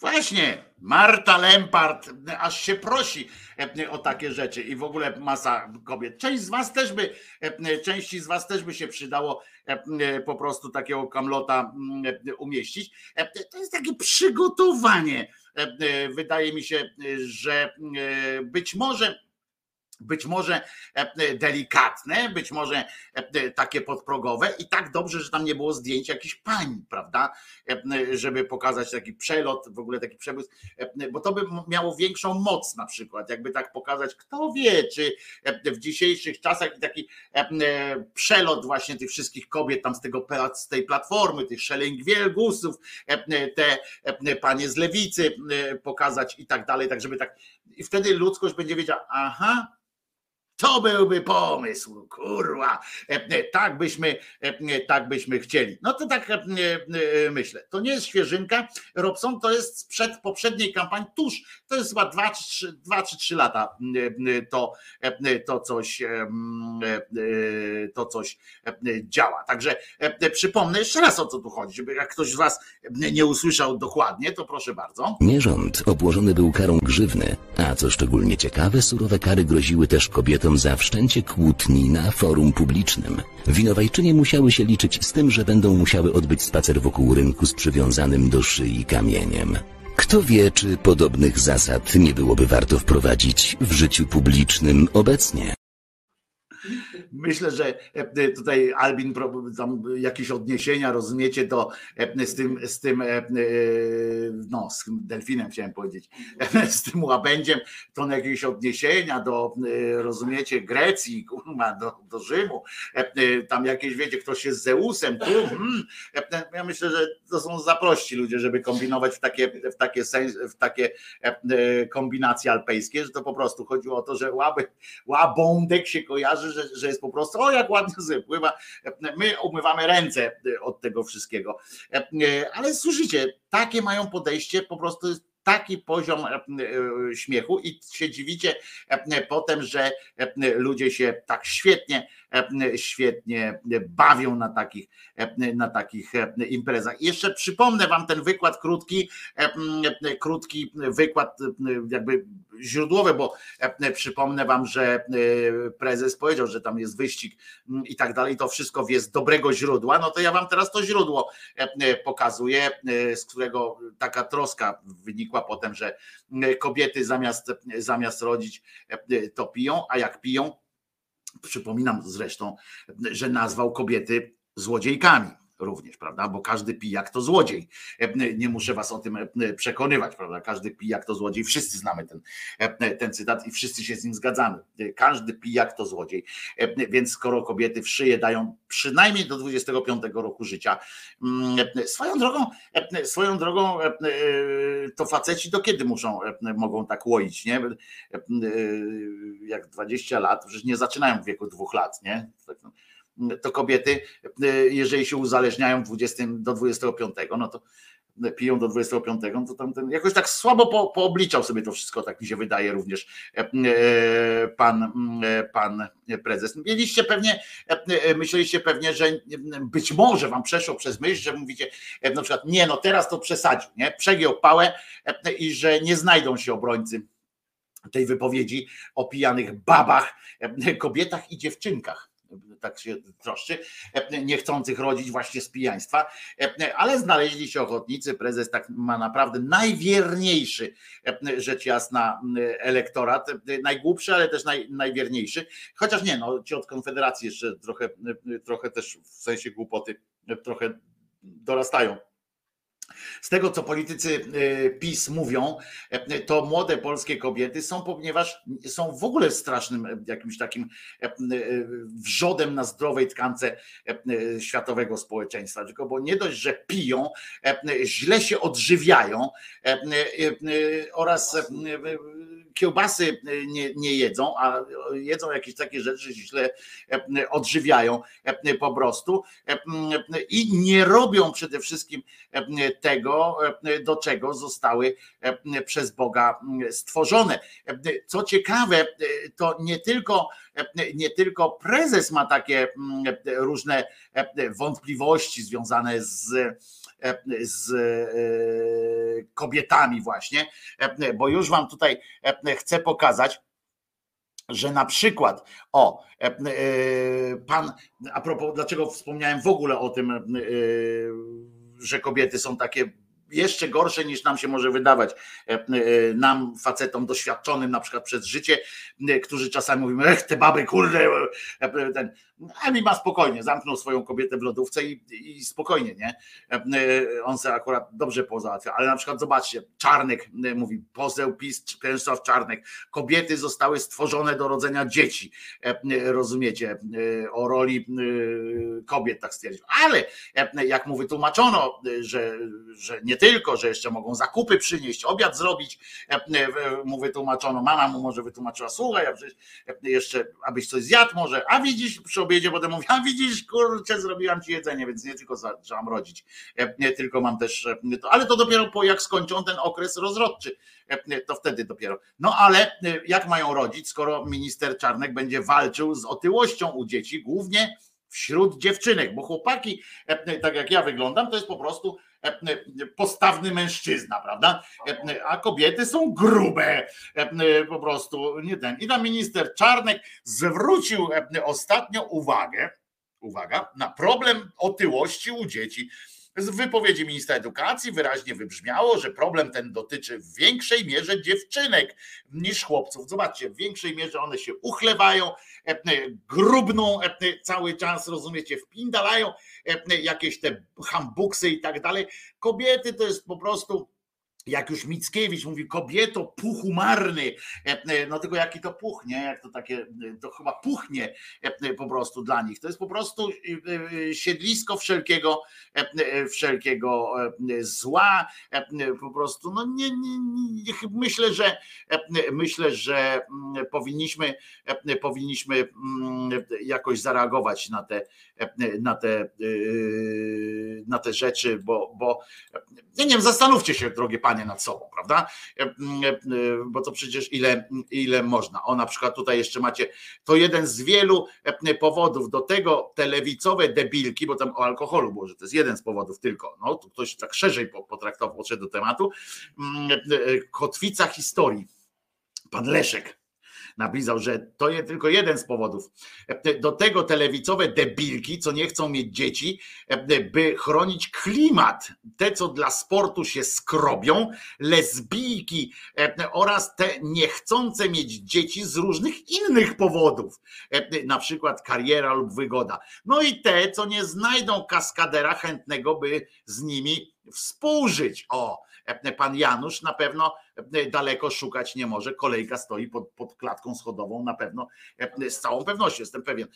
Właśnie, Marta Lempart aż się prosi e, o takie rzeczy i w ogóle masa kobiet. Część z was też by, e, części z was też by się przydało e, po prostu takiego kamlota umieścić. To jest takie przygotowanie. Wydaje mi się, że być może być może e, delikatne, być może e, takie podprogowe i tak dobrze, że tam nie było zdjęć jakichś pań, prawda, e, żeby pokazać taki przelot, w ogóle taki przebłysk, bo to by miało większą moc na przykład, jakby tak pokazać, kto wie, czy w dzisiejszych czasach taki przelot właśnie tych wszystkich kobiet tam z tego z tej platformy, tych szelęgwielgusów, te panie z lewicy pokazać i tak dalej, tak żeby tak i wtedy ludzkość będzie wiedziała, aha, to byłby pomysł, kurwa. E, e, tak byśmy, e, tak byśmy chcieli. No to tak myślę. To nie jest świeżynka. Robson to jest sprzed poprzedniej kampanii, tuż, to jest chyba dwa, czy trzy, dwa czy trzy lata to, to coś to coś działa. Także przypomnę jeszcze raz o co tu chodzi, żeby jak ktoś z was nie usłyszał dokładnie, to proszę bardzo. Nie rząd obłożony był karą grzywny, a co szczególnie ciekawe, surowe kary groziły też kobietom za wszczęcie kłótni na forum publicznym. Winowajczynie musiały się liczyć z tym, że będą musiały odbyć spacer wokół rynku z przywiązanym do szyi kamieniem. Kto wie, czy podobnych zasad nie byłoby warto wprowadzić w życiu publicznym obecnie? Myślę, że e, tutaj Albin tam jakieś odniesienia, rozumiecie, do, e, z tym, z tym, e, no, z delfinem chciałem powiedzieć, z tym łabędziem, to jakieś odniesienia do, rozumiecie, Grecji, kurwa, do, do Rzymu, tam jakieś, wiecie, ktoś jest Zeusem, tu, hmm. ja myślę, że to są zaprości ludzie, żeby kombinować w takie, w takie, sens, w takie kombinacje alpejskie, że to po prostu chodziło o to, że łaby, łabądek się kojarzy, że, że jest po prostu, o jak ładnie sobie pływa. My umywamy ręce od tego wszystkiego. Ale słyszycie, takie mają podejście, po prostu jest taki poziom e, e, śmiechu i się dziwicie e, potem, że ludzie się tak świetnie, świetnie bawią na takich, na takich imprezach. Jeszcze przypomnę wam ten wykład krótki, krótki wykład jakby źródłowy, bo przypomnę wam, że prezes powiedział, że tam jest wyścig i tak dalej, to wszystko jest dobrego źródła, no to ja wam teraz to źródło pokazuję, z którego taka troska wynikła potem, że kobiety zamiast, zamiast rodzić to piją, a jak piją, przypominam zresztą, że nazwał kobiety złodziejkami również, prawda? Bo każdy pijak to złodziej. Nie muszę was o tym przekonywać, prawda? Każdy pijak to złodziej. Wszyscy znamy ten, ten cytat i wszyscy się z nim zgadzamy. Każdy pijak to złodziej. Więc skoro kobiety w szyję dają przynajmniej do 25 roku życia, swoją drogą, swoją drogą to faceci do kiedy muszą, mogą tak łoić, nie? Jak 20 lat, przecież nie zaczynają w wieku dwóch lat, nie? To kobiety, jeżeli się uzależniają 20, do 25, no to piją do 25, to tam jakoś tak słabo po, poobliczał sobie to wszystko, tak mi się wydaje również e, e, pan, e, pan prezes. Mieliście pewnie, myśleliście pewnie, że być może wam przeszło przez myśl, że mówicie na przykład, nie no teraz to przesadził, nie? przegiął pałę i że nie znajdą się obrońcy tej wypowiedzi o pijanych babach, kobietach i dziewczynkach tak się troszczy, niechcących rodzić właśnie z pijaństwa, ale znaleźli się ochotnicy, prezes tak ma naprawdę najwierniejszy, rzecz jasna, elektorat, najgłupszy, ale też naj, najwierniejszy, chociaż nie, no ci od Konfederacji jeszcze trochę, trochę też w sensie głupoty trochę dorastają z tego, co politycy e, PiS mówią, e, to młode polskie kobiety są, ponieważ są w ogóle strasznym e, jakimś takim wrzodem na zdrowej tkance światowego społeczeństwa. Tylko bo nie dość, że piją, źle się odżywiają oraz kiełbasy nie, nie jedzą, a jedzą jakieś takie rzeczy, źle odżywiają po prostu i nie robią przede wszystkim tego, do czego zostały przez Boga stworzone. Co ciekawe, to nie tylko, nie tylko prezes ma takie różne wątpliwości związane z, z kobietami właśnie, bo już wam tutaj chcę pokazać, że na przykład, o, pan, a propos, dlaczego wspomniałem w ogóle o tym, że kobiety są takie jeszcze gorsze niż nam się może wydawać. E, e, nam, facetom doświadczonym na przykład przez życie, e, którzy czasami mówimy, ech, te baby, kurde, ten, a mi ma spokojnie, zamknął swoją kobietę w lodówce i, i spokojnie, nie? On se akurat dobrze pozałatwia, ale na przykład zobaczcie, Czarnek mówi, poseł PiS, Przemysław Czarnek, kobiety zostały stworzone do rodzenia dzieci, rozumiecie, o roli kobiet, tak stwierdził, ale jak mu wytłumaczono, że, że nie tylko, że jeszcze mogą zakupy przynieść, obiad zrobić, mu wytłumaczono, mama mu może wytłumaczyła, słuchaj, jeszcze abyś coś zjadł może, a widzisz przy obiedzie potem mówi, a widzisz, kurczę, zrobiłam ci jedzenie, więc nie tylko zaczęłam rodzić, nie tylko mam też, ale to dopiero po jak skończą ten okres rozrodczy, to wtedy dopiero. No ale jak mają rodzić, skoro minister Czarnek będzie walczył z otyłością u dzieci, głównie wśród dziewczynek, bo chłopaki, tak jak ja wyglądam, to jest po prostu postawny mężczyzna, prawda? A kobiety są grube, po prostu nie ten. I tam minister Czarnek zwrócił ostatnio uwagę, uwaga, na problem otyłości u dzieci. Z wypowiedzi ministra edukacji wyraźnie wybrzmiało, że problem ten dotyczy w większej mierze dziewczynek niż chłopców. Zobaczcie, w większej mierze one się uchlewają, grubną cały czas, rozumiecie, wpindalają jakieś te hambuksy i tak dalej. Kobiety to jest po prostu jak już Mickiewicz mówi, kobieto puchu marny, no tylko jaki to puch, nie? Jak to takie, to chyba puchnie po prostu dla nich. To jest po prostu siedlisko wszelkiego, wszelkiego zła, po prostu, no nie, nie, nie myślę, że myślę, że powinniśmy, powinniśmy jakoś zareagować na te, na te, na te rzeczy, bo, bo nie wiem, zastanówcie się, drogie panie, panowanie nad sobą, prawda? Bo to przecież ile, ile można. O, na przykład tutaj jeszcze macie, to jeden z wielu powodów do tego te lewicowe debilki, bo tam o alkoholu było, że to jest jeden z powodów tylko, no tu ktoś tak szerzej potraktował, podszedł do tematu, kotwica historii. Pan Leszek napisał, że to jest tylko jeden z powodów. Do tego telewizowe debilki, co nie chcą mieć dzieci, by chronić klimat. Te, co dla sportu się skrobią, lesbijki oraz te niechcące mieć dzieci z różnych innych powodów, na przykład kariera lub wygoda. No i te, co nie znajdą kaskadera chętnego, by z nimi współżyć. O, pan Janusz na pewno daleko szukać nie może. Kolejka stoi pod, pod klatką schodową na pewno, z całą pewnością jestem pewien.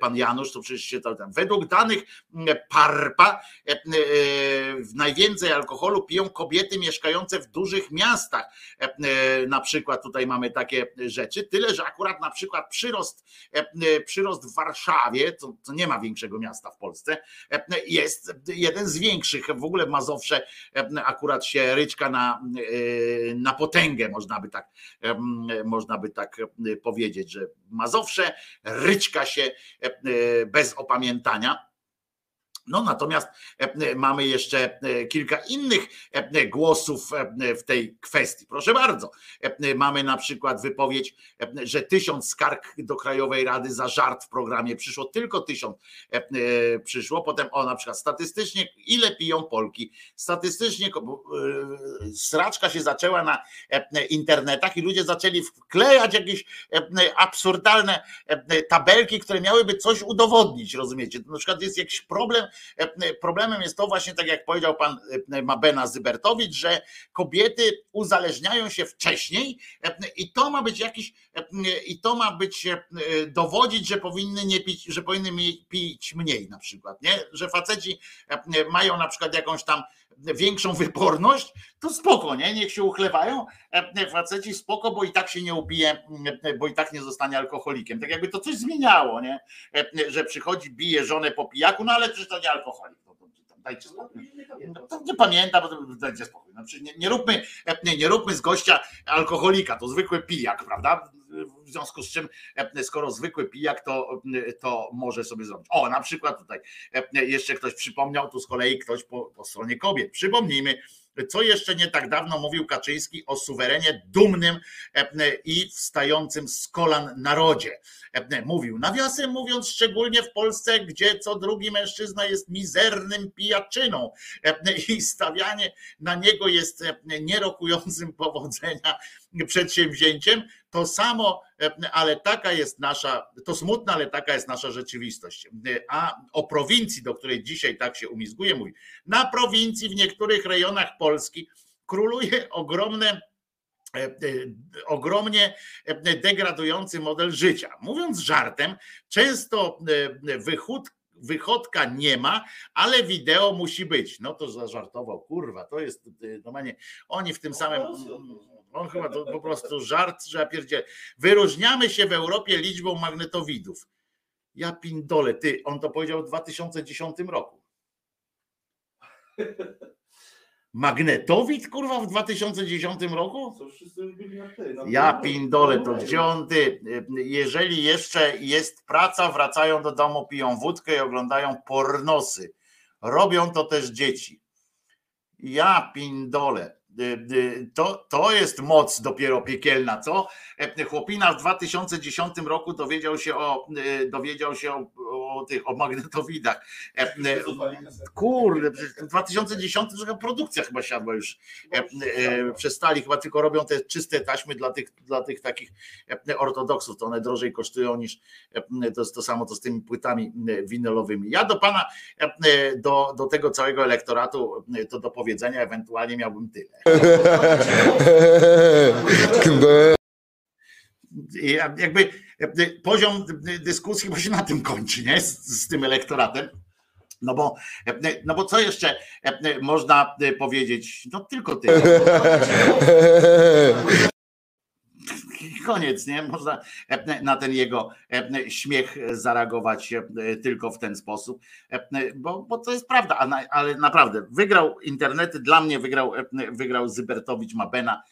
Pan Janusz, to przecież się tam. Według danych Parpa najwięcej alkoholu piją kobiety mieszkające w dużych miastach. Na przykład tutaj mamy takie rzeczy, tyle, że akurat na przykład przyrost, przyrost w Warszawie, co, co nie ma większego miasta w Polsce, jest jeden z większych. W ogóle w Mazowsze akurat się ryczka na na potęgę, można by tak, można by tak powiedzieć, że Mazowsze ryczka się bez opamiętania. No natomiast mamy jeszcze kilka innych głosów w tej kwestii. Proszę bardzo. Mamy na przykład wypowiedź, że tysiąc skarg do Krajowej Rady za żart w programie przyszło, tylko tysiąc przyszło. Potem o na przykład statystycznie, ile piją Polki? Statystycznie sraczka się zaczęła na internetach i ludzie zaczęli wklejać jakieś absurdalne tabelki, które miałyby coś udowodnić, rozumiecie? Na przykład jest jakiś problem, E, problemem jest to właśnie, tak jak powiedział pan e, Mabena Zybertowicz, że kobiety uzależniają się wcześniej e, i to ma być jakiś, i to ma być dowodzić, że powinny nie pić, że powinny pić mniej na przykład, nie? Że faceci mają na przykład jakąś tam większą wyporność, to spoko, nie? Niech się uchlewają, faceci spoko, bo i tak się nie upije, bo i tak nie zostanie alkoholikiem. Tak jakby to coś zmieniało, nie? Że przychodzi, bije żonę po pijaku, no ale przecież nie alkoholik. No, dajcie spokój. To nie pamięta, bo dajcie spokój. Znaczy, nie, nie, róbmy, nie, nie róbmy z gościa alkoholika, to zwykły pijak, prawda? W związku z czym, skoro zwykły pijak, to, to może sobie zrobić. O, na przykład tutaj jeszcze ktoś przypomniał, tu z kolei ktoś po, po stronie kobiet. Przypomnijmy, co jeszcze nie tak dawno mówił Kaczyński o suwerenie dumnym i wstającym z kolan narodzie. Mówił, nawiasem mówiąc, szczególnie w Polsce, gdzie co drugi mężczyzna jest mizernym pijaczyną i stawianie na niego jest nierokującym powodzenia przedsięwzięciem, to samo, ale taka jest nasza, to smutne, ale taka jest nasza rzeczywistość. A o prowincji, do której dzisiaj tak się umizguje, mówi, na prowincji w niektórych rejonach Polski króluje ogromne e, e, ogromnie degradujący model życia. Mówiąc żartem, często e, wychód, wychodka nie ma, ale wideo musi być. No to zażartował, kurwa, to jest normalnie, oni w tym samym on chyba to po prostu żart, że ja pierdzie. Wyróżniamy się w Europie liczbą magnetowidów. Ja pindole, ty, on to powiedział w 2010 roku. Magnetowid, kurwa, w 2010 roku? Ja pindole, to gdzie on ty? Jeżeli jeszcze jest praca, wracają do domu, piją wódkę i oglądają pornosy. Robią to też dzieci. Ja pindole. Y, y, to, to jest moc dopiero piekielna, co? E, chłopina w 2010 roku dowiedział się o, y, dowiedział się o, o tych o magnetowidach. E, kurde, w 2010 produkcja chyba siadła już. E, przestali, chyba tylko robią te czyste taśmy dla tych, dla tych takich ortodoksów. To one drożej kosztują niż to to samo to z tymi płytami winylowymi. Ja do pana, do, do tego całego elektoratu to do powiedzenia ewentualnie miałbym tyle. Jakby poziom dyskusji się na tym kończy, nie? Z, z tym elektoratem. No bo, no bo co jeszcze można powiedzieć? No tylko tyle. koniec, nie? Można na ten jego śmiech zareagować tylko w ten sposób, bo, bo to jest prawda, ale naprawdę wygrał internety, dla mnie wygrał, wygrał Zybertowicz Mabena,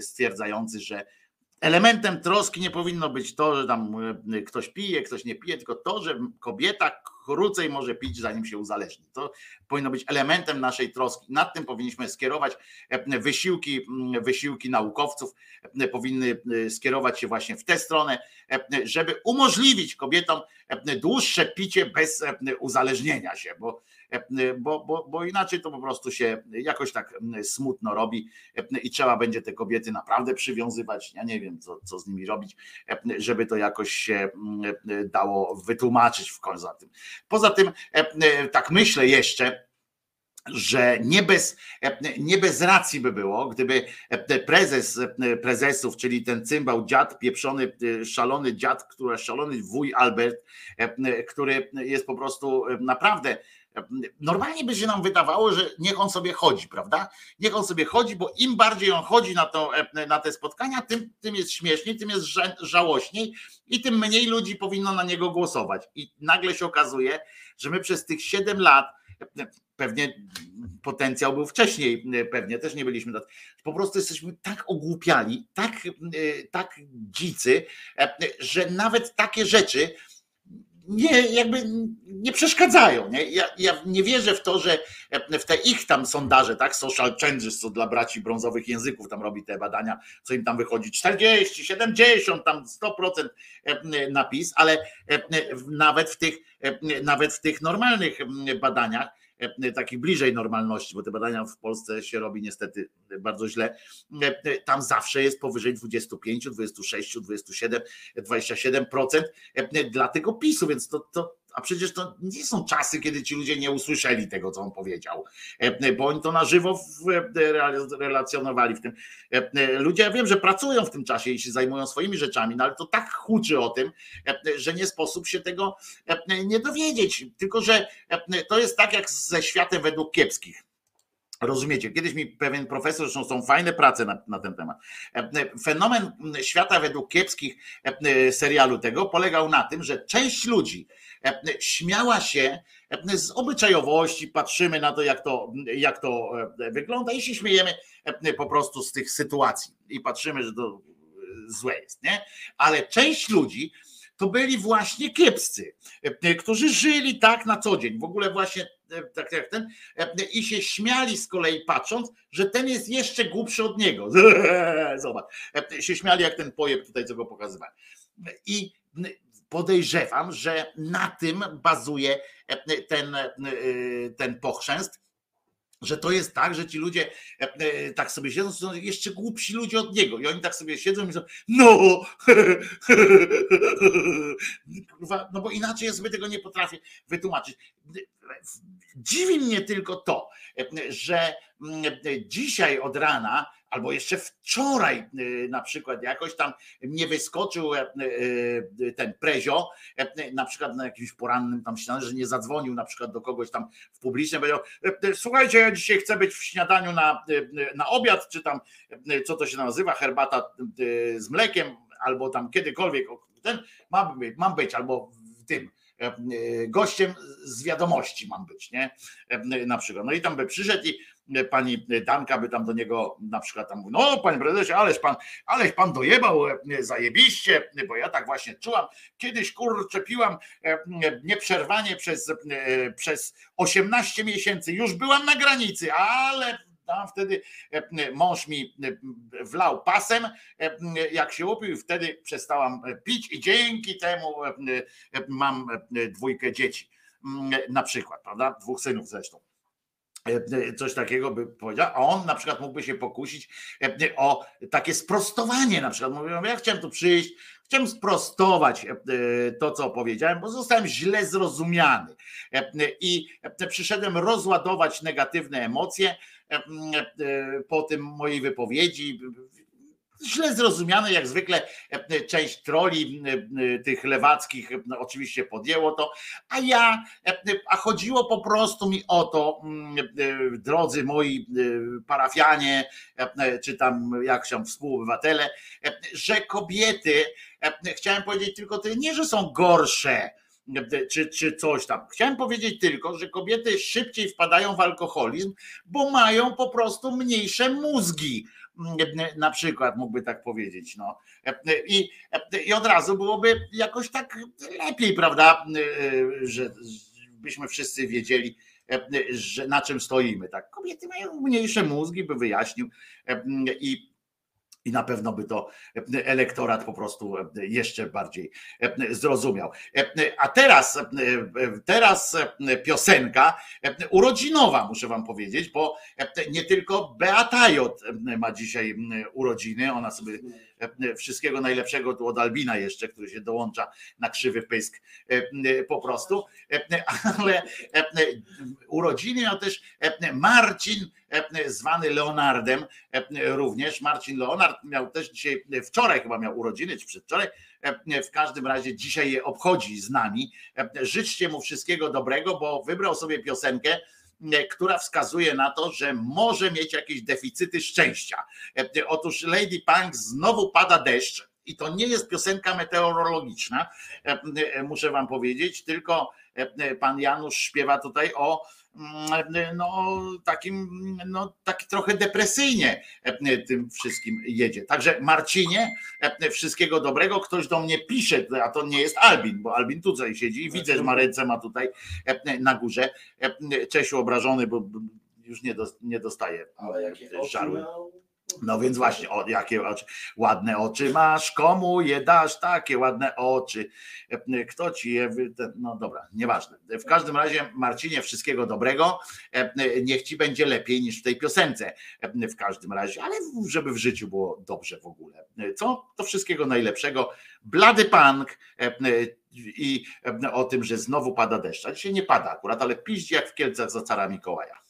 stwierdzający, że elementem troski nie powinno być to, że tam ktoś pije, ktoś nie pije, tylko to, że kobieta krócej może pić, zanim się uzależni. To powinno być elementem naszej troski. Nad tym powinniśmy skierować e, wysiłki, wysiłki naukowców, e, powinny e, skierować się właśnie w tę stronę, żeby umożliwić kobietom dłuższe picie bez uzależnienia się, bo bo, bo, bo inaczej to po prostu się jakoś tak smutno robi i trzeba będzie te kobiety naprawdę przywiązywać. Ja nie wiem, co, co z nimi robić, żeby to jakoś się dało wytłumaczyć w końcu za tym. Poza tym, tak myślę jeszcze, że nie bez, nie bez racji by było, gdyby prezes prezesów, czyli ten cymbał dziad, pieprzony, szalony dziad, który szalony wuj Albert, który jest po prostu naprawdę Normalnie by się nam wydawało, że niech on sobie chodzi, prawda? Niech on sobie chodzi, bo im bardziej on chodzi na, to, na te spotkania, tym, tym jest śmieszniej, tym jest żałośniej i tym mniej ludzi powinno na niego głosować. I nagle się okazuje, że my przez tych 7 lat, pewnie potencjał był wcześniej, pewnie też nie byliśmy, po prostu jesteśmy tak ogłupiali, tak, tak dzicy, że nawet takie rzeczy, nie, jakby nie przeszkadzają. Nie? Ja, ja nie wierzę w to, że w te ich tam sondaże, tak, social changes, co dla braci brązowych języków tam robi te badania, co im tam wychodzi 40, 70, tam 100% napis, ale nawet w tych, nawet w tych normalnych badaniach E, takich bliżej normalności, bo te badania w Polsce się robi niestety bardzo źle. E, tam zawsze jest powyżej 25, 26, 27, 27% dla tego PiSu, więc to, to a przecież to nie są czasy, kiedy ci ludzie nie usłyszeli tego, co on powiedział, e, bo oni to na żywo relacjonowali w tym. E, ludzie, ja wiem, że pracują w tym czasie i się zajmują swoimi rzeczami, no ale to tak huczy o tym, e, że nie sposób się tego nie dowiedzieć. Tylko, że to jest tak jak ze światem według kiepskich. Rozumiecie, kiedyś mi pewien profesor, zresztą są fajne prace na, na, ten temat. Fenomen świata według kiepskich serialu tego polegał na tym, że część ludzi E, śmiała się e, z obyczajowości, patrzymy na to, jak to, jak to e, wygląda i się śmiejemy po prostu z tych sytuacji i patrzymy, że to złe jest, nie? Ale część ludzi to byli właśnie kiepscy, którzy żyli tak na co dzień, w ogóle właśnie tak jak ten, i się śmiali z kolei patrząc, że ten jest jeszcze głupszy od niego. Zobacz, się śmiali jak ten pojeb tutaj, co go pokazywałem. I podejrzewam, że na tym bazuje e, ten, e, ten pochrzęst, że to jest tak, że ci ludzie e, tak sobie siedzą, są jeszcze głupsi ludzie od niego i oni tak sobie siedzą i mówią, no, no bo inaczej ja sobie tego nie potrafię wytłumaczyć. Dziwi mnie tylko to, że mm, dzisiaj od rana albo jeszcze wczoraj y, na przykład jakoś tam nie wyskoczył e, e, ten prezio, e, na przykład na jakimś porannym tam śniadaniu, że nie zadzwonił na przykład do kogoś tam w publicznym, powiedział, słuchajcie, ja dzisiaj chcę być w śniadaniu na, na obiad, czy tam, co to się nazywa, herbata z mlekiem, albo tam kiedykolwiek, ten, mam być, mam być albo w tym, gościem z wiadomości mam być, nie? Na przykład. No i tam by przyszedł i pani Danka by tam do niego na przykład tam mówił, no panie prezesie, ależ pan, ależ pan dojebał e, zajebiście, bo ja tak właśnie czułam. Kiedyś kurczę piłam e, nieprzerwanie przez, e, przez 18 miesięcy, już byłam na granicy, ale tam wtedy mąż mi wlał pasem, jak się upił, wtedy przestałam pić i dzięki temu mam dwójkę dzieci. Na przykład, prawda? Dwóch synów zresztą. E, coś takiego by powiedział, a on na przykład mógłby się pokusić e, o takie sprostowanie, na przykład mówią, ja chciałem tu przyjść, chciałem sprostować e, to, co powiedziałem, bo zostałem źle zrozumiany. I przyszedłem rozładować negatywne emocje po tym mojej wypowiedzi, źle zrozumiane, jak zwykle e, część troli e, tych lewackich e, oczywiście podjęło to, a ja, a chodziło po prostu mi o to, drodzy moi parafianie, czy tam jak się współobywatele, że kobiety, chciałem powiedzieć tylko tyle, nie, że są gorsze, czy, czy coś tam. Chciałem powiedzieć tylko, że kobiety szybciej wpadają w alkoholizm, bo mają po prostu mniejsze mózgi na przykład mógłby tak powiedzieć. No. I, I od razu byłoby jakoś tak lepiej, prawda, że byśmy wszyscy wiedzieli, że na czym stoimy. Tak, kobiety mają mniejsze mózgi, by wyjaśnił i i na pewno by to elektorat po prostu jeszcze bardziej zrozumiał. A teraz, teraz piosenka urodzinowa, muszę wam powiedzieć, bo nie tylko Beata J ma dzisiaj urodziny, ona sobie wszystkiego najlepszego tu od Albina jeszcze, który się dołącza na krzywy pysk po prostu, ale urodziny miał też Marcin zwany Leonardem również. Marcin Leonard miał też dzisiaj, wczoraj chyba miał urodziny, czy przedwczoraj, w każdym razie dzisiaj je obchodzi z nami. Życzcie mu wszystkiego dobrego, bo wybrał sobie piosenkę, która wskazuje na to, że może mieć jakieś deficyty szczęścia. Otóż Lady Punk znowu pada deszcz i to nie jest piosenka meteorologiczna, muszę wam powiedzieć, tylko pan Janusz śpiewa tutaj o no takim, no tak trochę depresyjnie e, tym wszystkim jedzie. Także Marcinie, e, wszystkiego dobrego. Ktoś do mnie pisze, a to nie jest Albin, bo Albin tutaj siedzi i widzę, że ma ręce ma tutaj e, na górze. Czesiu obrażony, bo już nie, nie dostaje żaru. No więc właśnie, o, jakie oczy, ładne oczy masz, komu je dasz takie ładne oczy? Kto ci je. No dobra, nieważne. W każdym razie, Marcinie, wszystkiego dobrego. Niech ci będzie lepiej niż w tej piosence. W każdym razie, ale żeby w życiu było dobrze w ogóle. Co? To wszystkiego najlepszego. Blady punk i o tym, że znowu pada deszcz. A dzisiaj nie pada akurat, ale piździ jak w Kielcach za cara Mikołaja.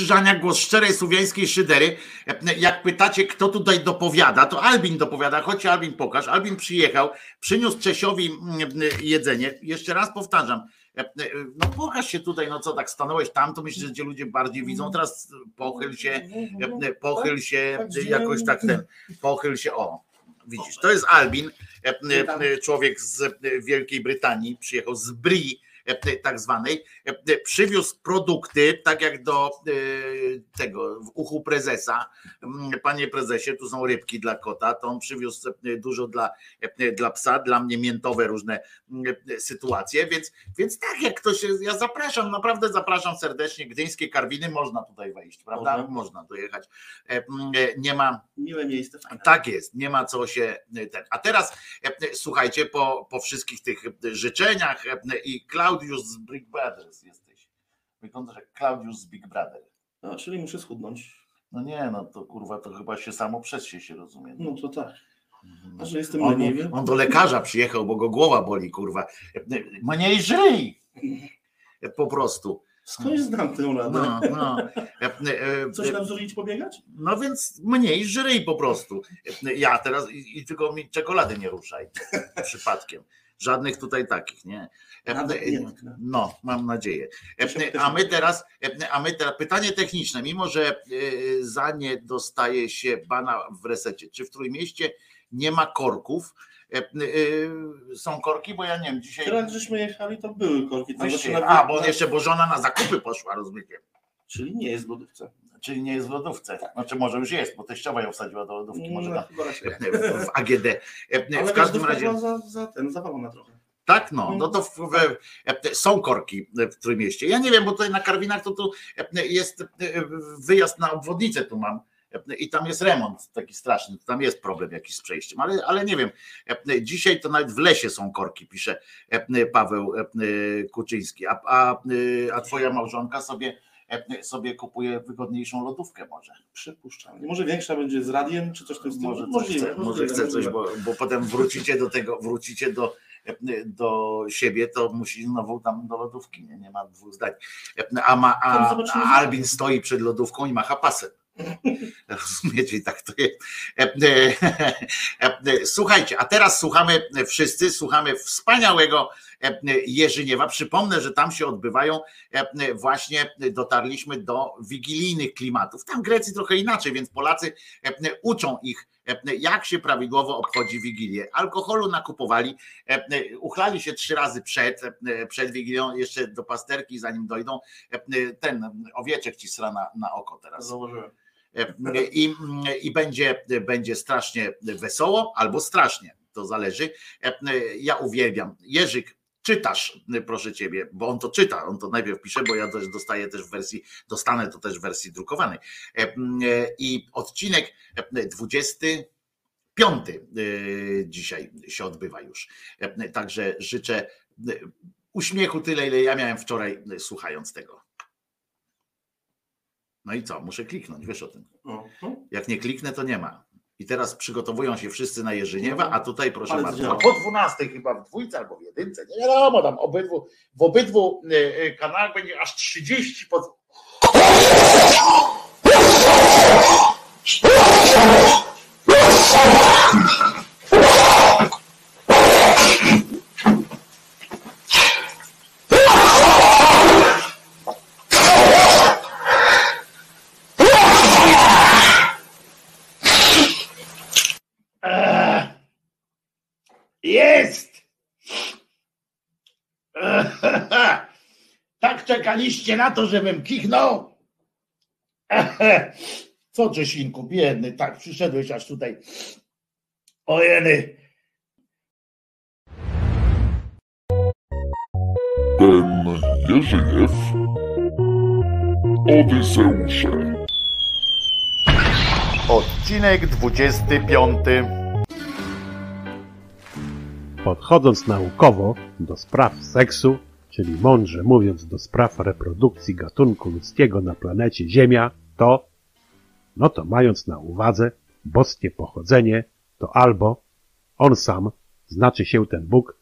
Wojtko Krzyżaniak, głos szczerej słowiańskiej szydery. Jak pytacie, kto tutaj dopowiada, to Albin dopowiada. Chodź Albin, pokaż. Albin przyjechał, przyniósł Czesiowi jedzenie. Jeszcze raz powtarzam, no pokaż się tutaj, no co tak stanąłeś tam, to myślę, że cię ludzie bardziej widzą. Teraz pochyl się, pochyl się, jakoś tak ten, pochyl się, o. Widzisz, to jest Albin, człowiek z Wielkiej Brytanii, przyjechał z Bri, E, tak zwanej, e, przywiózł produkty, tak jak do e, tego w uchu prezesa. Mm, panie prezesie, tu są rybki dla kota, to on przywiózł dużo dla, dla psa, dla mnie miętowe różne mm, sytuacje, więc, więc tak jak ktoś, ja zapraszam, naprawdę zapraszam serdecznie, gdyńskie Karwiny, można tutaj wejść, prawda? Można, można dojechać. Mm, nie ma... Miłe miejsce. Fajne. Tak jest, nie ma co się... Ten. A teraz słuchajcie, po, po wszystkich tych życzeniach i Klaud Klaudiusz z Big Brothers jesteś. Wyglądasz jak Klaudiusz z Big Brother. No, czyli muszę schudnąć. No nie, no to kurwa, to chyba się samo przez się się rozumie. No to tak. A że jestem on, leniwy? On do lekarza przyjechał, bo go głowa boli, kurwa. Mniej żyj! Po prostu. Skąd znam tę radę? No, no. Coś nam zrobić pobiegać? No więc mniej żyj po prostu. Ja teraz i, i tylko mi czekolady nie ruszaj przypadkiem. Żadnych tutaj takich, nie? No, mam nadzieję. A my teraz, a my teraz pytanie techniczne, mimo że za nie dostaje się bana w resecie, czy w Trójmieście nie ma korków? Są korki, bo ja nie wiem, dzisiaj. Teraz żeśmy jechali, to były korki. To Wyście, a, bo jeszcze, bo żona na zakupy poszła, rozumiecie? Czyli nie jest w lodówce. Czyli nie jest w lodówce. Znaczy może już jest, bo teściowa ją wsadziła do lodówki, może No, na, w AGD. Ale W każdym razie. Za, za ten, zawalona trochę. Tak, no, no to w, w, są korki w Trójmieście. Ja nie wiem, bo tutaj na Karwinach to tu jest wyjazd na obwodnicę, tu mam i tam jest remont taki straszny, tam jest problem jakiś z przejściem, ale, ale nie wiem. Dzisiaj to nawet w lesie są korki, pisze Paweł Kuczyński, a, a, a twoja małżonka sobie, sobie kupuje wygodniejszą lodówkę może. Przypuszczam. Może większa będzie z radiem, czy coś w tym stylu? Może, coś Możliwe, chce, może chce coś, bo, bo potem wrócicie do tego, wrócicie do, do siebie, to musi znowu tam do lodówki, nie, nie ma dwóch zdań. A, ma, a, a Albin stoi przed lodówką i macha pasem. Rozumiecie, i tak to jest. Słuchajcie, a teraz słuchamy wszyscy, słuchamy wspaniałego Jerzyniewa. Przypomnę, że tam się odbywają, właśnie dotarliśmy do wigilijnych klimatów. Tam Grecji trochę inaczej, więc Polacy uczą ich, jak się prawidłowo obchodzi Wigilię. Alkoholu nakupowali, uchlali się trzy razy przed, przed Wigilią, jeszcze do pasterki, zanim dojdą. Ten owieczek ci sra na, na oko teraz. Założyłem. I, i będzie, będzie strasznie wesoło albo strasznie, to zależy. Ja uwielbiam. Jerzyk, czytasz, proszę ciebie, bo on to czyta, on to najpierw pisze, bo ja też dostaję też w wersji, dostanę to też w wersji drukowanej. I odcinek 25 dzisiaj się odbywa już. Także życzę uśmiechu tyle, ile ja miałem wczoraj słuchając tego. No i co? Muszę kliknąć, wiesz o tym. Mhm. Jak nie kliknę, to nie ma. I teraz przygotowują się wszyscy na Jerzyniewa, a tutaj proszę Ale bardzo. Po 12 chyba w dwójce albo w jedynce. Nie wiadomo, tam obydwu, w obydwu e, e, kanałach będzie aż 30 pod. Jest! Tak czekaliście na to, żebym kichnął? Co Czesinku, biedny, tak przyszedłeś aż tutaj. Ojeny. Ten Jerzyjew Odyseusze Odcinek 25. Podchodząc naukowo do spraw seksu, czyli mądrze mówiąc do spraw reprodukcji gatunku ludzkiego na planecie Ziemia, to, no to mając na uwadze boskie pochodzenie, to albo on sam, znaczy się ten Bóg,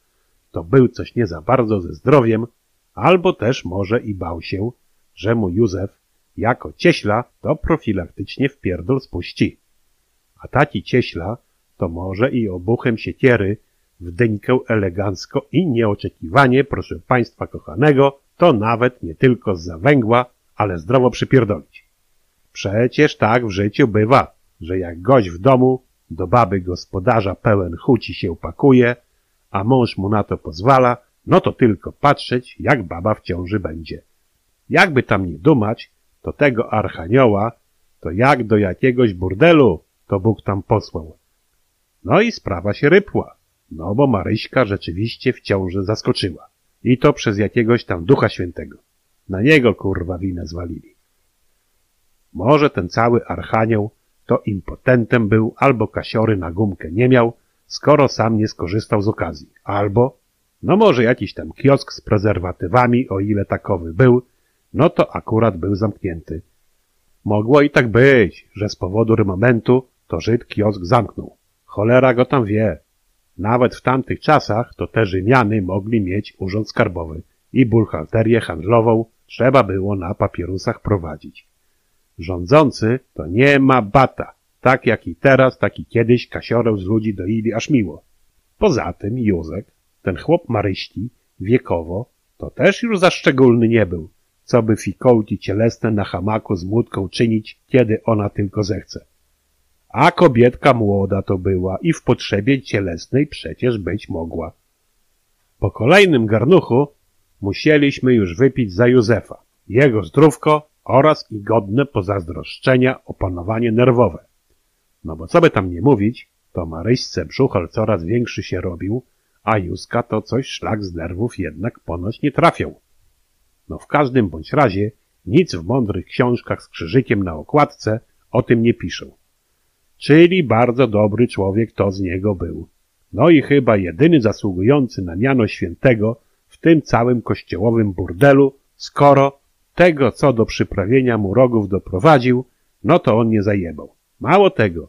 to był coś nie za bardzo ze zdrowiem, albo też może i bał się, że mu Józef jako cieśla to profilaktycznie w pierdol spuści. A taci cieśla to może i obuchem siekiery w elegancko i nieoczekiwanie, proszę państwa kochanego, to nawet nie tylko z węgła, ale zdrowo przypierdolić. Przecież tak w życiu bywa, że jak gość w domu do baby gospodarza pełen chuci się pakuje, a mąż mu na to pozwala, no to tylko patrzeć, jak baba w ciąży będzie. Jakby tam nie dumać, to tego archanioła, to jak do jakiegoś burdelu, to Bóg tam posłał. No i sprawa się rypła, no bo Maryśka rzeczywiście w ciąży zaskoczyła. I to przez jakiegoś tam ducha świętego. Na niego kurwa winę zwalili. Może ten cały archanioł to impotentem był, albo kasiory na gumkę nie miał, skoro sam nie skorzystał z okazji. Albo, no może jakiś tam kiosk z prezerwatywami, o ile takowy był, no to akurat był zamknięty. Mogło i tak być, że z powodu rymamentu to Żyd kiosk zamknął. Cholera go tam wie. Nawet w tamtych czasach to te Rzymiany mogli mieć urząd skarbowy i buchalterię handlową trzeba było na papierusach prowadzić. Rządzący to nie ma bata. Tak jak i teraz, tak i kiedyś kasiorę z ludzi doili aż miło. Poza tym Józek, ten chłop Maryści, wiekowo, to też już za szczególny nie był, co by fikołki cielesne na hamaku z młódką czynić, kiedy ona tylko zechce. A kobietka młoda to była i w potrzebie cielesnej przecież być mogła. Po kolejnym garnuchu musieliśmy już wypić za Józefa, jego zdrówko oraz i godne pozazdroszczenia opanowanie nerwowe. No bo co by tam nie mówić, to Maryśce brzuchol coraz większy się robił, a Józka to coś szlak z nerwów jednak ponoć nie trafiał. No w każdym bądź razie nic w mądrych książkach z krzyżykiem na okładce o tym nie piszą. Czyli bardzo dobry człowiek to z niego był. No i chyba jedyny zasługujący na miano świętego w tym całym kościołowym burdelu, skoro tego, co do przyprawienia mu rogów doprowadził, no to on nie zajebał. Mało tego.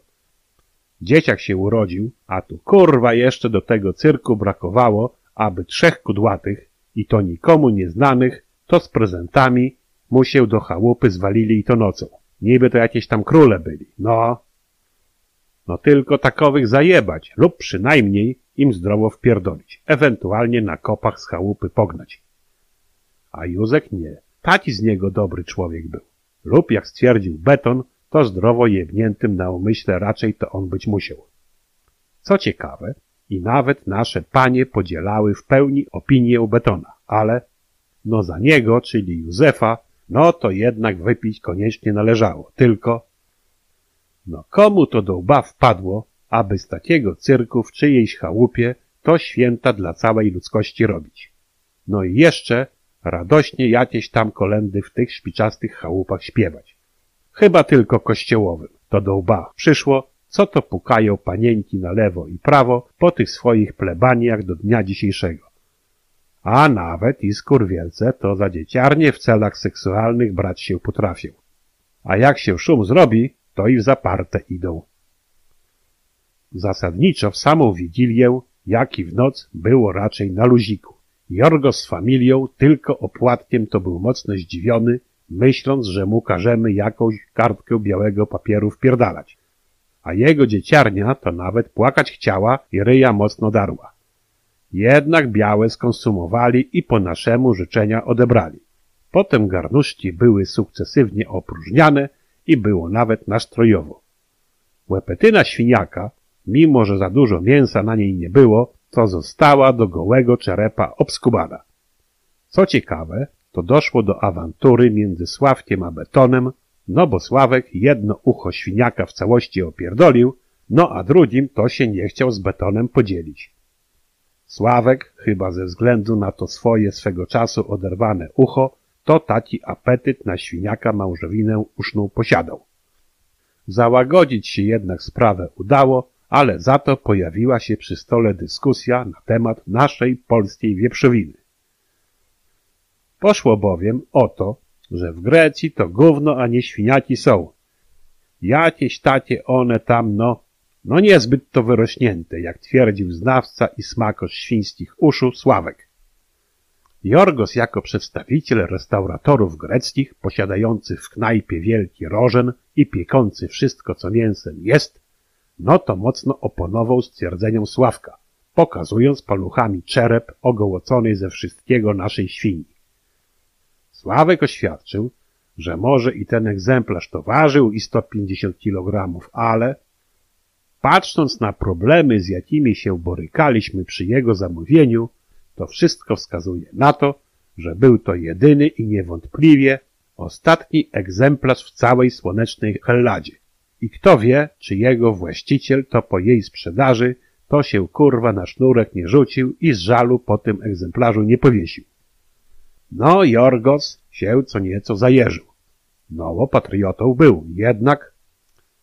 Dzieciak się urodził, a tu kurwa jeszcze do tego cyrku brakowało, aby trzech kudłatych, i to nikomu nieznanych, to z prezentami, mu się do chałupy zwalili i to nocą. Niby to jakieś tam króle byli. No. No tylko takowych zajebać lub przynajmniej im zdrowo wpierdolić, ewentualnie na kopach z chałupy pognać. A Józek nie. Taki z niego dobry człowiek był. Lub jak stwierdził Beton, to zdrowo jebniętym na umyśle raczej to on być musiał. Co ciekawe, i nawet nasze panie podzielały w pełni opinię Betona, ale no za niego, czyli Józefa, no to jednak wypić koniecznie należało. Tylko, no komu to do łba wpadło, aby z takiego cyrku w czyjejś chałupie to święta dla całej ludzkości robić? No i jeszcze radośnie jakieś tam kolendy w tych szpiczastych chałupach śpiewać. Chyba tylko kościołowym. To do łba przyszło, co to pukają panieńki na lewo i prawo po tych swoich plebaniach do dnia dzisiejszego. A nawet i skurwielce to za dzieciarnie w celach seksualnych brać się potrafią. A jak się szum zrobi, to i w zaparte idą. Zasadniczo w samą Wigilię, jak i w noc, było raczej na luziku. Jorgo z familią tylko opłatkiem to był mocno zdziwiony, myśląc, że mu każemy jakąś kartkę białego papieru wpierdalać. A jego dzieciarnia to nawet płakać chciała i ryja mocno darła. Jednak białe skonsumowali i po naszemu życzenia odebrali. Potem garnuszki były sukcesywnie opróżniane i było nawet nastrojowo. Łepetyna świniaka, mimo że za dużo mięsa na niej nie było, to została do gołego czerepa obskubana. Co ciekawe, to doszło do awantury między Sławkiem a Betonem, no bo Sławek jedno ucho świniaka w całości opierdolił, no a drugim to się nie chciał z Betonem podzielić. Sławek, chyba ze względu na to swoje swego czasu oderwane ucho, to taki apetyt na świniaka małżowinę uszną posiadał. Załagodzić się jednak sprawę udało, ale za to pojawiła się przy stole dyskusja na temat naszej polskiej wieprzowiny. Poszło bowiem o to, że w Grecji to gówno, a nie świniaki są. Jakieś takie one tam, no, no niezbyt to wyrośnięte, jak twierdził znawca i smakosz świńskich uszu Sławek. Jorgos jako przedstawiciel restauratorów greckich, posiadający w knajpie wielki rożen i piekący wszystko, co mięsem jest, no to mocno oponował stwierdzeniom Sławka, pokazując paluchami czerep ogołocony ze wszystkiego naszej świni. Sławek oświadczył, że może i ten egzemplarz to ważył i 150 kg, ale patrząc na problemy, z jakimi się borykaliśmy przy jego zamówieniu, to wszystko wskazuje na to, że był to jedyny i niewątpliwie ostatni egzemplarz w całej słonecznej Helladzie. I kto wie, czy jego właściciel to po jej sprzedaży to się kurwa na sznurek nie rzucił i z żalu po tym egzemplarzu nie powiesił. No, Jorgos się co nieco zajeżył. No, patriotą był, jednak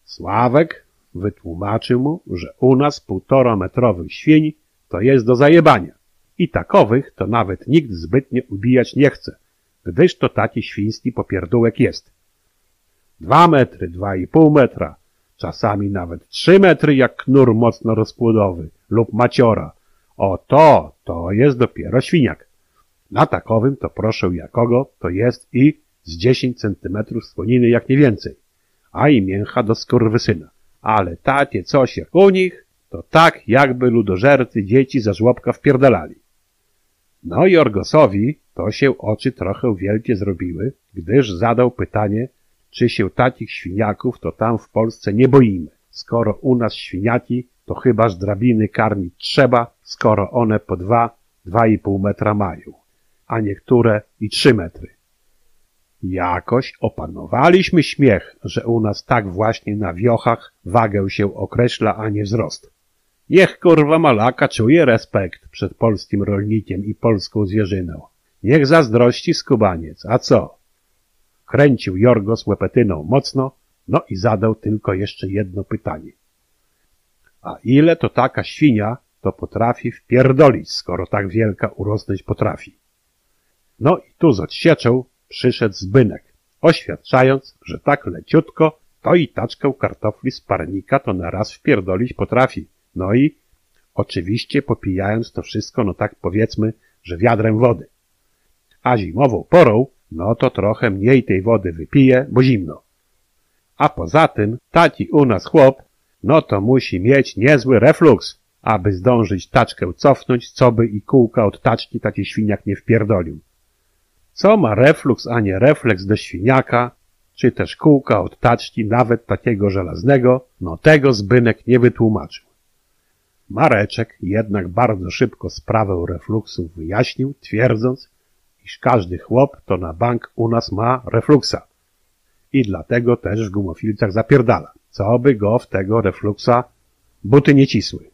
Sławek wytłumaczył mu, że u nas półtora metrowych świń to jest do zajebania i takowych to nawet nikt zbytnio ubijać nie chce, gdyż to taki świński popierdółek jest. Dwa metry, dwa i pół metra, czasami nawet trzy metry jak knur mocno rozpłodowy lub maciora. O to, to jest dopiero świniak. Na takowym to proszę jakogo, to jest i z 10 centymetrów słoniny jak nie więcej, a i mięcha do skurwysyna. Ale takie coś jak u nich, to tak jakby ludożercy dzieci za żłobka wpierdalali. No i Orgosowi to się oczy trochę wielkie zrobiły, gdyż zadał pytanie, czy się takich świniaków to tam w Polsce nie boimy, skoro u nas świniaki to chyba drabiny karmić trzeba, skoro one po dwa, dwa i pół metra mają, a niektóre i trzy metry. Jakoś opanowaliśmy śmiech, że u nas tak właśnie na wiochach wagę się określa, a nie wzrost. Niech kurwa malaka czuje respekt przed polskim rolnikiem i polską zwierzyną. Niech zazdrości skubaniec, a co? Kręcił Jorgos łepetyną mocno, no i zadał tylko jeszcze jedno pytanie. A ile to taka świnia to potrafi wpierdolić, skoro tak wielka urosnąć potrafi? No i tu z odsieczą przyszedł zbynek, oświadczając, że tak leciutko to i taczkę kartofli z parnika to na raz wpierdolić potrafi. No i oczywiście popijając to wszystko, no tak powiedzmy, że wiadrem wody. A zimową porą, no to trochę mniej tej wody wypije, bo zimno. A poza tym, taki u nas chłop, no to musi mieć niezły refluks, aby zdążyć taczkę cofnąć, co by i kółka od taczki taki świniak nie wpierdolił. Co ma refluks, a nie refleks do świniaka, czy też kółka od taczki, nawet takiego żelaznego, no tego zbynek nie wytłumaczył. Mareczek jednak bardzo szybko sprawę refluksu wyjaśnił, twierdząc, iż każdy chłop to na bank u nas ma refluksa. I dlatego też w gumofilcach zapierdala, co by go w tego refluksa buty nie cisły.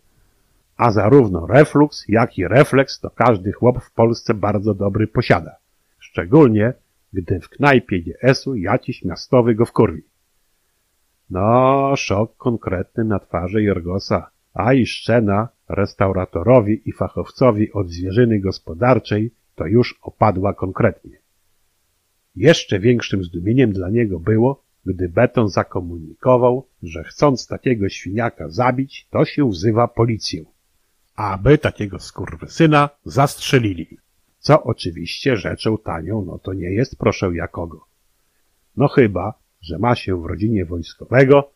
A zarówno refluks, jak i refleks to każdy chłop w Polsce bardzo dobry posiada. Szczególnie, gdy w knajpie GS-u jakiś miastowy go wkurwi. No, szok konkretny na twarzy Jorgosa, a i szczena restauratorowi i fachowcowi od zwierzyny gospodarczej to już opadła konkretnie. Jeszcze większym zdumieniem dla niego było, gdy Beton zakomunikował, że chcąc takiego świniaka zabić, to się wzywa policję, aby takiego skurwysyna zastrzelili. Co oczywiście rzeczą tanią, no to nie jest proszę jakogo. No chyba, że ma się w rodzinie wojskowego,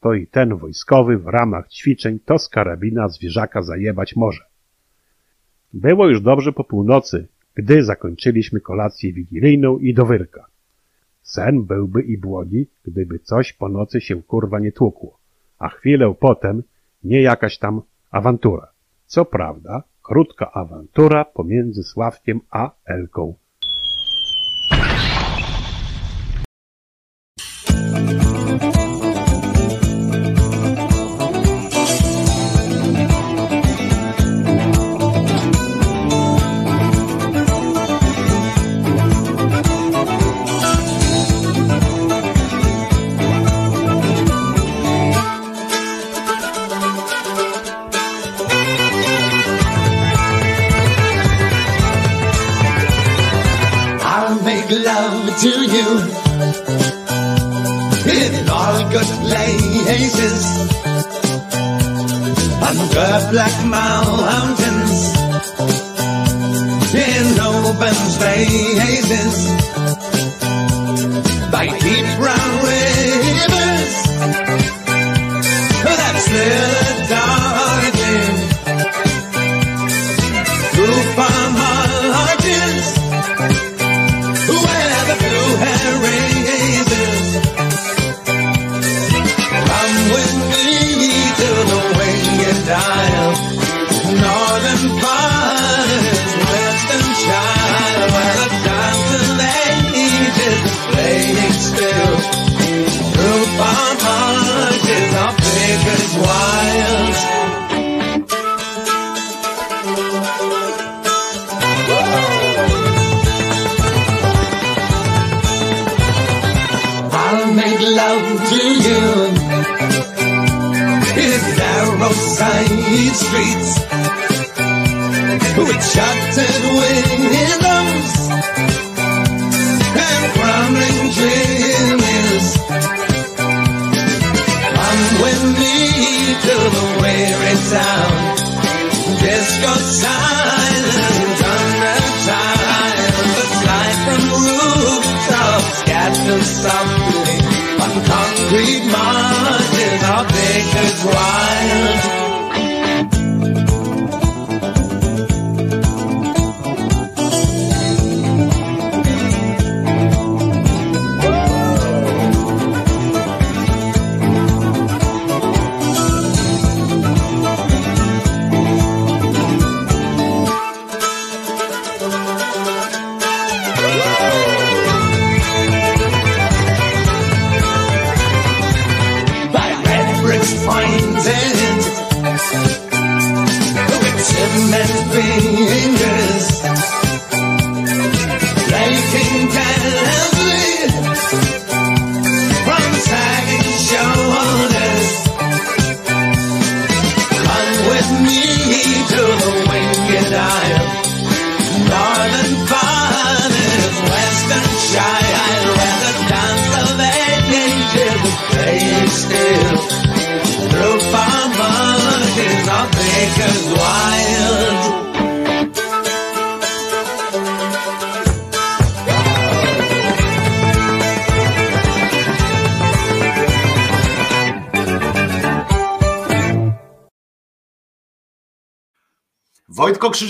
to i ten wojskowy w ramach ćwiczeń to z karabina zwierzaka zajebać może. Było już dobrze po północy, gdy zakończyliśmy kolację wigilijną i do wyrka. Sen byłby i błogi, gdyby coś po nocy się kurwa nie tłukło, a chwilę potem nie jakaś tam awantura. Co prawda, krótka awantura pomiędzy Sławkiem a Elką.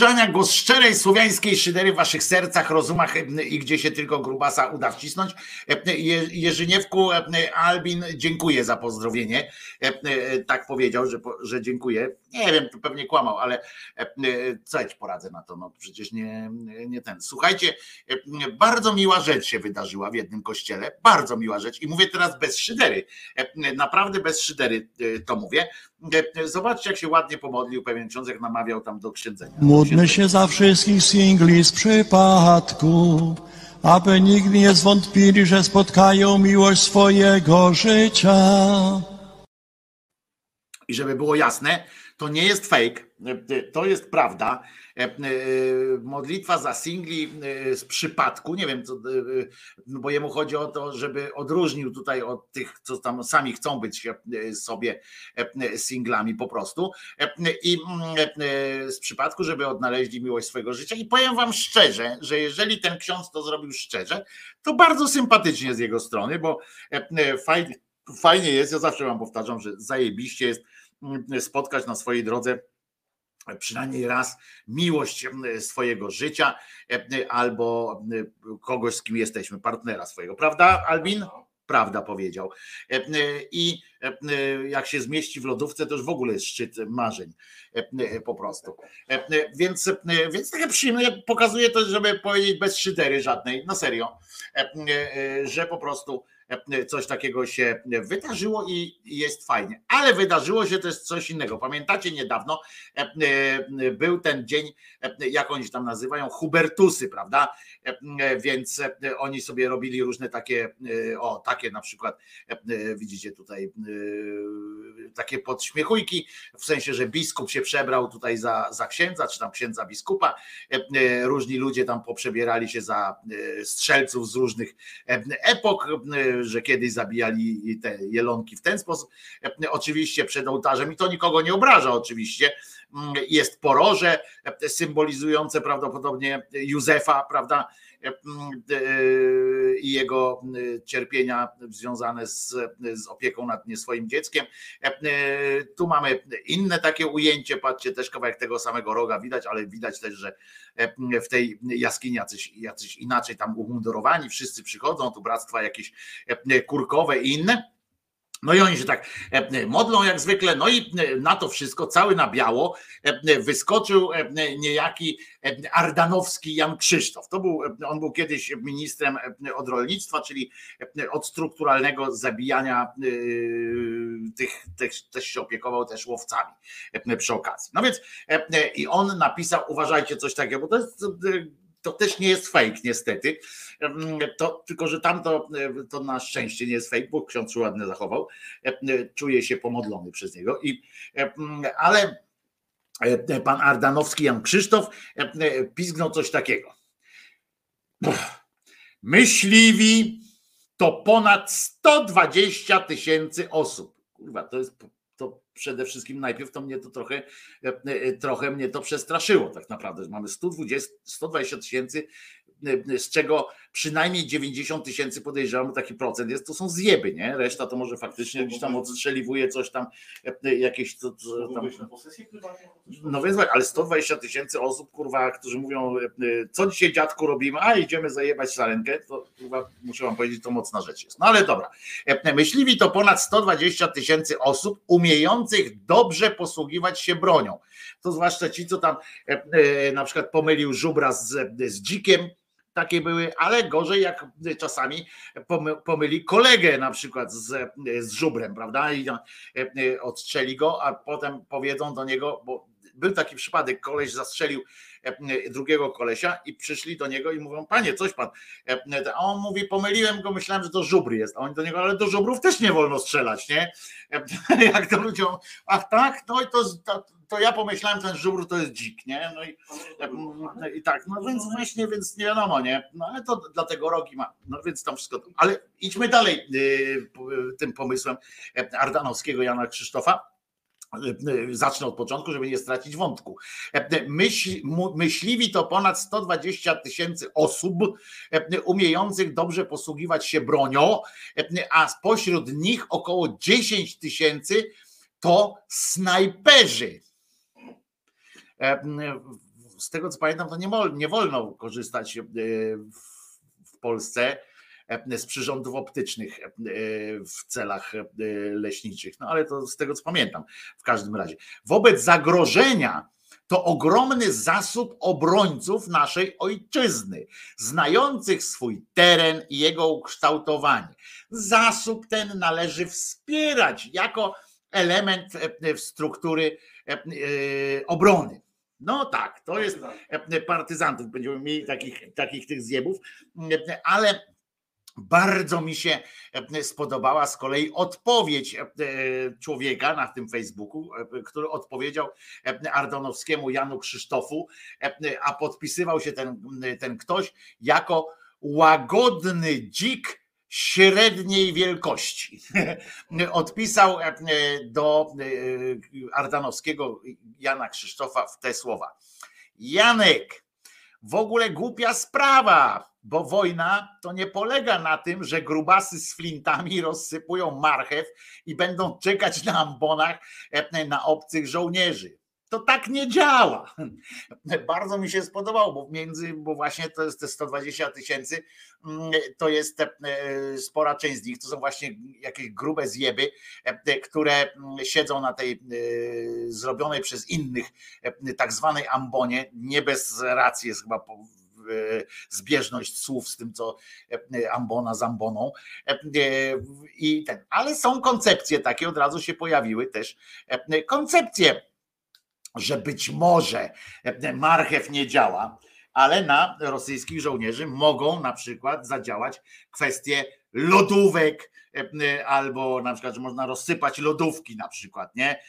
Wojtko Krzyżaniak, głos szczerej słowiańskiej szydery w waszych sercach, rozumach e, i gdzie się tylko grubasa uda wcisnąć. E, Je- Jerzyniewku, e, Albin, dziękuję za pozdrowienie. E, e, Tak powiedział, że, że dziękuję. Nie wiem, pewnie kłamał, ale e, e, co ja ci poradzę na to? No przecież nie, nie ten. Słuchajcie, e, bardzo miła rzecz się wydarzyła w jednym kościele. Bardzo miła rzecz. I mówię teraz bez szydery. E, Naprawdę bez szydery e, to mówię. Zobaczcie, jak się ładnie pomodlił pewien ksiądz, jak namawiał tam do księdzenia. Módlmy się za wszystkich singli z przypadku, aby nigdy nie zwątpili, że spotkają miłość swojego życia. I żeby było jasne, to nie jest fake, to jest prawda. E, e, Modlitwa za singli e, z przypadku, nie wiem, e, bo jemu chodzi o to, żeby odróżnił tutaj od tych, co tam sami chcą być e, sobie e, singlami po prostu. E, I mm, e, z przypadku, żeby odnaleźli miłość swojego życia. I powiem Wam szczerze, że jeżeli ten ksiądz to zrobił szczerze, to bardzo sympatycznie z jego strony, bo e, e, fajnie, fajnie jest, ja zawsze Wam powtarzam, że zajebiście jest mm, spotkać na swojej drodze przynajmniej raz miłość swojego życia albo kogoś, z kim jesteśmy, partnera swojego. Prawda, Albin? Prawda powiedział. I jak się zmieści w lodówce, to już w ogóle jest szczyt marzeń po prostu. Więc, więc takie przyjemne, pokazuje to, żeby powiedzieć bez szydery żadnej, na serio, e, e, że po prostu coś takiego się wydarzyło i jest fajnie. Ale wydarzyło się też coś innego. Pamiętacie niedawno e, e, był ten dzień, e, jak oni się tam nazywają, Hubertusy, prawda? E, Więc e, oni sobie robili różne takie, e, o takie na przykład, widzicie tutaj, takie podśmiechujki, w sensie, że biskup się przebrał tutaj za, za księdza, czy tam księdza biskupa. Różni ludzie tam poprzebierali się za strzelców z różnych epok, że kiedyś zabijali te jelonki w ten sposób. Oczywiście przed ołtarzem i to nikogo nie obraża oczywiście. Mm, Jest poroże e, symbolizujące prawdopodobnie Józefa, prawda? i jego cierpienia związane z, z opieką nad nie swoim dzieckiem. Tu mamy inne takie ujęcie, patrzcie też kawałek tego samego roga widać, ale widać też, że w tej jaskini jacyś, jacyś inaczej tam umundurowani, wszyscy przychodzą, tu bractwa jakieś kurkowe i inne. No i oni się tak e, modlą jak zwykle, no i e, na to wszystko, cały na biało, e, wyskoczył niejaki Ardanowski Jan Krzysztof. To był, on był kiedyś ministrem od rolnictwa, czyli od strukturalnego zabijania tych, tych też się opiekował też łowcami przy okazji. No więc i on napisał, uważajcie coś takiego, bo to jest to też nie jest fake niestety, to, tylko że tam to, to na szczęście nie jest fake, bo ksiądz ładnie zachował, czuje się pomodlony przez niego, i, ale pan Ardanowski Jan Krzysztof pizgnął coś takiego. Myśliwi to ponad 120 tysięcy osób. Kurwa, to jest to przede wszystkim najpierw to mnie to trochę, trochę mnie to przestraszyło tak naprawdę. Mamy 120, 120 tysięcy z czego przynajmniej 90 tysięcy podejrzewam, taki procent jest, to są zjeby, nie? Reszta to może faktycznie gdzieś tam odstrzeliwuje coś tam, jakieś to, to tam... No więc tak, ale 120 tysięcy osób, kurwa, którzy mówią, co dzisiaj dziadku robimy, a idziemy zajebać sarenkę, to kurwa, muszę wam powiedzieć, to mocna rzecz jest. No ale dobra. Myśliwi to ponad 120 tysięcy osób umiejących dobrze posługiwać się bronią. To zwłaszcza ci, co tam na przykład pomylił żubra z, z dzikiem, takie były, ale gorzej jak czasami pomyli kolegę na przykład z, z żubrem, prawda? I e, e, odstrzeli go, a potem powiedzą do niego, bo był taki przypadek, koleś zastrzelił e, drugiego kolesia i przyszli do niego i mówią, panie, coś pan. A on mówi, pomyliłem go, myślałem, że to żubry jest. A oni do niego, ale do żubrów też nie wolno strzelać, nie? Jak to ludziom, ach tak, no i to, to to ja pomyślałem, ten żubr to jest dzik, nie? No i, i tak, no więc właśnie, więc nie wiadomo, nie? No ale to dlatego rogi ma, no więc tam wszystko. Ale idźmy dalej y, tym pomysłem Ardanowskiego Jana Krzysztofa. Zacznę od początku, żeby nie stracić wątku. Myśl, myśliwi to ponad 120 tysięcy osób umiejących dobrze posługiwać się bronią, a spośród nich około 10 tysięcy to snajperzy. E, z tego co pamiętam, to nie, nie wolno korzystać e, w Polsce e, z przyrządów optycznych w celach leśniczych. No ale to z tego co pamiętam, w każdym razie. Wobec zagrożenia to ogromny zasób obrońców naszej ojczyzny, znających swój teren i jego ukształtowanie. Zasób ten należy wspierać jako element struktury obrony. No tak, to jest e, partyzantów. Będziemy mieli takich, takich tych zjebów, ale bardzo mi się e, spodobała z kolei odpowiedź e, człowieka na tym Facebooku, który odpowiedział Ardonowskiemu Janu Krzysztofu, a podpisywał się ten, ten ktoś jako łagodny dzik średniej wielkości. Odpisał e, do e, Ardanowskiego Jana Krzysztofa w te słowa. Janek, w ogóle głupia sprawa, bo wojna to nie polega na tym, że grubasy z flintami rozsypują marchew i będą czekać na ambonach e, na obcych żołnierzy to tak nie działa. Bardzo mi się spodobało, bo między, bo właśnie to jest te 120 tysięcy, mm, to jest e, spora część z nich, to są właśnie jakieś grube zjeby, e, które mm, siedzą na tej e, zrobionej przez innych tak zwanej ambonie, nie bez racji jest chyba zbieżność słów z tym, co ambona z amboną. I ten, ale są koncepcje takie, od razu się pojawiły też koncepcje że być może marchew nie działa, ale na rosyjskich żołnierzy mogą na przykład zadziałać kwestie lodówek, e, albo na przykład, że można rozsypać lodówki na przykład, nie?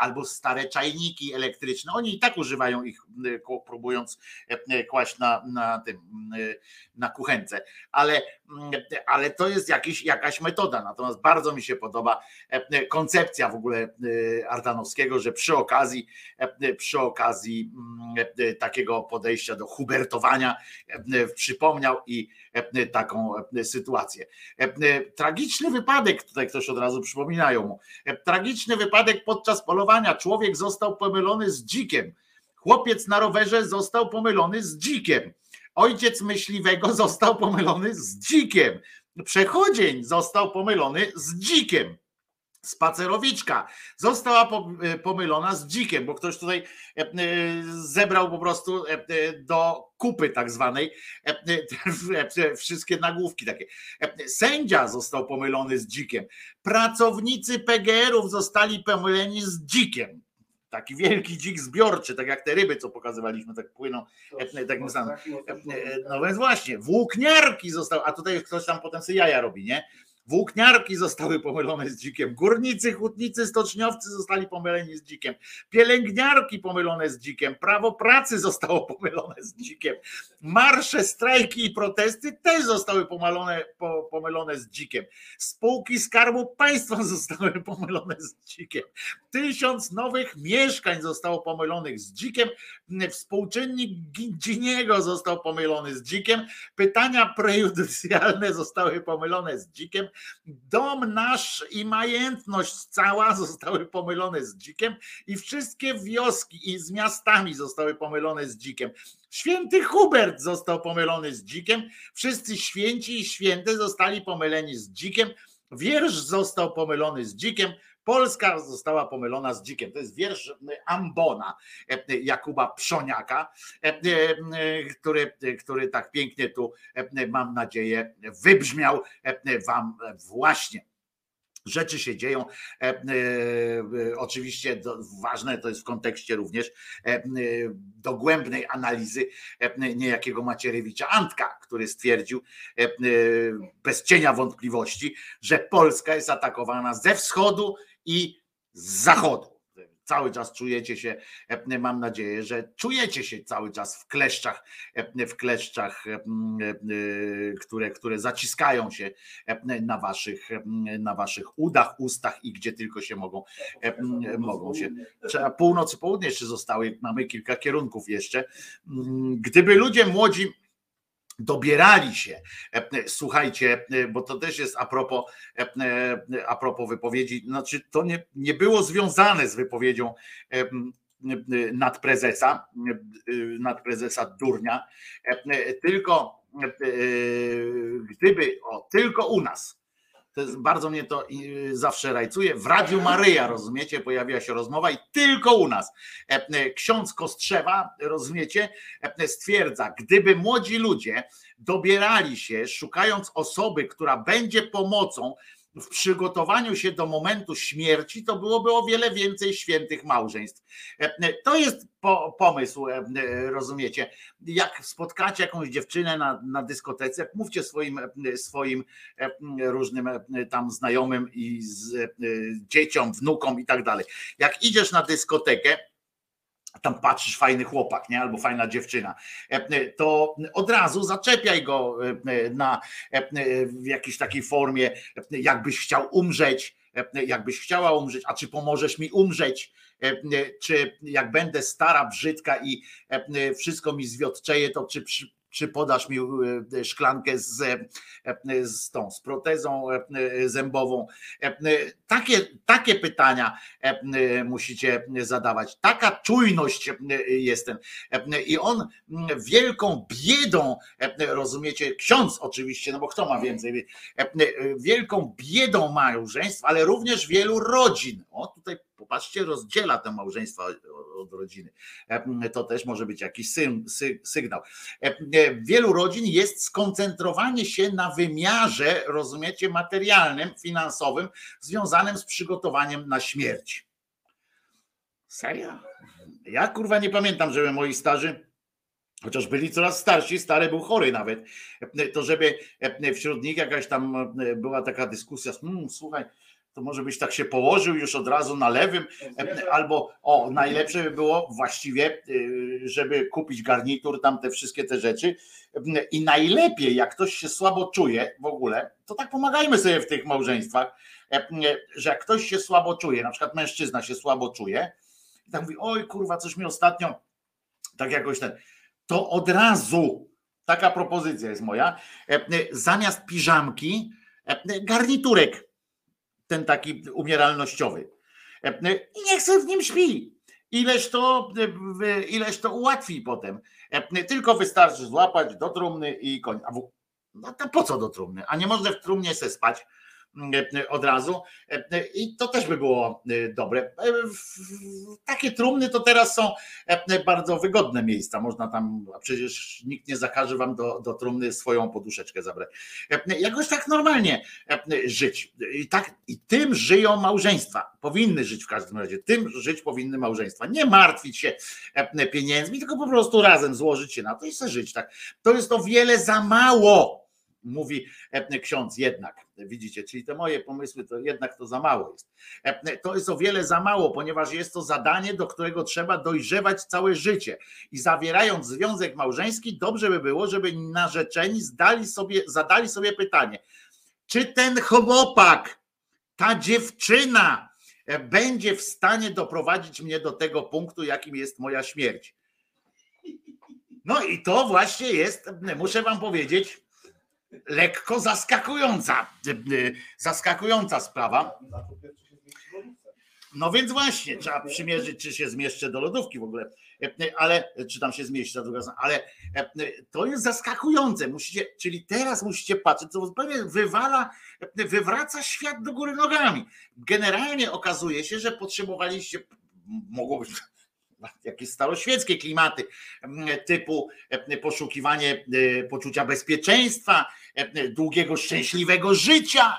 Albo stare czajniki elektryczne. Oni i tak używają ich, ko- próbując kłaść na, na tym, e, na kuchence. Ale, mm, ale to jest jakiś, jakaś metoda. Natomiast bardzo mi się podoba koncepcja w ogóle Ardanowskiego, że przy okazji, przy okazji mm, takiego podejścia do hubertowania przypomniał i taką sytuację. E, Tragiczny wypadek, tutaj ktoś od razu przypominają mu. E, Tragiczny wypadek podczas polowania. Człowiek został pomylony z dzikiem. Chłopiec na rowerze został pomylony z dzikiem. Ojciec myśliwego został pomylony z dzikiem. Przechodzień został pomylony z dzikiem. Spacerowiczka została e, pomylona z dzikiem, bo ktoś tutaj e, e, zebrał po prostu e, e, do kupy tak zwanej e, wszystkie nagłówki takie. Sędzia został pomylony z dzikiem. Pracownicy PGR-ów zostali pomyleni z dzikiem. Taki wielki dzik zbiorczy, tak jak te ryby, co pokazywaliśmy, tak płyną samym. E, No więc właśnie, włókniarki zostały, a tutaj ktoś tam potem sobie jaja robi, nie? Włókniarki zostały pomylone z dzikiem, górnicy, hutnicy, stoczniowcy zostali pomyleni z dzikiem, pielęgniarki pomylone z dzikiem, prawo pracy zostało pomylone z dzikiem, marsze, strajki i protesty też zostały pomalone, po, pomylone z dzikiem, spółki Skarbu Państwa zostały pomylone z dzikiem, tysiąc nowych mieszkań zostało pomylonych z dzikiem, współczynnik Giniego został pomylony z dzikiem, pytania prejudycjalne zostały pomylone z dzikiem, dom nasz i majętność cała zostały pomylone z dzikiem i wszystkie wioski i z miastami zostały pomylone z dzikiem. Święty Hubert został pomylony z dzikiem, wszyscy święci i święte zostali pomyleni z dzikiem, wiersz został pomylony z dzikiem, Polska została pomylona z dzikiem. To jest wiersz Ambona e, Jakuba Przoniaka, e, e, który, który tak pięknie tu, mam nadzieję, wybrzmiał wam właśnie. Rzeczy się dzieją. Oczywiście ważne to jest w kontekście również dogłębnej analizy niejakiego Macierewicza Antka, który stwierdził bez cienia wątpliwości, że Polska jest atakowana ze wschodu i z zachodu. Cały czas czujecie się, e, mam nadzieję, że czujecie się cały czas w kleszczach, e, w kleszczach, e, które, które zaciskają się na waszych, na waszych udach, ustach i gdzie tylko się mogą, mogą się. Trzeba północ południe jeszcze zostały, mamy kilka kierunków jeszcze. Gdyby ludzie młodzi dobierali się. E, Słuchajcie, e, bo to też jest a propos, e, a propos wypowiedzi, znaczy to nie, nie było związane z wypowiedzią nadprezesa, nadprezesa Durnia, tylko gdyby, o, tylko u nas, to jest, bardzo mnie to y, zawsze rajcuje. W Radiu Maryja, rozumiecie, pojawiła się rozmowa i tylko u nas. E, e, Ksiądz Kostrzewa, rozumiecie, e, stwierdza, gdyby młodzi ludzie dobierali się, szukając osoby, która będzie pomocą w przygotowaniu się do momentu śmierci, to byłoby o wiele więcej świętych małżeństw. E, e, To jest po, pomysł, e, rozumiecie. Jak spotkacie jakąś dziewczynę na, na dyskotece, mówcie swoim, swoim różnym tam znajomym i z, dzieciom, wnukom i tak dalej. Jak idziesz na dyskotekę, tam patrzysz fajny chłopak, nie? Albo fajna dziewczyna, e, to od razu zaczepiaj go e, na e, w jakiejś takiej formie, e, jakbyś chciał umrzeć, e, jakbyś chciała umrzeć, a czy pomożesz mi umrzeć, e, czy jak będę stara, brzydka i e, wszystko mi zwiotczeje, to czy czy podasz mi e, szklankę z, e, z tą, z protezą e, zębową. E, Takie, takie pytania e, musicie zadawać. Taka czujność e, jest ten. E, I on wielką biedą, e, rozumiecie, ksiądz oczywiście, no bo kto ma więcej, e, wielką biedą małżeństw, ale również wielu rodzin. O, tutaj popatrzcie, rozdziela te małżeństwa od rodziny. E, To też może być jakiś sygnał. E, Wielu rodzin jest skoncentrowanie się na wymiarze, rozumiecie, materialnym, finansowym, związanym z przygotowaniem na śmierć. Serio? Ja kurwa nie pamiętam, żeby moi starzy chociaż byli coraz starsi, stary był chory nawet, to żeby wśród nich jakaś tam była taka dyskusja, hmm, słuchaj, to może byś tak się położył już od razu na lewym, albo o, najlepsze by było właściwie, y, żeby kupić garnitur, tam te wszystkie te rzeczy. I najlepiej, jak ktoś się słabo czuje w ogóle, to tak pomagajmy sobie w tych małżeństwach, że jak ktoś się słabo czuje, na przykład mężczyzna się słabo czuje, i tak mówi, oj kurwa, coś mi ostatnio, tak jakoś ten, to od razu, taka propozycja jest moja, zamiast piżamki, garniturek, ten taki umieralnościowy. I niech sobie w nim śpi. Ileż to, ileż to ułatwi potem. Tylko wystarczy złapać do trumny i koniec. A w- no po co do trumny? A nie można w trumnie se spać od razu. I to też by było dobre. Takie trumny to teraz są bardzo wygodne miejsca. Można tam, a przecież nikt nie zakaże wam do, do trumny swoją poduszeczkę zabrać. Jakoś tak normalnie żyć. I, tak, I tym żyją małżeństwa. Powinny żyć w każdym razie. Tym żyć powinny małżeństwa. Nie martwić się pieniędzmi, tylko po prostu razem złożyć się na to i sobie żyć tak. To jest o wiele za mało mówi ksiądz jednak. Widzicie, czyli te moje pomysły to jednak to za mało jest. To jest o wiele za mało, ponieważ jest to zadanie, do którego trzeba dojrzewać całe życie. I zawierając związek małżeński, dobrze by było, żeby narzeczeni zdali sobie, zadali sobie pytanie, czy ten chłopak, ta dziewczyna będzie w stanie doprowadzić mnie do tego punktu, jakim jest moja śmierć. No i to właśnie jest, muszę wam powiedzieć, lekko zaskakująca, zaskakująca sprawa. No więc właśnie, trzeba przymierzyć, czy się zmieszczę do lodówki w ogóle, ale czy tam się zmieści druga ale to jest zaskakujące. Musicie, czyli teraz musicie patrzeć, co zupełnie wywala, wywraca świat do góry nogami. Generalnie okazuje się, że potrzebowaliście, mogło być jakieś staroświeckie klimaty typu poszukiwanie poczucia bezpieczeństwa, długiego, szczęśliwego życia.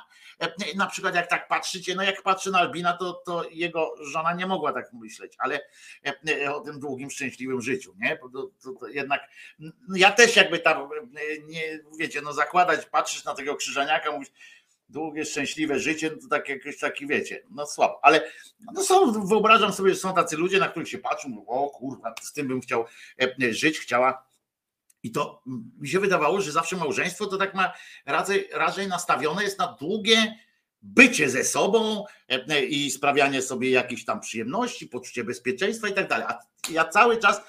Na przykład jak tak patrzycie, no jak patrzy na Albina, to, to jego żona nie mogła tak myśleć, ale o tym długim, szczęśliwym życiu, nie? To, to, to jednak ja też jakby tam, nie, wiecie, no zakładać, patrzysz na tego krzyżaniaka, mówisz, długie, szczęśliwe życie, no to tak jakoś taki, wiecie, no słabo, ale no są, wyobrażam sobie, że są tacy ludzie, na których się patrzą, o kurwa, z tym bym chciał żyć, chciała i to mi się wydawało, że zawsze małżeństwo to tak ma raczej, raczej nastawione jest na długie bycie ze sobą i sprawianie sobie jakichś tam przyjemności, poczucie bezpieczeństwa i tak dalej. A ja cały czas,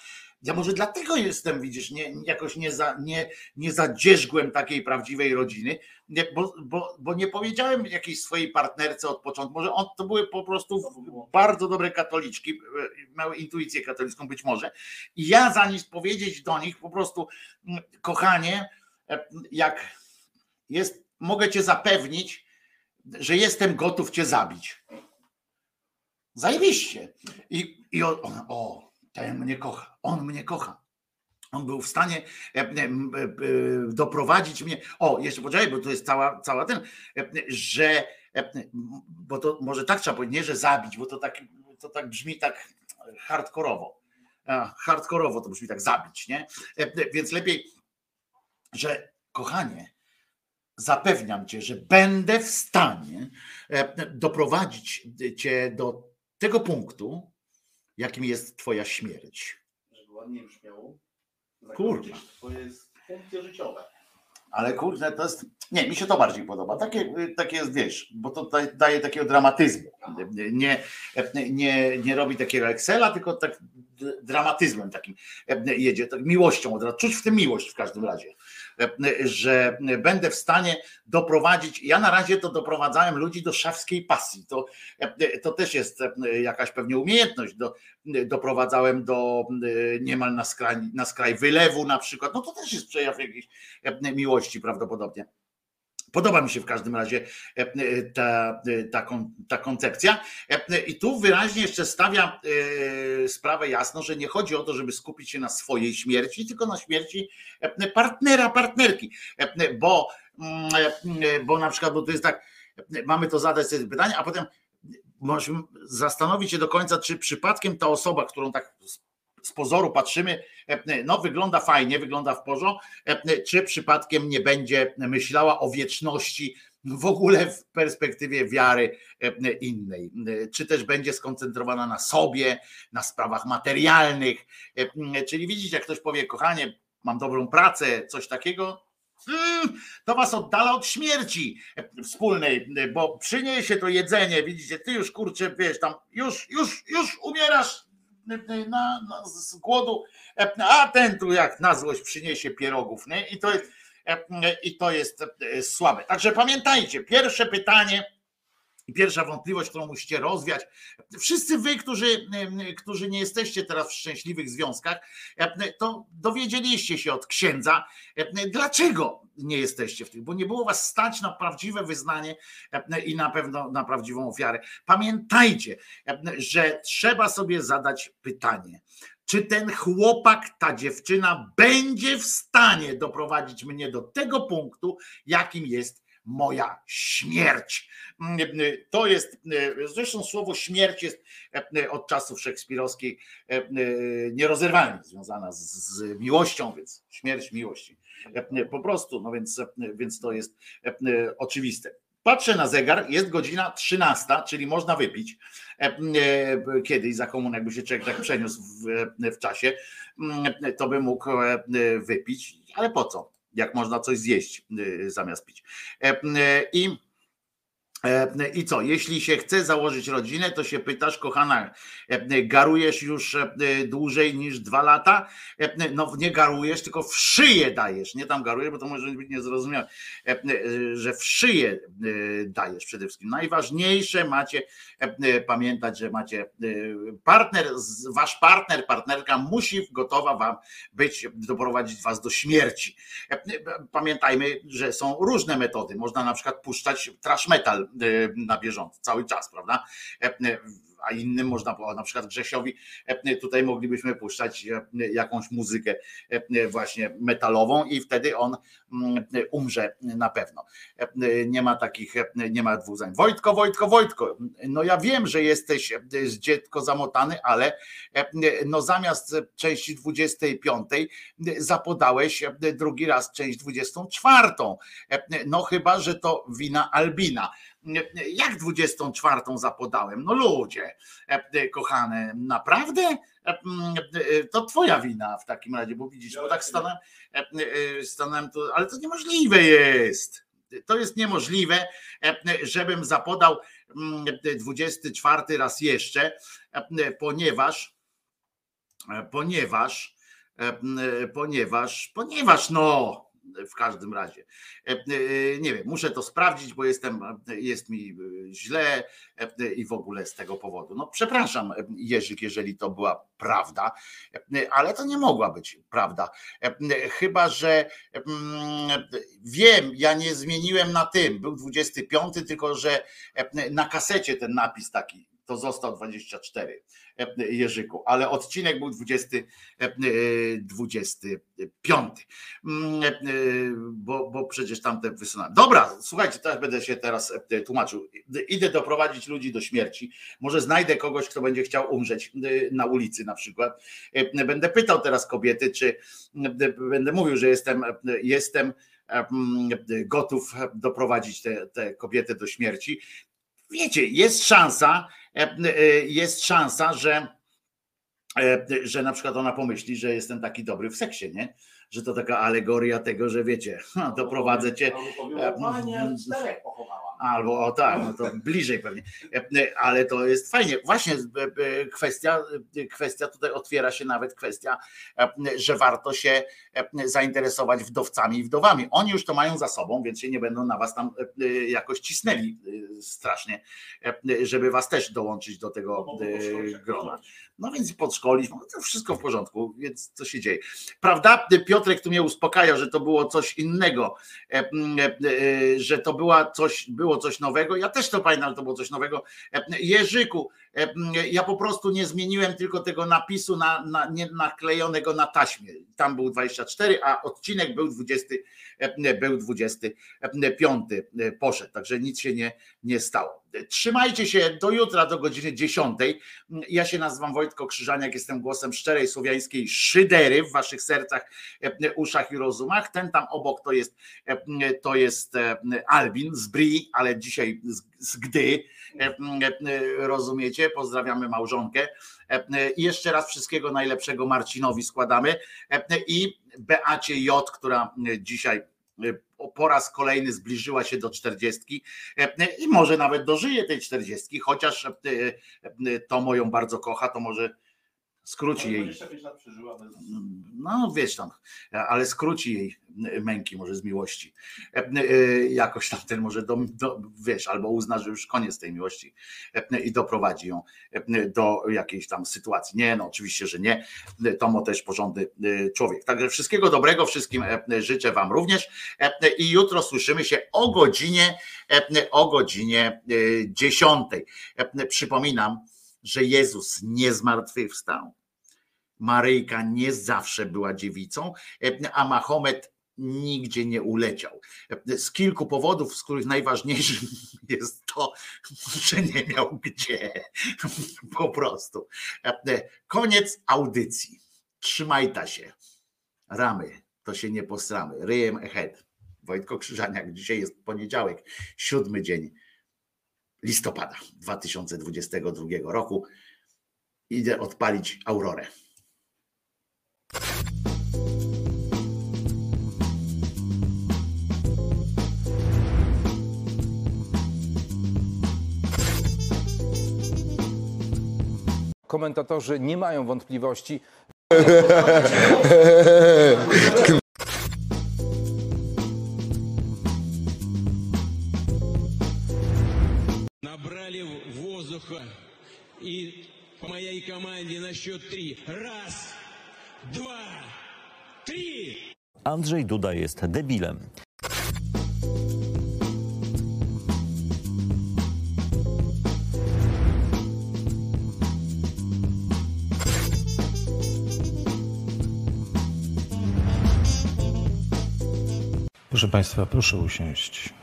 ja może dlatego jestem, widzisz, nie, jakoś nie, za, nie, nie zadzierzgłem takiej prawdziwej rodziny, bo, bo, bo nie powiedziałem jakiejś swojej partnerce od początku, może on, to były po prostu bardzo dobre katoliczki, miały intuicję katolicką być może i ja zamiast powiedzieć do nich po prostu mm, kochanie, jak jest, mogę cię zapewnić, że jestem gotów cię zabić. Zajebiście. I, i on, o, ten mnie kocha, on mnie kocha. On był w stanie e, e, e, doprowadzić mnie. O, jeszcze poczekaj, bo to jest cała, cała ten, że bo to może tak trzeba powiedzieć, nie, że zabić, bo to tak, to tak brzmi tak hardkorowo. Hardkorowo to brzmi tak zabić, nie? Więc lepiej, że kochanie, zapewniam cię, że będę w stanie doprowadzić cię do tego punktu, jakim jest twoja śmierć. Żeby ładnie brzmiało. Kurwa. To jest funkcje życiowe. Ale kurde, to jest. Nie, mi się to bardziej podoba. Takie, takie jest, wiesz, bo to daje- daje takiego dramatyzmu. Nie, nie, nie robi takiego Excela, tylko tak dramatyzmem takim jedzie, tak miłością od razu. Czuć w tym miłość w każdym razie, że będę w stanie doprowadzić. Ja na razie to doprowadzałem ludzi do szafskiej pasji. To, to też jest jakaś pewnie umiejętność. Do, doprowadzałem do niemal na skraj, na skraj wylewu na przykład. No to też jest przejaw jakiejś miłości prawdopodobnie. Podoba mi się w każdym razie ta, ta, kon- ta koncepcja. I tu wyraźnie jeszcze stawia e, sprawę jasno, że nie chodzi o to, żeby skupić się na swojej śmierci, tylko na śmierci partnera, partnerki. Bo, mm, bo na przykład, bo to jest tak, mamy to zadać sobie pytanie, a potem zastanowić się do końca, czy przypadkiem ta osoba, którą tak z pozoru patrzymy, e, no wygląda fajnie, wygląda w porządku, e, czy przypadkiem nie będzie myślała o wieczności w ogóle w perspektywie wiary e, innej, czy też będzie skoncentrowana na sobie, na sprawach materialnych, czyli widzicie, jak ktoś powie, kochanie, mam dobrą pracę, coś takiego, mm, to was oddala od śmierci wspólnej, bo przyniesie to jedzenie, widzicie, ty już kurczę, wiesz, tam już, już, już umierasz na, na, z głodu, a ten tu jak na złość przyniesie pierogów, nie? I to jest, i to jest słabe. Także pamiętajcie, pierwsze pytanie, i pierwsza wątpliwość, którą musicie rozwiać, wszyscy wy, którzy, którzy nie jesteście teraz w szczęśliwych związkach, to dowiedzieliście się od księdza, dlaczego nie jesteście w tym, bo nie było was stać na prawdziwe wyznanie i na pewno na prawdziwą ofiarę. Pamiętajcie, że trzeba sobie zadać pytanie, czy ten chłopak, ta dziewczyna będzie w stanie doprowadzić mnie do tego punktu, jakim jest moja śmierć. To jest, zresztą słowo śmierć jest od czasów szekspirowskiej nierozerwalnie związana z, miłością, więc śmierć miłości. Po prostu, no więc, więc to jest oczywiste. Patrzę na zegar, jest godzina 13, czyli można wypić. Kiedyś za komun, jakby się człowiek tak przeniósł w, w czasie, to by mógł wypić, ale po co? Jak można coś zjeść y, zamiast pić. E, y, I I co, jeśli się chce założyć rodzinę, to się pytasz, kochana, e, garujesz już e, dłużej niż dwa lata? No nie garujesz, tylko w szyję dajesz. Nie tam garujesz, bo to może być niezrozumiałe, że w szyję dajesz przede wszystkim. Najważniejsze macie pamiętać, że macie partner, wasz partner, partnerka musi gotowa wam być, doprowadzić was do śmierci. Pamiętajmy, że są różne metody. Można na przykład puszczać trash metal na bieżąco, cały czas, prawda? E, a innym można na przykład Grzesiowi, e, tutaj moglibyśmy puszczać e, jakąś muzykę właśnie metalową i wtedy on mm, umrze na pewno. Nie ma takich, nie ma dwóch zdań. Wojtko, Wojtko, Wojtko, no ja wiem, że jesteś dziecko zamotany, ale no zamiast części 25 zapodałeś drugi raz część 24. No chyba, że to wina Albina jak 24 zapodałem? No ludzie, e, kochane, naprawdę? E, e, to twoja wina w takim razie, bo widzisz, bo tak stanąłem, stanąłem tu, ale to niemożliwe jest. To jest niemożliwe, żebym zapodał 24 raz jeszcze, ponieważ, ponieważ, ponieważ, ponieważ no, w każdym razie. E, e, nie wiem, muszę to sprawdzić, bo jestem, jest mi e, źle i w ogóle z tego powodu. No przepraszam, Jerzyk, jeżeli to była prawda, ale to nie mogła być prawda. Chyba, że mm, wiem, ja nie zmieniłem na tym, był 25, tylko że na kasecie ten napis taki to został 24 Jerzyku, ale odcinek był 20, 25, mm, bo, bo przecież tamte wysunąłem. Dobra, słuchajcie, teraz będę się teraz tłumaczył. Idę doprowadzić ludzi do śmierci. Może znajdę kogoś, kto będzie chciał umrzeć na ulicy na przykład. Będę pytał teraz kobiety, czy będę mówił, że jestem, jestem gotów doprowadzić tę kobietę do śmierci. Wiecie, jest szansa, E, e, jest szansa, że, e, że na przykład ona pomyśli, że jestem taki dobry w seksie, nie? Że to taka alegoria tego, że wiecie, doprowadzę cię. Panie, czterech pochowała. Albo o tak, no to bliżej pewnie. Ale to jest fajnie. Właśnie kwestia, kwestia tutaj otwiera się nawet kwestia, że warto się zainteresować wdowcami i wdowami. Oni już to mają za sobą, więc się nie będą na was tam jakoś cisnęli strasznie, żeby was też dołączyć do tego no, grona. No więc podszkolić, no to wszystko w porządku, więc co się dzieje. Prawda? Piotrek tu mnie uspokajał, że to było coś innego, że to była coś, było coś nowego. Ja też to pamiętam, że to było coś nowego. Jerzyku, ja po prostu nie zmieniłem tylko tego napisu na, na, nie naklejonego na taśmie. Tam był 24, a odcinek był 20, był 25 poszedł, także nic się nie, nie stało. Trzymajcie się do jutra do godziny 10. Ja się nazywam Wojtko Krzyżaniak, jestem głosem szczerej słowiańskiej szydery w waszych sercach, e, uszach i rozumach. Ten tam obok to jest, e, to jest e, Albin z Bri, ale dzisiaj z, z Gdy. Rozumiecie? Pozdrawiamy małżonkę. I jeszcze raz wszystkiego najlepszego Marcinowi składamy i Beacie J, która dzisiaj po raz kolejny zbliżyła się do czterdziestki i może nawet dożyje tej czterdziestki, chociaż to ją bardzo kocha, to może skróci jej. 25 lat przeżyła bez... No wiesz tam, ale skróci jej męki może z miłości. Jakoś tam ten może do, do, wiesz, albo uzna, że już koniec tej miłości i doprowadzi ją do jakiejś tam sytuacji. Nie, no oczywiście, że nie. Tomo też porządny człowiek. Także wszystkiego dobrego, wszystkim życzę wam również i jutro słyszymy się o godzinie o godzinie 10. Przypominam, że Jezus nie zmartwychwstał. Maryjka nie zawsze była dziewicą, a Mahomet nigdzie nie uleciał. Z kilku powodów, z których najważniejszym jest to, że nie miał gdzie. Po prostu. Koniec audycji. Trzymaj ta się. Ramy, to się nie postramy. Ryjem ahead. Wojtko Krzyżaniak, dzisiaj jest poniedziałek, siódmy dzień listopada 2022 roku. Idę odpalić aurorę. Komentatorzy nie mają wątpliwości. Набрали воздуха и по моей команде на счет три. Раз, dwa, trzy. Andrzej Duda jest debilem. Proszę Państwa, proszę usiąść.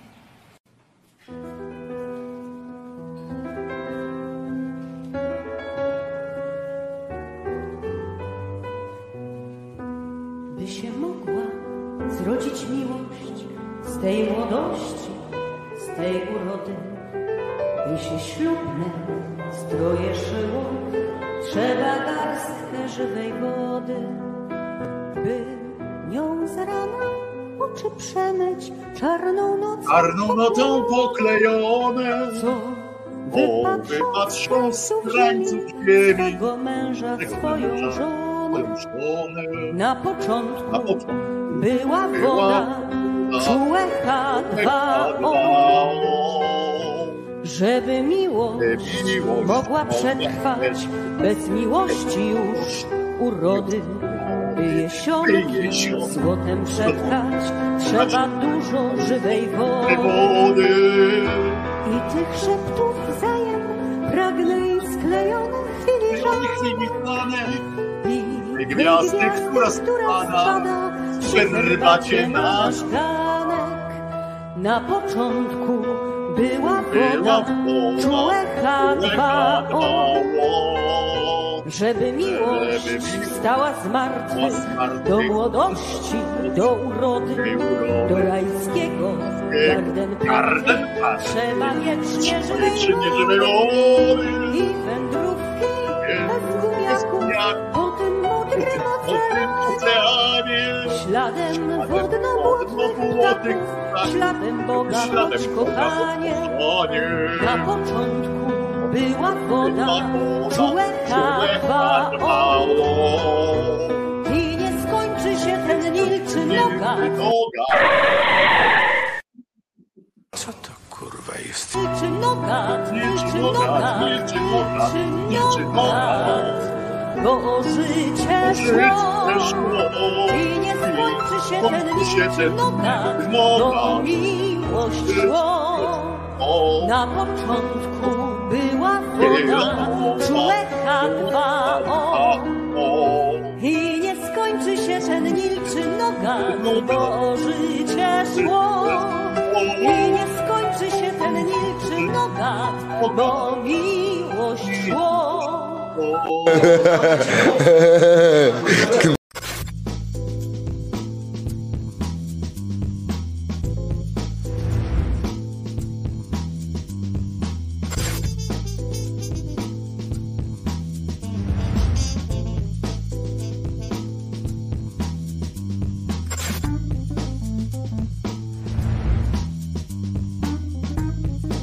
Żywej wody, by nią z rana oczy przemyć czarną nocą. Czarną nocą poklejone, co bo wypatrzą z krańców ziemi swego męża tego swoją męża, żonę. żonę. Na początku, Na początku była była woda, czułe H2O. Żeby miłość miłość mogła przetrwać, bez miłości już urody. By jesionki złotem przetkać, trzeba dużo żywej wody. I tych szeptów wzajem pragnę i sklejone filiżany. I gwiazdy, która spada na nasz. ganek. Na początku była woda, czułe H2O. H2O. Żeby miłość stała z martwych do młodości, do urody, do rajskiego garden Garden. Trzeba wody wody. i wędrówki bez gumiaków po tym modrym oceanie. Śladem wodno-błotnych ptaków, śladem Boga choć kochanie. Na początku była woda, czułe H2O. I nie skończy się ten milczy nogat. Co to kurwa jest? Milczy nogat, milczy nogat, milczy nogat. Bo życie szło i nie skończy się ten milczy nogat, bo miłość szło. Na początku była woda, czułe H2O. I nie skończy się ten milczy nogat, bo życie szło. I nie skończy się ten milczy lat, bo miłość szło. Control.